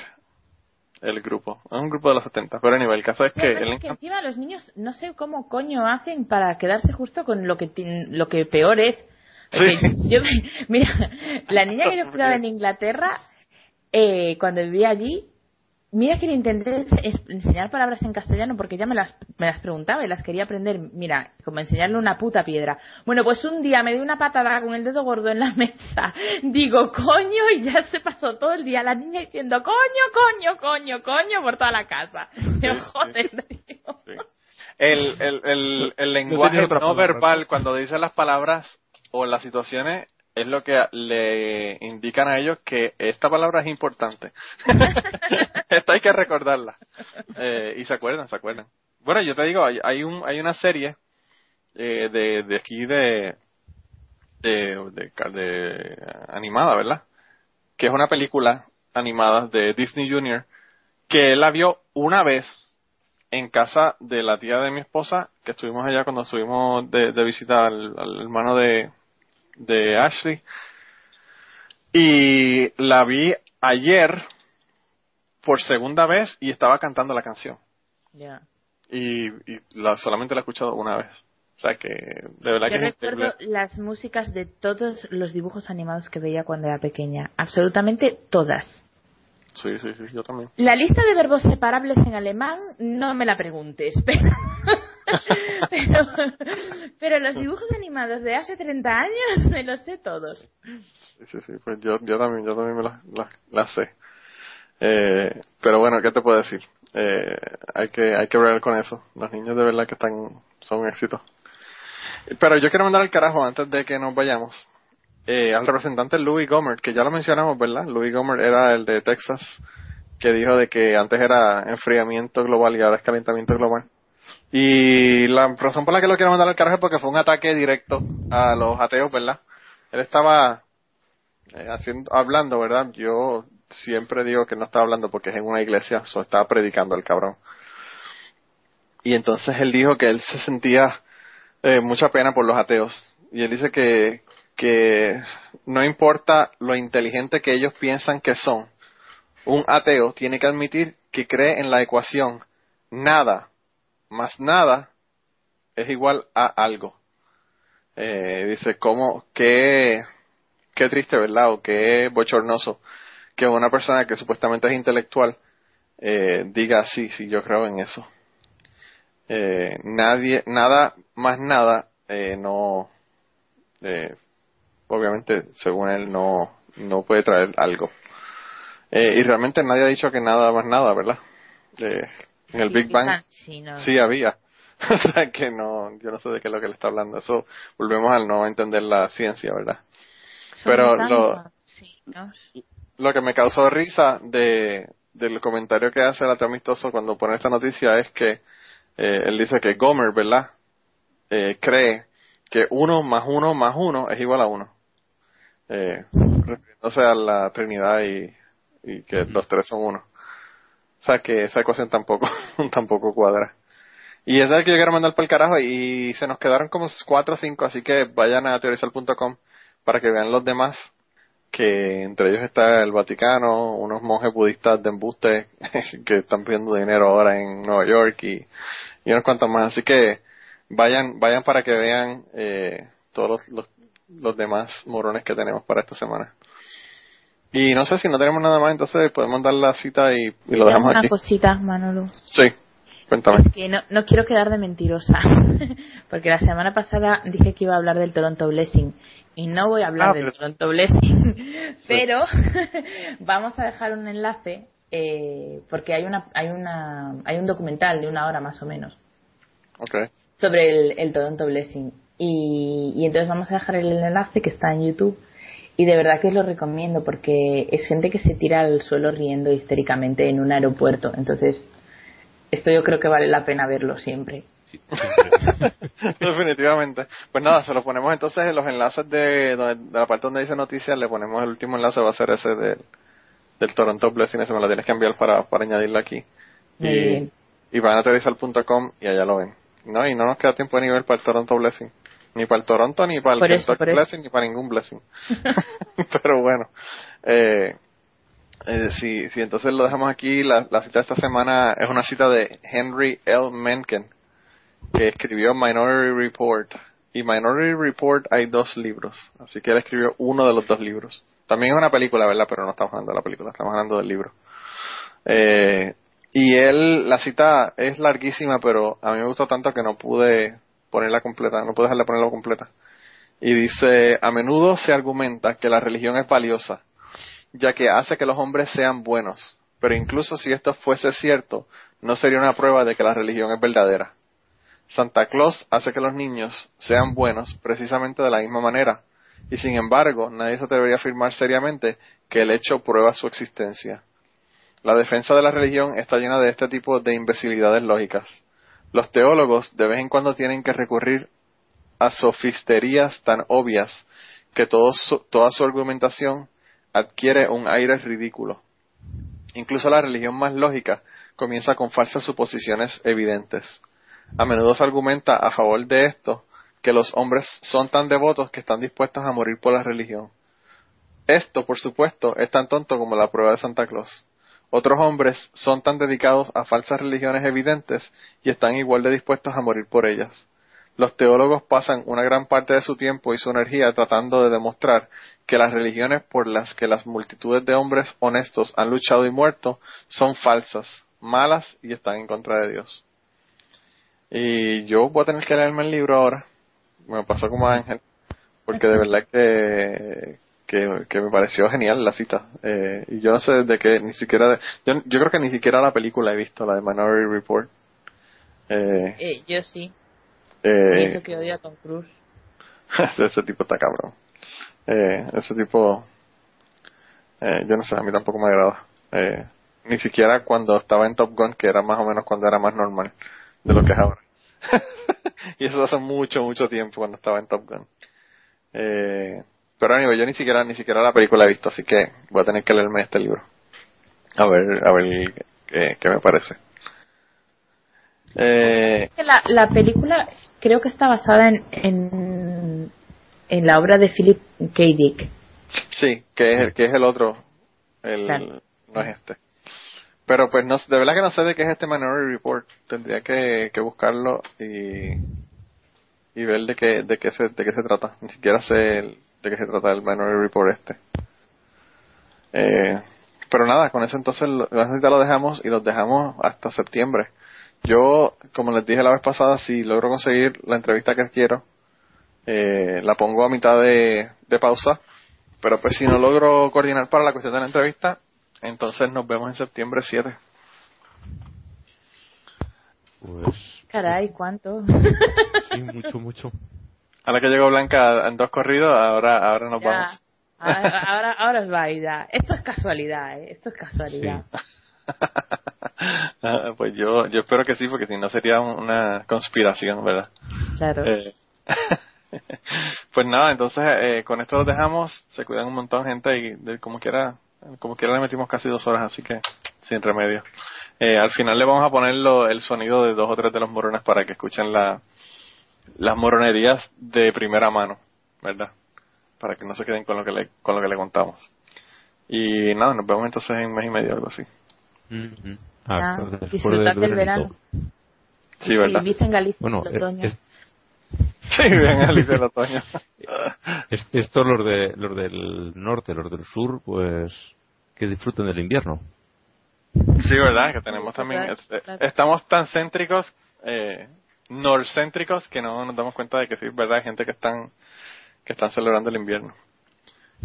el grupo es un grupo de los 70 pero a nivel el caso es que él es que encima los niños no sé cómo coño hacen para quedarse justo con lo que lo que peor es. Sí. yo, mira, la niña que yo cuidaba en Inglaterra, eh, cuando vivía allí, mira que le intenté es- enseñar palabras en castellano porque ella me las, me las preguntaba y las quería aprender. Mira, como enseñarle una puta piedra. Bueno, pues un día me dio una patada con el dedo gordo en la mesa. Digo, coño, y ya se pasó todo el día la niña diciendo, coño, coño, coño, coño, por toda la casa. Yo, Sí, joder, tío. Sí. El, el, el, el lenguaje no palabra. verbal, cuando dice las palabras o las situaciones, es lo que le indican a ellos que esta palabra es importante. esta hay que recordarla. Eh, y se acuerdan, se acuerdan. Bueno, yo te digo, hay, hay, un, hay una serie eh, de, de aquí de, de, de, de animada, ¿verdad? Que es una película animada de Disney Junior que él la vio una vez en casa de la tía de mi esposa, que estuvimos allá cuando estuvimos de, de visita al, al hermano de, de Ashley. Y la vi ayer por segunda vez y estaba cantando la canción. Y, y la, solamente la he escuchado una vez. O sea que, de verdad Yo que recuerdo las músicas de todos los dibujos animados que veía cuando era pequeña. Absolutamente todas. Sí, sí, sí, yo también. La lista de verbos separables en alemán no me la preguntes, pero, pero, pero los dibujos animados de hace 30 años me los sé todos. Sí, sí, sí, pues yo, yo también, yo también me las la, la sé. Eh, pero bueno, ¿qué te puedo decir? Eh, hay que, hay que ver con eso. Los niños de verdad que están, son un éxito. Pero yo quiero mandar al carajo antes de que nos vayamos. Eh, al representante Louis Gomer, que ya lo mencionamos, ¿verdad? Louis Gomer era el de Texas, que dijo de que antes era enfriamiento global y ahora es calentamiento global. Y la razón por la que lo quiero mandar al carajo es porque fue un ataque directo a los ateos, ¿verdad? Él estaba eh, haciendo, hablando, ¿verdad? Yo siempre digo que no estaba hablando porque es en una iglesia, so estaba predicando el cabrón. Y entonces él dijo que él se sentía eh, mucha pena por los ateos. Y él dice que, que no importa lo inteligente que ellos piensan que son, un ateo tiene que admitir que cree en la ecuación nada más nada es igual a algo. Eh, dice, ¿cómo, qué, qué triste, ¿verdad? O qué bochornoso que una persona que supuestamente es intelectual eh, diga, sí, sí, yo creo en eso. Eh, nadie, nada, más nada, eh, no, eh, obviamente, según él, no, no puede traer algo. Eh, y realmente nadie ha dicho que nada más nada, ¿verdad? En el Big Bang sí, no. sí había. o sea que no, yo no sé de qué es lo que le está hablando. Eso volvemos al no entender la ciencia, ¿verdad? Pero lo, tantos, sí, ¿no? lo que me causó risa de del comentario que hace el ateo amistoso cuando pone esta noticia es que eh, él dice que Gomer, ¿verdad? Eh, cree que uno más uno más uno es igual a uno. Eh, refiriéndose a la Trinidad y, y que los tres son uno. O sea que esa ecuación tampoco, tampoco cuadra. Y ese es el que yo quiero mandar para el carajo y se nos quedaron como cuatro o cinco, así que vayan a teorizar.com para que vean los demás que entre ellos está el Vaticano, unos monjes budistas de embuste que están pidiendo dinero ahora en Nueva York y, y unos cuantos más. Así que vayan vayan para que vean eh, todos los, los, los demás morones que tenemos para esta semana. Y no sé si no tenemos nada más, entonces podemos dar la cita y, y lo dejamos una aquí. cosita, Manolo. Sí, cuéntame. Es que no, no quiero quedar de mentirosa, porque la semana pasada dije que iba a hablar del Toronto Blessing y no voy a hablar Ah, del pero- Toronto Blessing, pero vamos a dejar un enlace eh, porque hay una hay una hay un documental de una hora más o menos Okay. sobre el, el Toronto Blessing y, y entonces vamos a dejar el enlace que está en YouTube y de verdad que lo recomiendo porque es gente que se tira al suelo riendo histéricamente en un aeropuerto entonces esto yo creo que vale la pena verlo siempre Sí, siempre. Definitivamente. Pues nada, se lo ponemos entonces en los enlaces de, de la parte donde dice noticias, le ponemos el último enlace, va a ser ese del, del Toronto Blessing, ese me lo tienes que enviar para, para añadirlo aquí. Muy y, bien. y van a aterrizar.com y allá lo ven. No, y no nos queda tiempo ni ver para el Toronto Blessing. Ni para el Toronto, ni para el Kentucky. Blessing, ni para ningún Blessing. Pero bueno, eh, eh, sí, sí, entonces lo dejamos aquí. La, la cita de esta semana es una cita de Henry L. Mencken, que escribió Minority Report. Y Minority Report hay dos libros, así que él escribió uno de los dos libros. También es una película, ¿verdad? Pero no estamos hablando de la película, estamos hablando del libro. Eh, y él, la cita es larguísima, pero a mí me gustó tanto que no pude ponerla completa, no pude dejarla ponerla completa. Y dice, a menudo se argumenta que la religión es valiosa, ya que hace que los hombres sean buenos, pero incluso si esto fuese cierto, no sería una prueba de que la religión es verdadera. Santa Claus hace que los niños sean buenos precisamente de la misma manera, y sin embargo nadie se atrevería a afirmar seriamente que el hecho prueba su existencia. La defensa de la religión está llena de este tipo de imbecilidades lógicas. Los teólogos de vez en cuando tienen que recurrir a sofisterías tan obvias que todo su- toda su argumentación adquiere un aire ridículo. Incluso la religión más lógica comienza con falsas suposiciones evidentes. A menudo se argumenta a favor de esto que los hombres son tan devotos que están dispuestos a morir por la religión. Esto, por supuesto, es tan tonto como la prueba de Santa Claus. Otros hombres son tan dedicados a falsas religiones evidentes y están igual de dispuestos a morir por ellas. Los teólogos pasan una gran parte de su tiempo y su energía tratando de demostrar que las religiones por las que las multitudes de hombres honestos han luchado y muerto son falsas, malas y están en contra de Dios. Y yo voy a tener que leerme el libro ahora. Me pasó como Ángel, porque de verdad que, que, que me pareció genial la cita. Eh, y yo no sé de qué, ni siquiera, yo, yo creo que ni siquiera la película he visto, la de Minority Report. Eh, Eh, yo sí y eh, eso que odio a Tom Cruise ese, ese tipo está cabrón. Eh, ese tipo, eh, yo no sé, a mí tampoco me agrada. Eh, ni siquiera cuando estaba en Top Gun, que era más o menos cuando era más normal de lo que es ahora. y eso hace mucho, mucho tiempo cuando estaba en Top Gun. Eh, pero anyway, yo ni siquiera, ni siquiera la película he visto, así que voy a tener que leerme este libro. A ver, a ver qué, qué me parece. Eh, la, la película creo que está basada en, en, en la obra de Philip K. Dick. Sí, que es el, que es el otro. El, Claro. No es este. pero pues no, de verdad que no sé de qué es este Minority Report. Tendría que, que buscarlo y, y ver de qué, de qué se, de qué se trata. Ni siquiera sé el- de qué se trata el Minority Report este. Eh, pero nada, con eso entonces lo, lo dejamos y los dejamos hasta septiembre. Yo, como les dije la vez pasada, si logro conseguir la entrevista que quiero, eh, la pongo a mitad de, de pausa. Pero pues si no logro coordinar para la cuestión de la entrevista, entonces nos vemos en septiembre 7. Pues Caray, ¿cuánto? sí, mucho, mucho. Ahora que llegó Blanca en dos corridos, ahora, ahora nos Ya. vamos. Ahora, ahora, ahora os va ya. Esto es casualidad, ¿eh? Esto es casualidad. Ah, pues yo, yo espero que sí, porque si no sería una conspiración, ¿verdad? Claro. Eh, pues nada, entonces eh, con esto lo dejamos. Se cuidan un montón gente y de, como quiera, como quiera le metimos casi dos horas, así que sin remedio. Eh, al final le vamos a poner lo- el sonido de dos o tres de los morones para que escuchen la, las moronerías de primera mano, ¿verdad? Para que no se queden con lo que le, con lo que le contamos. Y nada, nos vemos entonces en un mes y medio, algo así. Ya, Ah, después disfrutad del veranito. verano. Sí, ¿verdad? Vivís en Galicia Bueno, en es- otoño. es- Sí, bien, Alicia del otoño. es- estos los de los del norte, los del sur, pues que disfruten del invierno. Sí, ¿verdad? Que tenemos también... claro, eh, claro. Estamos tan céntricos, eh, norcéntricos, que no nos damos cuenta de que sí, ¿verdad? Hay gente que están que están celebrando el invierno.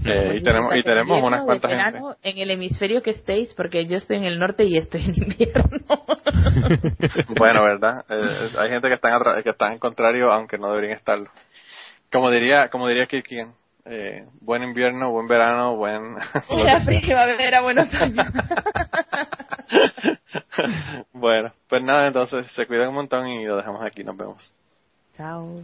Eh, y tenemos y tenemos unas cuantas gente. en el hemisferio que estéis, porque yo estoy en el norte y estoy en invierno. Bueno, ¿verdad? Eh, hay gente que están que están en contrario, aunque no deberían estarlo. Como diría como diría Kirkian, eh, buen invierno, buen verano, buen... Era primavera, buen otoño. bueno, pues nada, entonces se cuidan un montón y lo dejamos aquí. Nos vemos. Chao.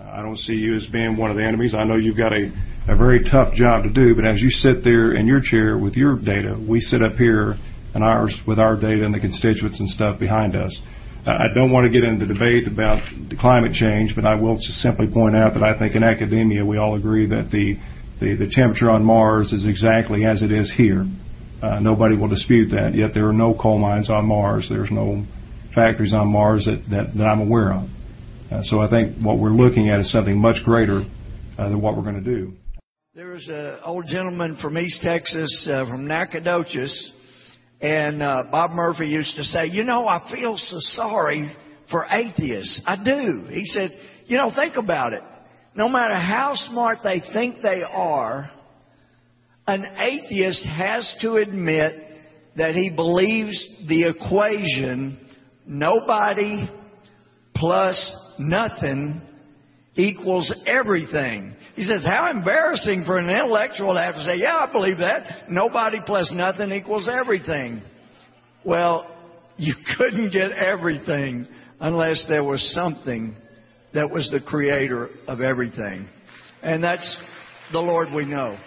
I don't see you as being one of the enemies. I know you've got a, a very tough job to do, but as you sit there in your chair with your data, we sit up here in ours with our data and the constituents and stuff behind us. I don't want to get into debate about climate change, but I will just simply point out that I think in academia we all agree that the, the, the temperature on Mars is exactly as it is here. Uh, nobody will dispute that. Yet there are no coal mines on Mars. There's no factories on Mars that, that, that I'm aware of. Uh, so I think what we're looking at is something much greater uh, than what we're going to do. There was an old gentleman from East Texas, uh, from Nacogdoches, and uh, Bob Murphy used to say, "You know, I feel so sorry for atheists. I do." He said, "You know, think about it. No matter how smart they think they are, an atheist has to admit that he believes the equation nobody plus nothing equals everything. He says, how embarrassing for an intellectual to have to say, yeah, I believe that. Nobody plus nothing equals everything. Well, you couldn't get everything unless there was something that was the creator of everything. And that's the Lord we know.